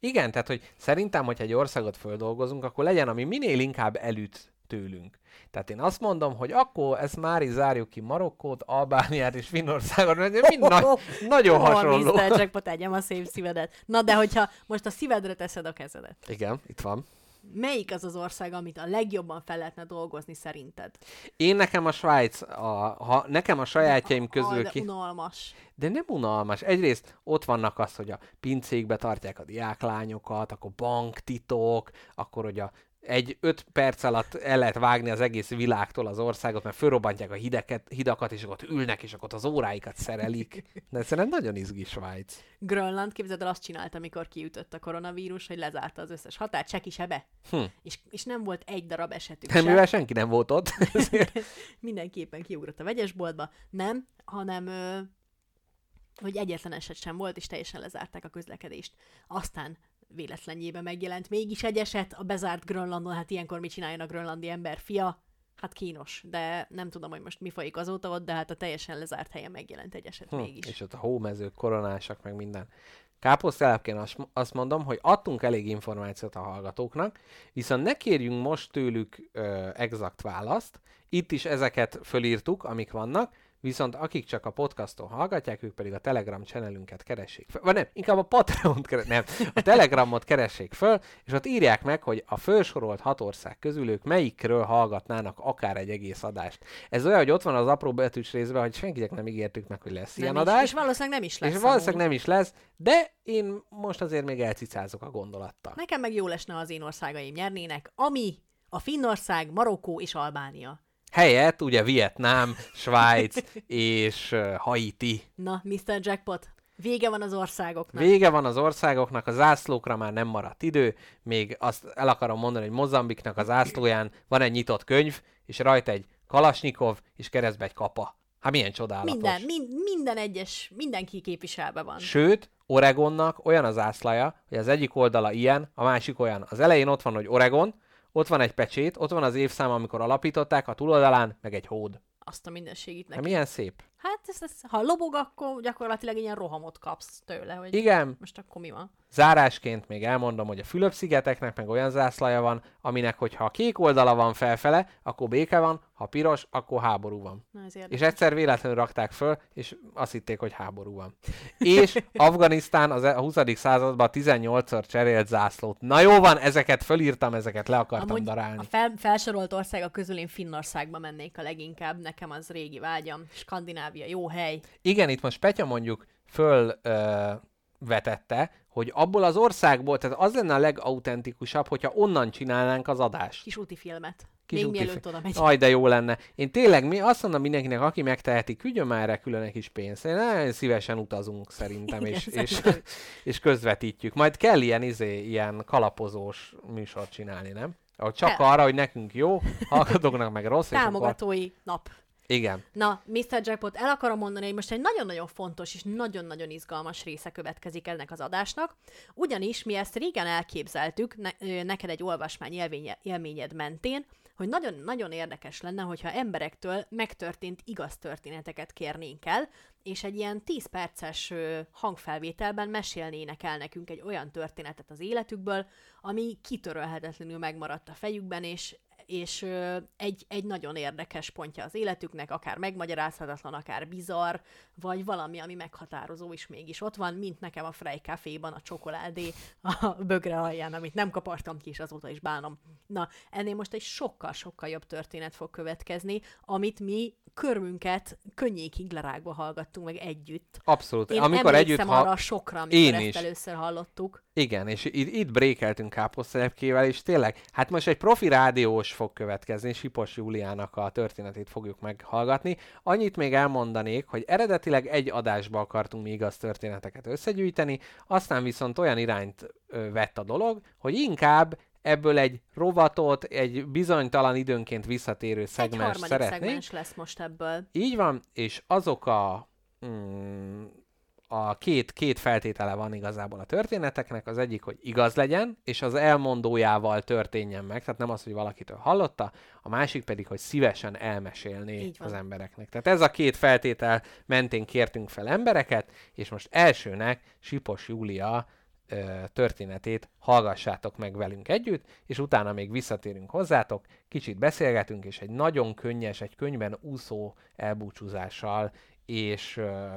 Igen, tehát, hogy szerintem, hogyha egy országot földolgozunk, akkor legyen, ami minél inkább elüt tőlünk. Tehát én azt mondom, hogy akkor ezt már is zárjuk ki Marokkót, Albániát és Finnországot, mert mind nagy, nagyon Ó, hasonló. Mr. Jackpot, egyem a szép szívedet. Na, de hogyha most a szívedre teszed a kezedet, Igen, itt van. melyik az az ország, amit a legjobban fel lehetne dolgozni szerinted? Én nekem a Svájc, a, ha nekem a sajátjaim közül Aj, de ki... unalmas. De nem unalmas. Egyrészt ott vannak az, hogy a pincékbe tartják a diáklányokat, akkor banktitok, akkor hogy a egy öt perc alatt el lehet vágni az egész világtól az országot, mert fölrobbantják a hideket, hidakat, és akkor ülnek, és akkor az óráikat szerelik. De szerintem nagyon izgi Svájc. Grönland, képzeld el, azt csinálta, amikor kiütött a koronavírus, hogy lezárta az összes határt, se sebe. Hm. És, és nem volt egy darab esetük Nem, se. mivel senki nem volt ott. [laughs] Mindenképpen kiugrott a vegyesboltba. Nem, hanem hogy egyetlen eset sem volt, és teljesen lezárták a közlekedést. Aztán véletlenjében megjelent mégis egy eset a bezárt Grönlandon, hát ilyenkor mit csináljon a grönlandi ember fia? Hát kínos, de nem tudom, hogy most mi folyik azóta ott, de hát a teljesen lezárt helyen megjelent egy eset Hm, mégis. és ott a hómezők, koronásak, meg minden. Káposztelepként azt, azt mondom, hogy adtunk elég információt a hallgatóknak, viszont ne kérjünk most tőlük ö, exakt választ. Itt is ezeket fölírtuk, amik vannak, viszont akik csak a podcaston hallgatják, ők pedig a Telegram channelünket keressék föl. Vagy nem, inkább a Patreon-t keres, nem, a Telegramot keressék föl, és ott írják meg, hogy a felsorolt hat ország közül ők melyikről hallgatnának akár egy egész adást. Ez olyan, hogy ott van az apró betűs részben, hogy senkinek nem ígértük meg, hogy lesz ilyen nem is, adás. és valószínűleg nem is lesz. És valószínűleg nem is lesz, de én most azért még elcicázok a gondolattal. Nekem meg jó lesne, az én országaim nyernének, ami a Finnország, Marokkó és Albánia. Helyett ugye Vietnám, Svájc és Haiti. Na, Mr. Jackpot, vége van az országoknak. Vége van az országoknak, a zászlókra már nem maradt idő, még azt el akarom mondani, hogy Mozambiknak a zászlóján van egy nyitott könyv, és rajta egy Kalasnyikov, és keresztbe egy kapa. Hát milyen csodálatos. minden, mind, minden egyes, mindenki képviselve van. Sőt, Oregonnak olyan az ászlaja, hogy az egyik oldala ilyen, a másik olyan. Az elején ott van, hogy Oregon, ott van egy pecsét, ott van az évszám, amikor alapították, a túloldalán meg egy hód. Azt a mindenségit Hát neki. milyen szép. Hát ez, ez, ha lobog, akkor gyakorlatilag ilyen rohamot kapsz tőle, hogy Igen, most akkor mi van. Zárásként még elmondom, hogy a Fülöp-szigeteknek meg olyan zászlaja van, aminek, hogyha a kék oldala van felfele, akkor béke van, ha piros, akkor háború van. Na, ez És egyszer véletlenül rakták föl, és azt hitték, hogy háború van. És Afganisztán az a 20. században 18-szor cserélt zászlót. Na jó van, ezeket fölírtam, ezeket le akartam Amúgy darálni. a fel, felsorolt országok közül én Finnországba mennék a leginkább, nekem az régi vágyam. Skandinávia, jó hely. Igen, itt most Petya mondjuk föl ö, vetette, hogy abból az országból, tehát az lenne a legautentikusabb, hogyha onnan csinálnánk az adást. Kis úti filmet. Kis Még úti mielőtt fi- oda megy. Aj, de jó lenne. Én tényleg, mi azt mondom mindenkinek, aki megteheti, küldjön már erre külön egy kis pénzt. Én nagyon szívesen utazunk szerintem, Igen, és, és, szerintem. [laughs] és közvetítjük. Majd kell ilyen, izé, ilyen kalapozós műsort csinálni, nem? Csak arra, hogy nekünk jó, hallgatóknak meg rossz, és akkor... Támogatói nap. Igen. Na, Mr. Jackpot, el akarom mondani, hogy most egy nagyon-nagyon fontos és nagyon-nagyon izgalmas része következik ennek az adásnak, ugyanis mi ezt régen elképzeltük, ne, neked egy olvasmány élménye, élményed mentén, hogy nagyon-nagyon érdekes lenne, hogyha emberektől megtörtént igaz történeteket kérnénk el, és egy ilyen 10 perces hangfelvételben mesélnének el nekünk egy olyan történetet az életükből, ami kitörölhetetlenül megmaradt a fejükben, és és egy, egy nagyon érdekes pontja az életüknek, akár megmagyarázhatatlan, akár bizarr, vagy valami, ami meghatározó is mégis ott van, mint nekem a Frey Caféban a csokoládé a bögre alján, amit nem kapartam ki, és azóta is bánom. Na, ennél most egy sokkal-sokkal jobb történet fog következni, amit mi körmünket könnyékig lerágva hallgattunk meg együtt. Abszolút. Én Amikor együtt ha... arra sokra, amikor Én ezt is. először hallottuk. Igen, és itt, itt brékeltünk káposztelepkével, és tényleg, hát most egy profi rádiós fog következni, Sipos Júliának a történetét fogjuk meghallgatni. Annyit még elmondanék, hogy eredetileg egy adásba akartunk mi igaz történeteket összegyűjteni, aztán viszont olyan irányt ö, vett a dolog, hogy inkább ebből egy rovatot, egy bizonytalan időnként visszatérő Egy szegmens harmadik szeretnénk. szegmens lesz most ebből. Így van, és azok a, mm, a két, két feltétele van igazából a történeteknek. Az egyik, hogy igaz legyen, és az elmondójával történjen meg, tehát nem az, hogy valakitől hallotta, a másik pedig, hogy szívesen elmesélné az embereknek. Tehát ez a két feltétel mentén kértünk fel embereket, és most elsőnek Sipos Júlia ö, történetét hallgassátok meg velünk együtt, és utána még visszatérünk hozzátok, kicsit beszélgetünk, és egy nagyon könnyes, egy könyvben úszó elbúcsúzással, és, ö,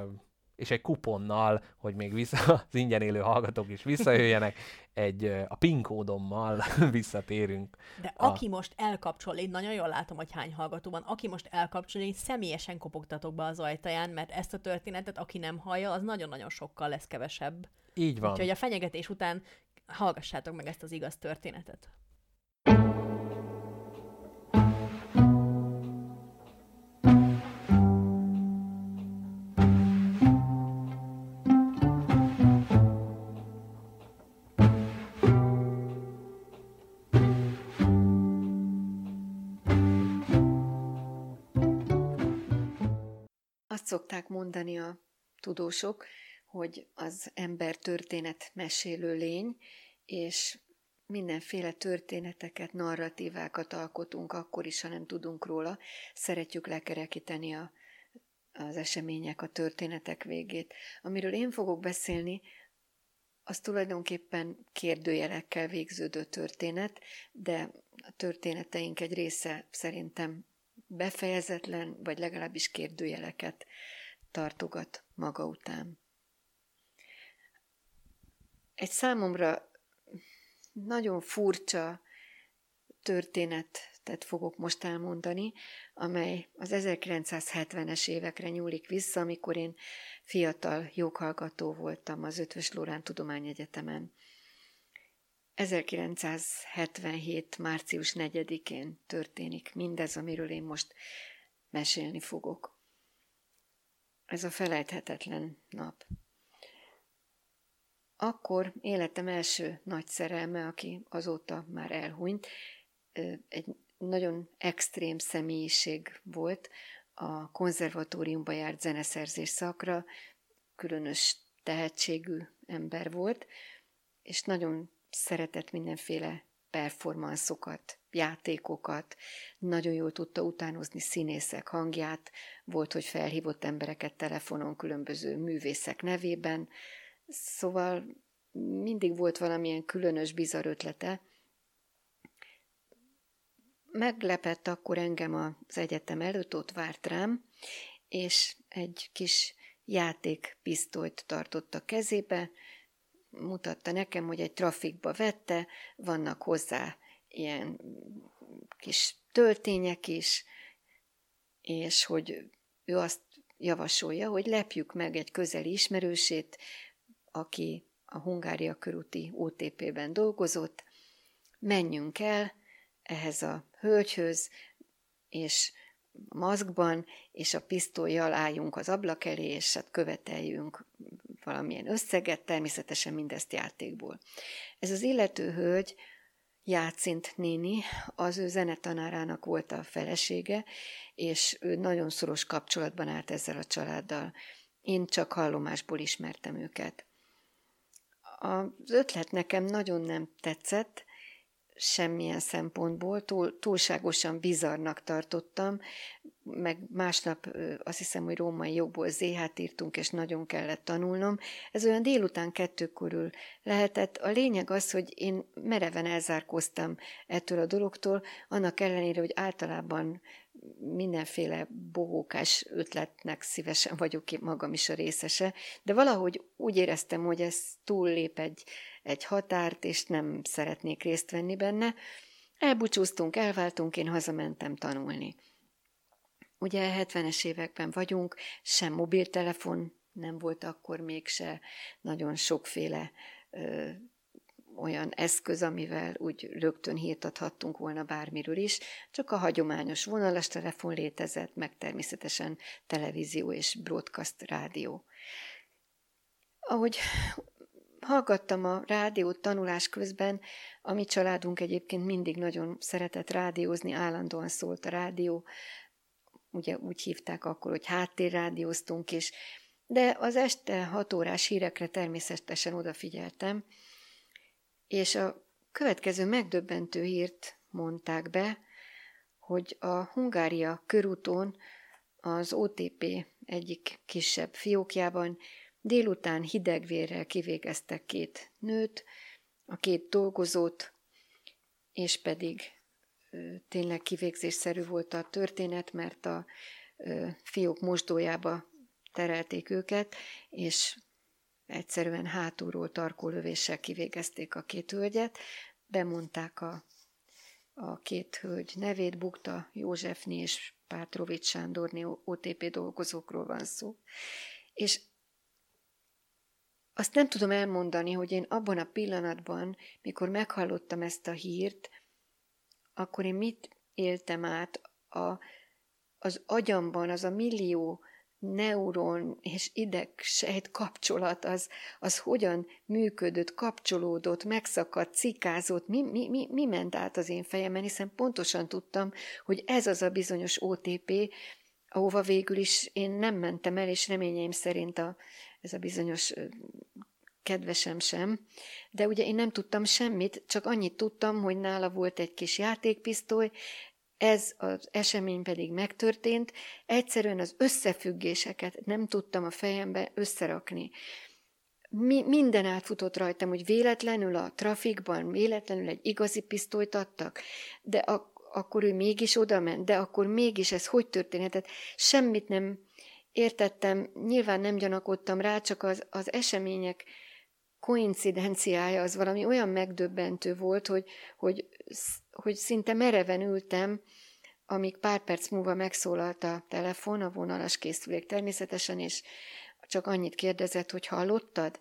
és egy kuponnal, hogy még vissza, az ingyen élő hallgatók is visszajöjjenek, egy a PIN kódommal [laughs] visszatérünk. De A- aki most elkapcsol, én nagyon jól látom, hogy hány hallgató van, aki most elkapcsol, én személyesen kopogtatok be az ajtaján, mert ezt a történetet, aki nem hallja, az nagyon-nagyon sokkal lesz kevesebb. Így van. Úgyhogy a fenyegetés után hallgassátok meg ezt az igaz történetet. Szokták mondani a tudósok, hogy az ember történet mesélő lény, és mindenféle történeteket, narratívákat alkotunk, akkor is, ha nem tudunk róla. Szeretjük lekerekíteni a, az események, a történetek végét. Amiről én fogok beszélni, az tulajdonképpen kérdőjelekkel végződő történet, de a történeteink egy része szerintem befejezetlen, vagy legalábbis kérdőjeleket tartogat maga után. Egy számomra nagyon furcsa történetet fogok most elmondani, amely az 1970-es évekre nyúlik vissza, amikor én fiatal joghallgató voltam az Ötvös Lórán Tudományegyetemen. 1977. március 4-én történik mindez, amiről én most mesélni fogok. Ez a felejthetetlen nap. Akkor életem első nagy szerelme, aki azóta már elhunyt, egy nagyon extrém személyiség volt, a konzervatóriumba járt zeneszerzés szakra, különös tehetségű ember volt, és nagyon szeretett mindenféle performanszokat játékokat, nagyon jól tudta utánozni színészek hangját, volt, hogy felhívott embereket telefonon különböző művészek nevében, szóval mindig volt valamilyen különös, bizarr ötlete. Meglepett akkor engem az egyetem előtt, ott várt rám, és egy kis játékpisztolyt tartott a kezébe, mutatta nekem, hogy egy trafikba vette, vannak hozzá ilyen kis töltények is, és hogy ő azt javasolja, hogy lepjük meg egy közeli ismerősét, aki a Hungária körúti OTP-ben dolgozott, menjünk el ehhez a hölgyhöz, és maszkban, és a pisztolyjal álljunk az ablak elé, és hát követeljünk valamilyen összeget, természetesen mindezt játékból. Ez az illető hölgy, Játszint néni, az ő zenetanárának volt a felesége, és ő nagyon szoros kapcsolatban állt ezzel a családdal. Én csak hallomásból ismertem őket. Az ötlet nekem nagyon nem tetszett, semmilyen szempontból, túl, túlságosan bizarnak tartottam, meg másnap azt hiszem, hogy római jogból ZH-t írtunk, és nagyon kellett tanulnom. Ez olyan délután kettő körül lehetett. A lényeg az, hogy én mereven elzárkóztam ettől a dologtól, annak ellenére, hogy általában mindenféle bohókás ötletnek szívesen vagyok magam is a részese, de valahogy úgy éreztem, hogy ez túllép egy, egy határt, és nem szeretnék részt venni benne. Elbúcsúztunk, elváltunk, én hazamentem tanulni. Ugye 70-es években vagyunk, sem mobiltelefon nem volt akkor még se, nagyon sokféle ö, olyan eszköz, amivel úgy rögtön hírt adhattunk volna bármiről is, csak a hagyományos vonalas telefon létezett, meg természetesen televízió és broadcast rádió. Ahogy hallgattam a rádiót tanulás közben, a mi családunk egyébként mindig nagyon szeretett rádiózni, állandóan szólt a rádió, ugye úgy hívták akkor, hogy háttérrádióztunk is, de az este hat órás hírekre természetesen odafigyeltem, és a következő megdöbbentő hírt mondták be, hogy a Hungária körúton az OTP egyik kisebb fiókjában délután hidegvérrel kivégeztek két nőt, a két dolgozót, és pedig tényleg kivégzésszerű volt a történet, mert a fiók mosdójába terelték őket, és egyszerűen hátulról tarkólövéssel kivégezték a két hölgyet, bemondták a, a két hölgy nevét, Bukta Józsefni és Pátrovics Sándorni OTP dolgozókról van szó. És azt nem tudom elmondani, hogy én abban a pillanatban, mikor meghallottam ezt a hírt, akkor én mit éltem át a, az agyamban, az a millió neuron és idegsejt kapcsolat, az, az hogyan működött, kapcsolódott, megszakadt, cikázott, mi, mi, mi, mi ment át az én fejemben, hiszen pontosan tudtam, hogy ez az a bizonyos OTP, ahova végül is én nem mentem el, és reményeim szerint a, ez a bizonyos kedvesem sem, de ugye én nem tudtam semmit, csak annyit tudtam, hogy nála volt egy kis játékpisztoly, ez az esemény pedig megtörtént, egyszerűen az összefüggéseket nem tudtam a fejembe összerakni. Mi, minden átfutott rajtam, hogy véletlenül a trafikban, véletlenül egy igazi pisztolyt adtak, de a, akkor ő mégis oda ment, de akkor mégis ez hogy történhetett? Semmit nem értettem, nyilván nem gyanakodtam rá, csak az, az események koincidenciája az valami olyan megdöbbentő volt, hogy, hogy, hogy szinte mereven ültem, amíg pár perc múlva megszólalt a telefon, a vonalas készülék természetesen, és csak annyit kérdezett, hogy hallottad?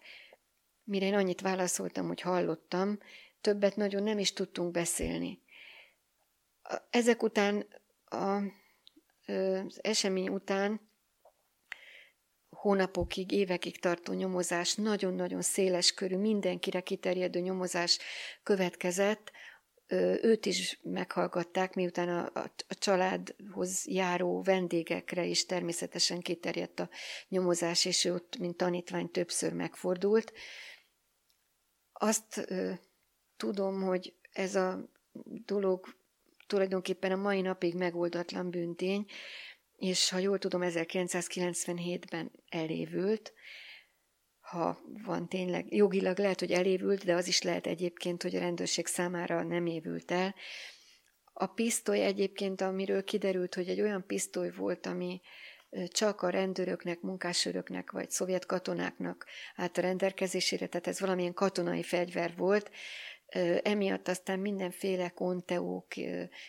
Mire én annyit válaszoltam, hogy hallottam, többet nagyon nem is tudtunk beszélni. Ezek után, a, az esemény után hónapokig, évekig tartó nyomozás, nagyon-nagyon széles körű, mindenkire kiterjedő nyomozás következett, őt is meghallgatták, miután a, a, a családhoz járó vendégekre is természetesen kiterjedt a nyomozás, és ő ott, mint tanítvány többször megfordult. Azt ö, tudom, hogy ez a dolog tulajdonképpen a mai napig megoldatlan bűntény, és ha jól tudom, 1997-ben elévült, ha van tényleg, jogilag lehet, hogy elévült, de az is lehet egyébként, hogy a rendőrség számára nem évült el. A pisztoly egyébként, amiről kiderült, hogy egy olyan pisztoly volt, ami csak a rendőröknek, munkásőröknek vagy szovjet katonáknak állt a rendelkezésére, tehát ez valamilyen katonai fegyver volt, Emiatt aztán mindenféle konteók,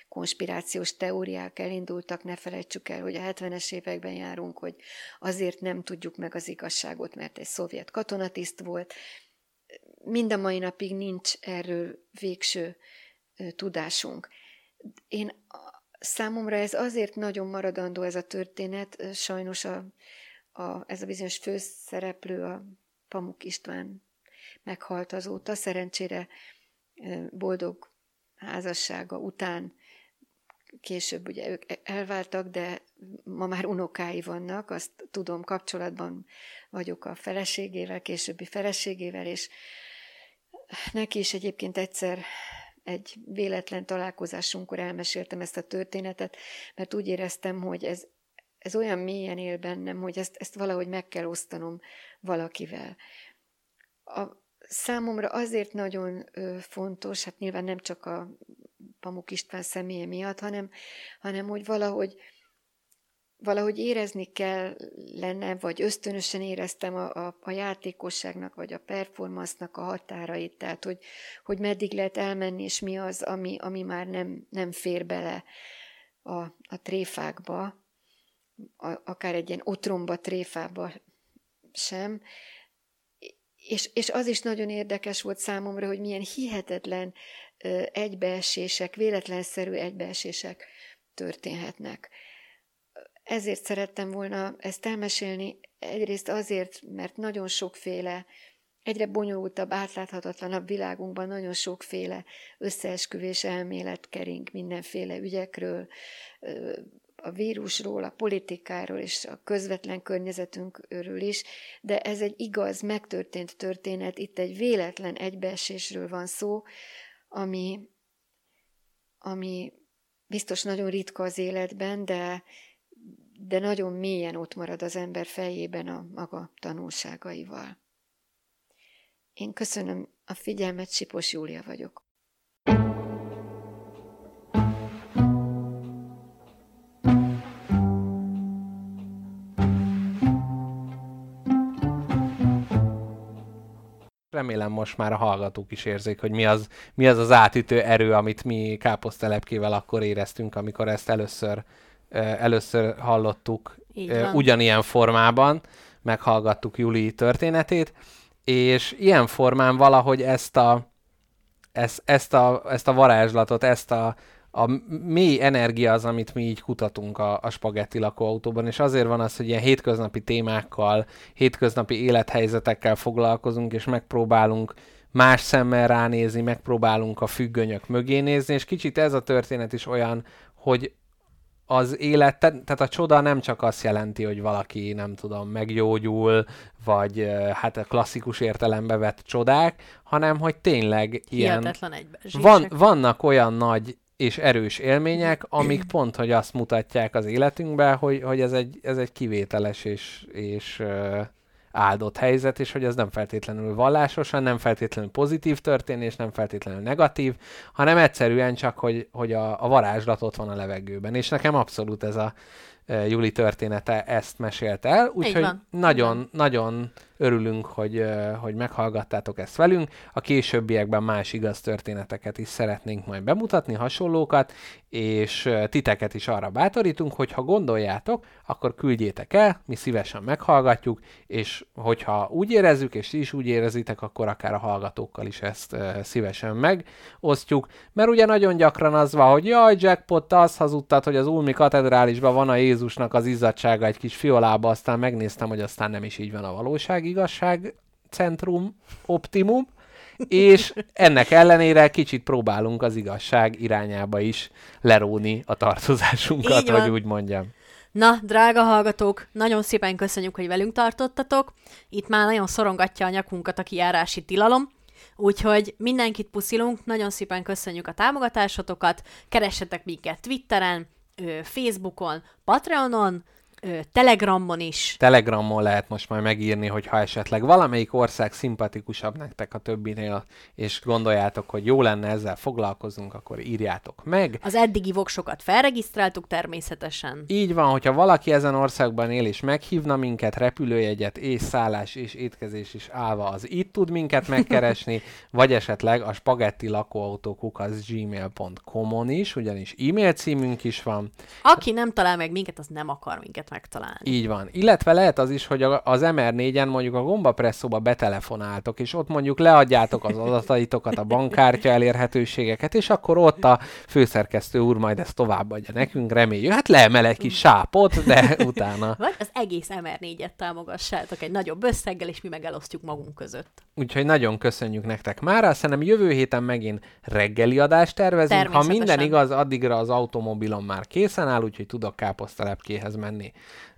konspirációs teóriák elindultak, ne felejtsük el, hogy a 70-es években járunk, hogy azért nem tudjuk meg az igazságot, mert egy szovjet katonatiszt volt. Mind a mai napig nincs erről végső tudásunk. Én számomra ez azért nagyon maradandó ez a történet, sajnos a, a, ez a bizonyos főszereplő, a Pamuk István meghalt azóta, szerencsére boldog házassága után később ugye ők elváltak, de ma már unokái vannak, azt tudom, kapcsolatban vagyok a feleségével, későbbi feleségével, és neki is egyébként egyszer egy véletlen találkozásunkkor elmeséltem ezt a történetet, mert úgy éreztem, hogy ez, ez olyan mélyen él bennem, hogy ezt, ezt valahogy meg kell osztanom valakivel. A, számomra azért nagyon fontos, hát nyilván nem csak a Pamuk István személye miatt, hanem, hanem hogy valahogy, valahogy érezni kell lenne, vagy ösztönösen éreztem a, a, a játékosságnak, vagy a performance-nak a határait, tehát hogy, hogy meddig lehet elmenni, és mi az, ami, ami már nem, nem fér bele a, a tréfákba, a, akár egy ilyen otromba tréfába sem, és, és az is nagyon érdekes volt számomra, hogy milyen hihetetlen egybeesések, véletlenszerű egybeesések történhetnek. Ezért szerettem volna ezt elmesélni, egyrészt azért, mert nagyon sokféle, egyre bonyolultabb, átláthatatlanabb világunkban nagyon sokféle összeesküvés elmélet kering mindenféle ügyekről, a vírusról, a politikáról és a közvetlen környezetünkről is, de ez egy igaz, megtörtént történet, itt egy véletlen egybeesésről van szó, ami, ami biztos nagyon ritka az életben, de, de nagyon mélyen ott marad az ember fejében a maga tanulságaival. Én köszönöm a figyelmet, Sipos Júlia vagyok. Remélem most már a hallgatók is érzik, hogy mi az, mi az az átütő erő, amit mi káposztelepkével akkor éreztünk, amikor ezt először, először hallottuk ugyanilyen formában, meghallgattuk Juli történetét, és ilyen formán valahogy ezt a, ezt, ezt, a, ezt a varázslatot, ezt a, a mély energia az, amit mi így kutatunk a, a spagetti lakóautóban, és azért van az, hogy ilyen hétköznapi témákkal, hétköznapi élethelyzetekkel foglalkozunk, és megpróbálunk más szemmel ránézni, megpróbálunk a függönyök mögé nézni, és kicsit ez a történet is olyan, hogy az élet, tehát a csoda nem csak azt jelenti, hogy valaki, nem tudom, meggyógyul, vagy hát a klasszikus értelembe vett csodák, hanem hogy tényleg ilyen... Van, vannak olyan nagy és erős élmények, amik pont, hogy azt mutatják az életünkben, hogy, hogy ez, egy, ez egy kivételes és, és áldott helyzet, és hogy ez nem feltétlenül vallásosan, nem feltétlenül pozitív történés, nem feltétlenül negatív, hanem egyszerűen csak, hogy, hogy a, a varázslat ott van a levegőben. És nekem abszolút ez a Juli története ezt mesélt el, úgyhogy nagyon, nagyon Örülünk, hogy, hogy meghallgattátok ezt velünk. A későbbiekben más igaz történeteket is szeretnénk majd bemutatni, hasonlókat, és titeket is arra bátorítunk, hogy ha gondoljátok, akkor küldjétek el, mi szívesen meghallgatjuk, és hogyha úgy érezzük, és ti is úgy érezitek, akkor akár a hallgatókkal is ezt szívesen megosztjuk, mert ugye nagyon gyakran az van, hogy jaj, jackpot, azt hazudtad, hogy az Ulmi katedrálisban van a Jézusnak az izzadsága egy kis fiolába, aztán megnéztem, hogy aztán nem is így van a valóság igazság centrum optimum, és ennek ellenére kicsit próbálunk az igazság irányába is leróni a tartozásunkat, hogy úgy mondjam. Na, drága hallgatók, nagyon szépen köszönjük, hogy velünk tartottatok. Itt már nagyon szorongatja a nyakunkat a kiárási tilalom, Úgyhogy mindenkit puszilunk, nagyon szépen köszönjük a támogatásotokat, keressetek minket Twitteren, Facebookon, Patreonon, Telegramon is. Telegramon lehet most majd megírni, hogy ha esetleg valamelyik ország szimpatikusabb nektek a többinél, és gondoljátok, hogy jó lenne ezzel foglalkozunk, akkor írjátok meg. Az eddigi voksokat felregisztráltuk természetesen. Így van, hogyha valaki ezen országban él és meghívna minket, repülőjegyet és szállás és étkezés is állva, az itt tud minket megkeresni, [laughs] vagy esetleg a spagetti lakóautókuk az gmail.com-on is, ugyanis e-mail címünk is van. Aki nem talál meg minket, az nem akar minket megtalálni. Így van. Illetve lehet az is, hogy az MR4-en mondjuk a gombapresszóba betelefonáltok, és ott mondjuk leadjátok az adataitokat, a bankkártya elérhetőségeket, és akkor ott a főszerkesztő úr majd ezt továbbadja nekünk, reméljük. Hát leemel egy kis sápot, de [laughs] utána. Vagy az egész MR4-et támogassátok egy nagyobb összeggel, és mi meg elosztjuk magunk között. Úgyhogy nagyon köszönjük nektek már. Szerintem jövő héten megint reggeli adást tervezünk. Ha minden igaz, addigra az automobilom már készen áll, úgyhogy tudok káposztalepkéhez menni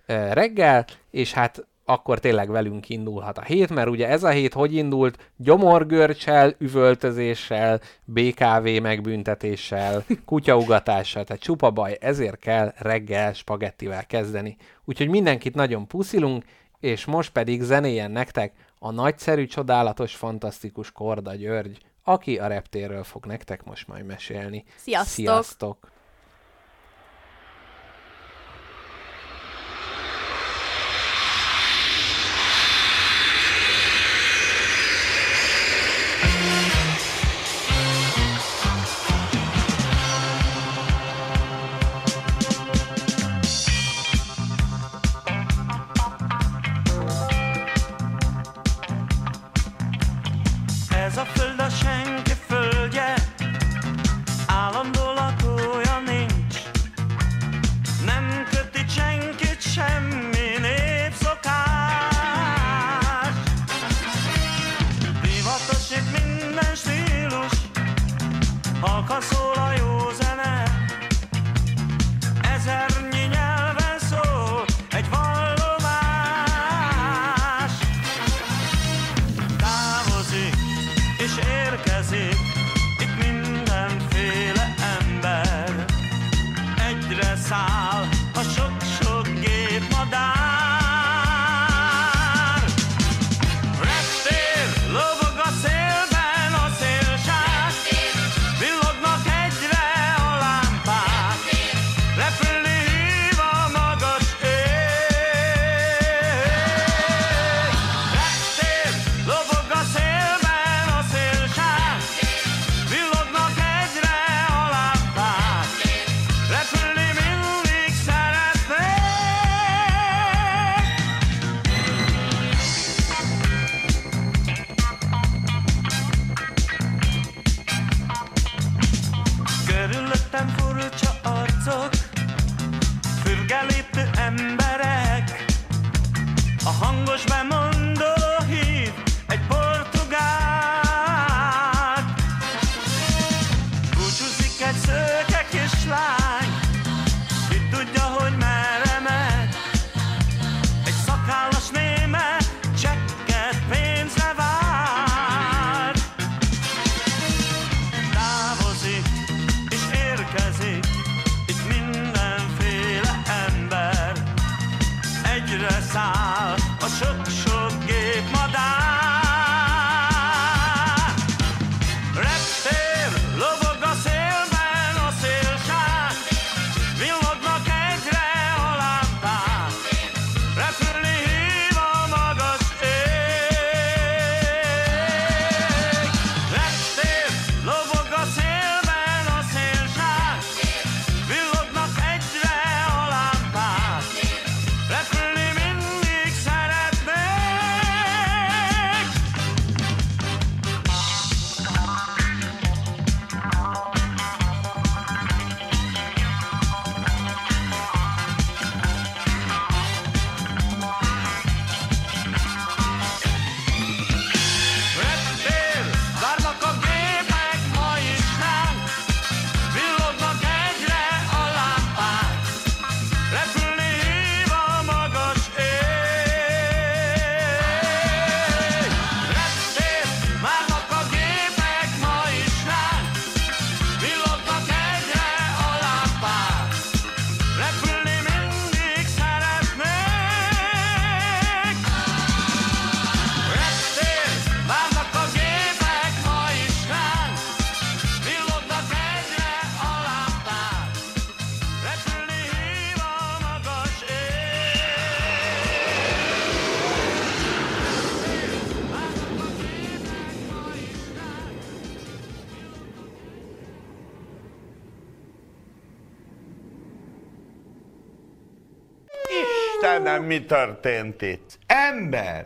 reggel, és hát akkor tényleg velünk indulhat a hét, mert ugye ez a hét hogy indult? Gyomorgörcsel, üvöltözéssel, BKV megbüntetéssel, kutyaugatással, tehát csupa baj, ezért kell reggel spagettivel kezdeni. Úgyhogy mindenkit nagyon puszilunk, és most pedig zenéjen nektek a nagyszerű, csodálatos, fantasztikus Korda György, aki a reptérről fog nektek most majd mesélni. Sziasztok! Sziasztok! Mi történt itt? Ember!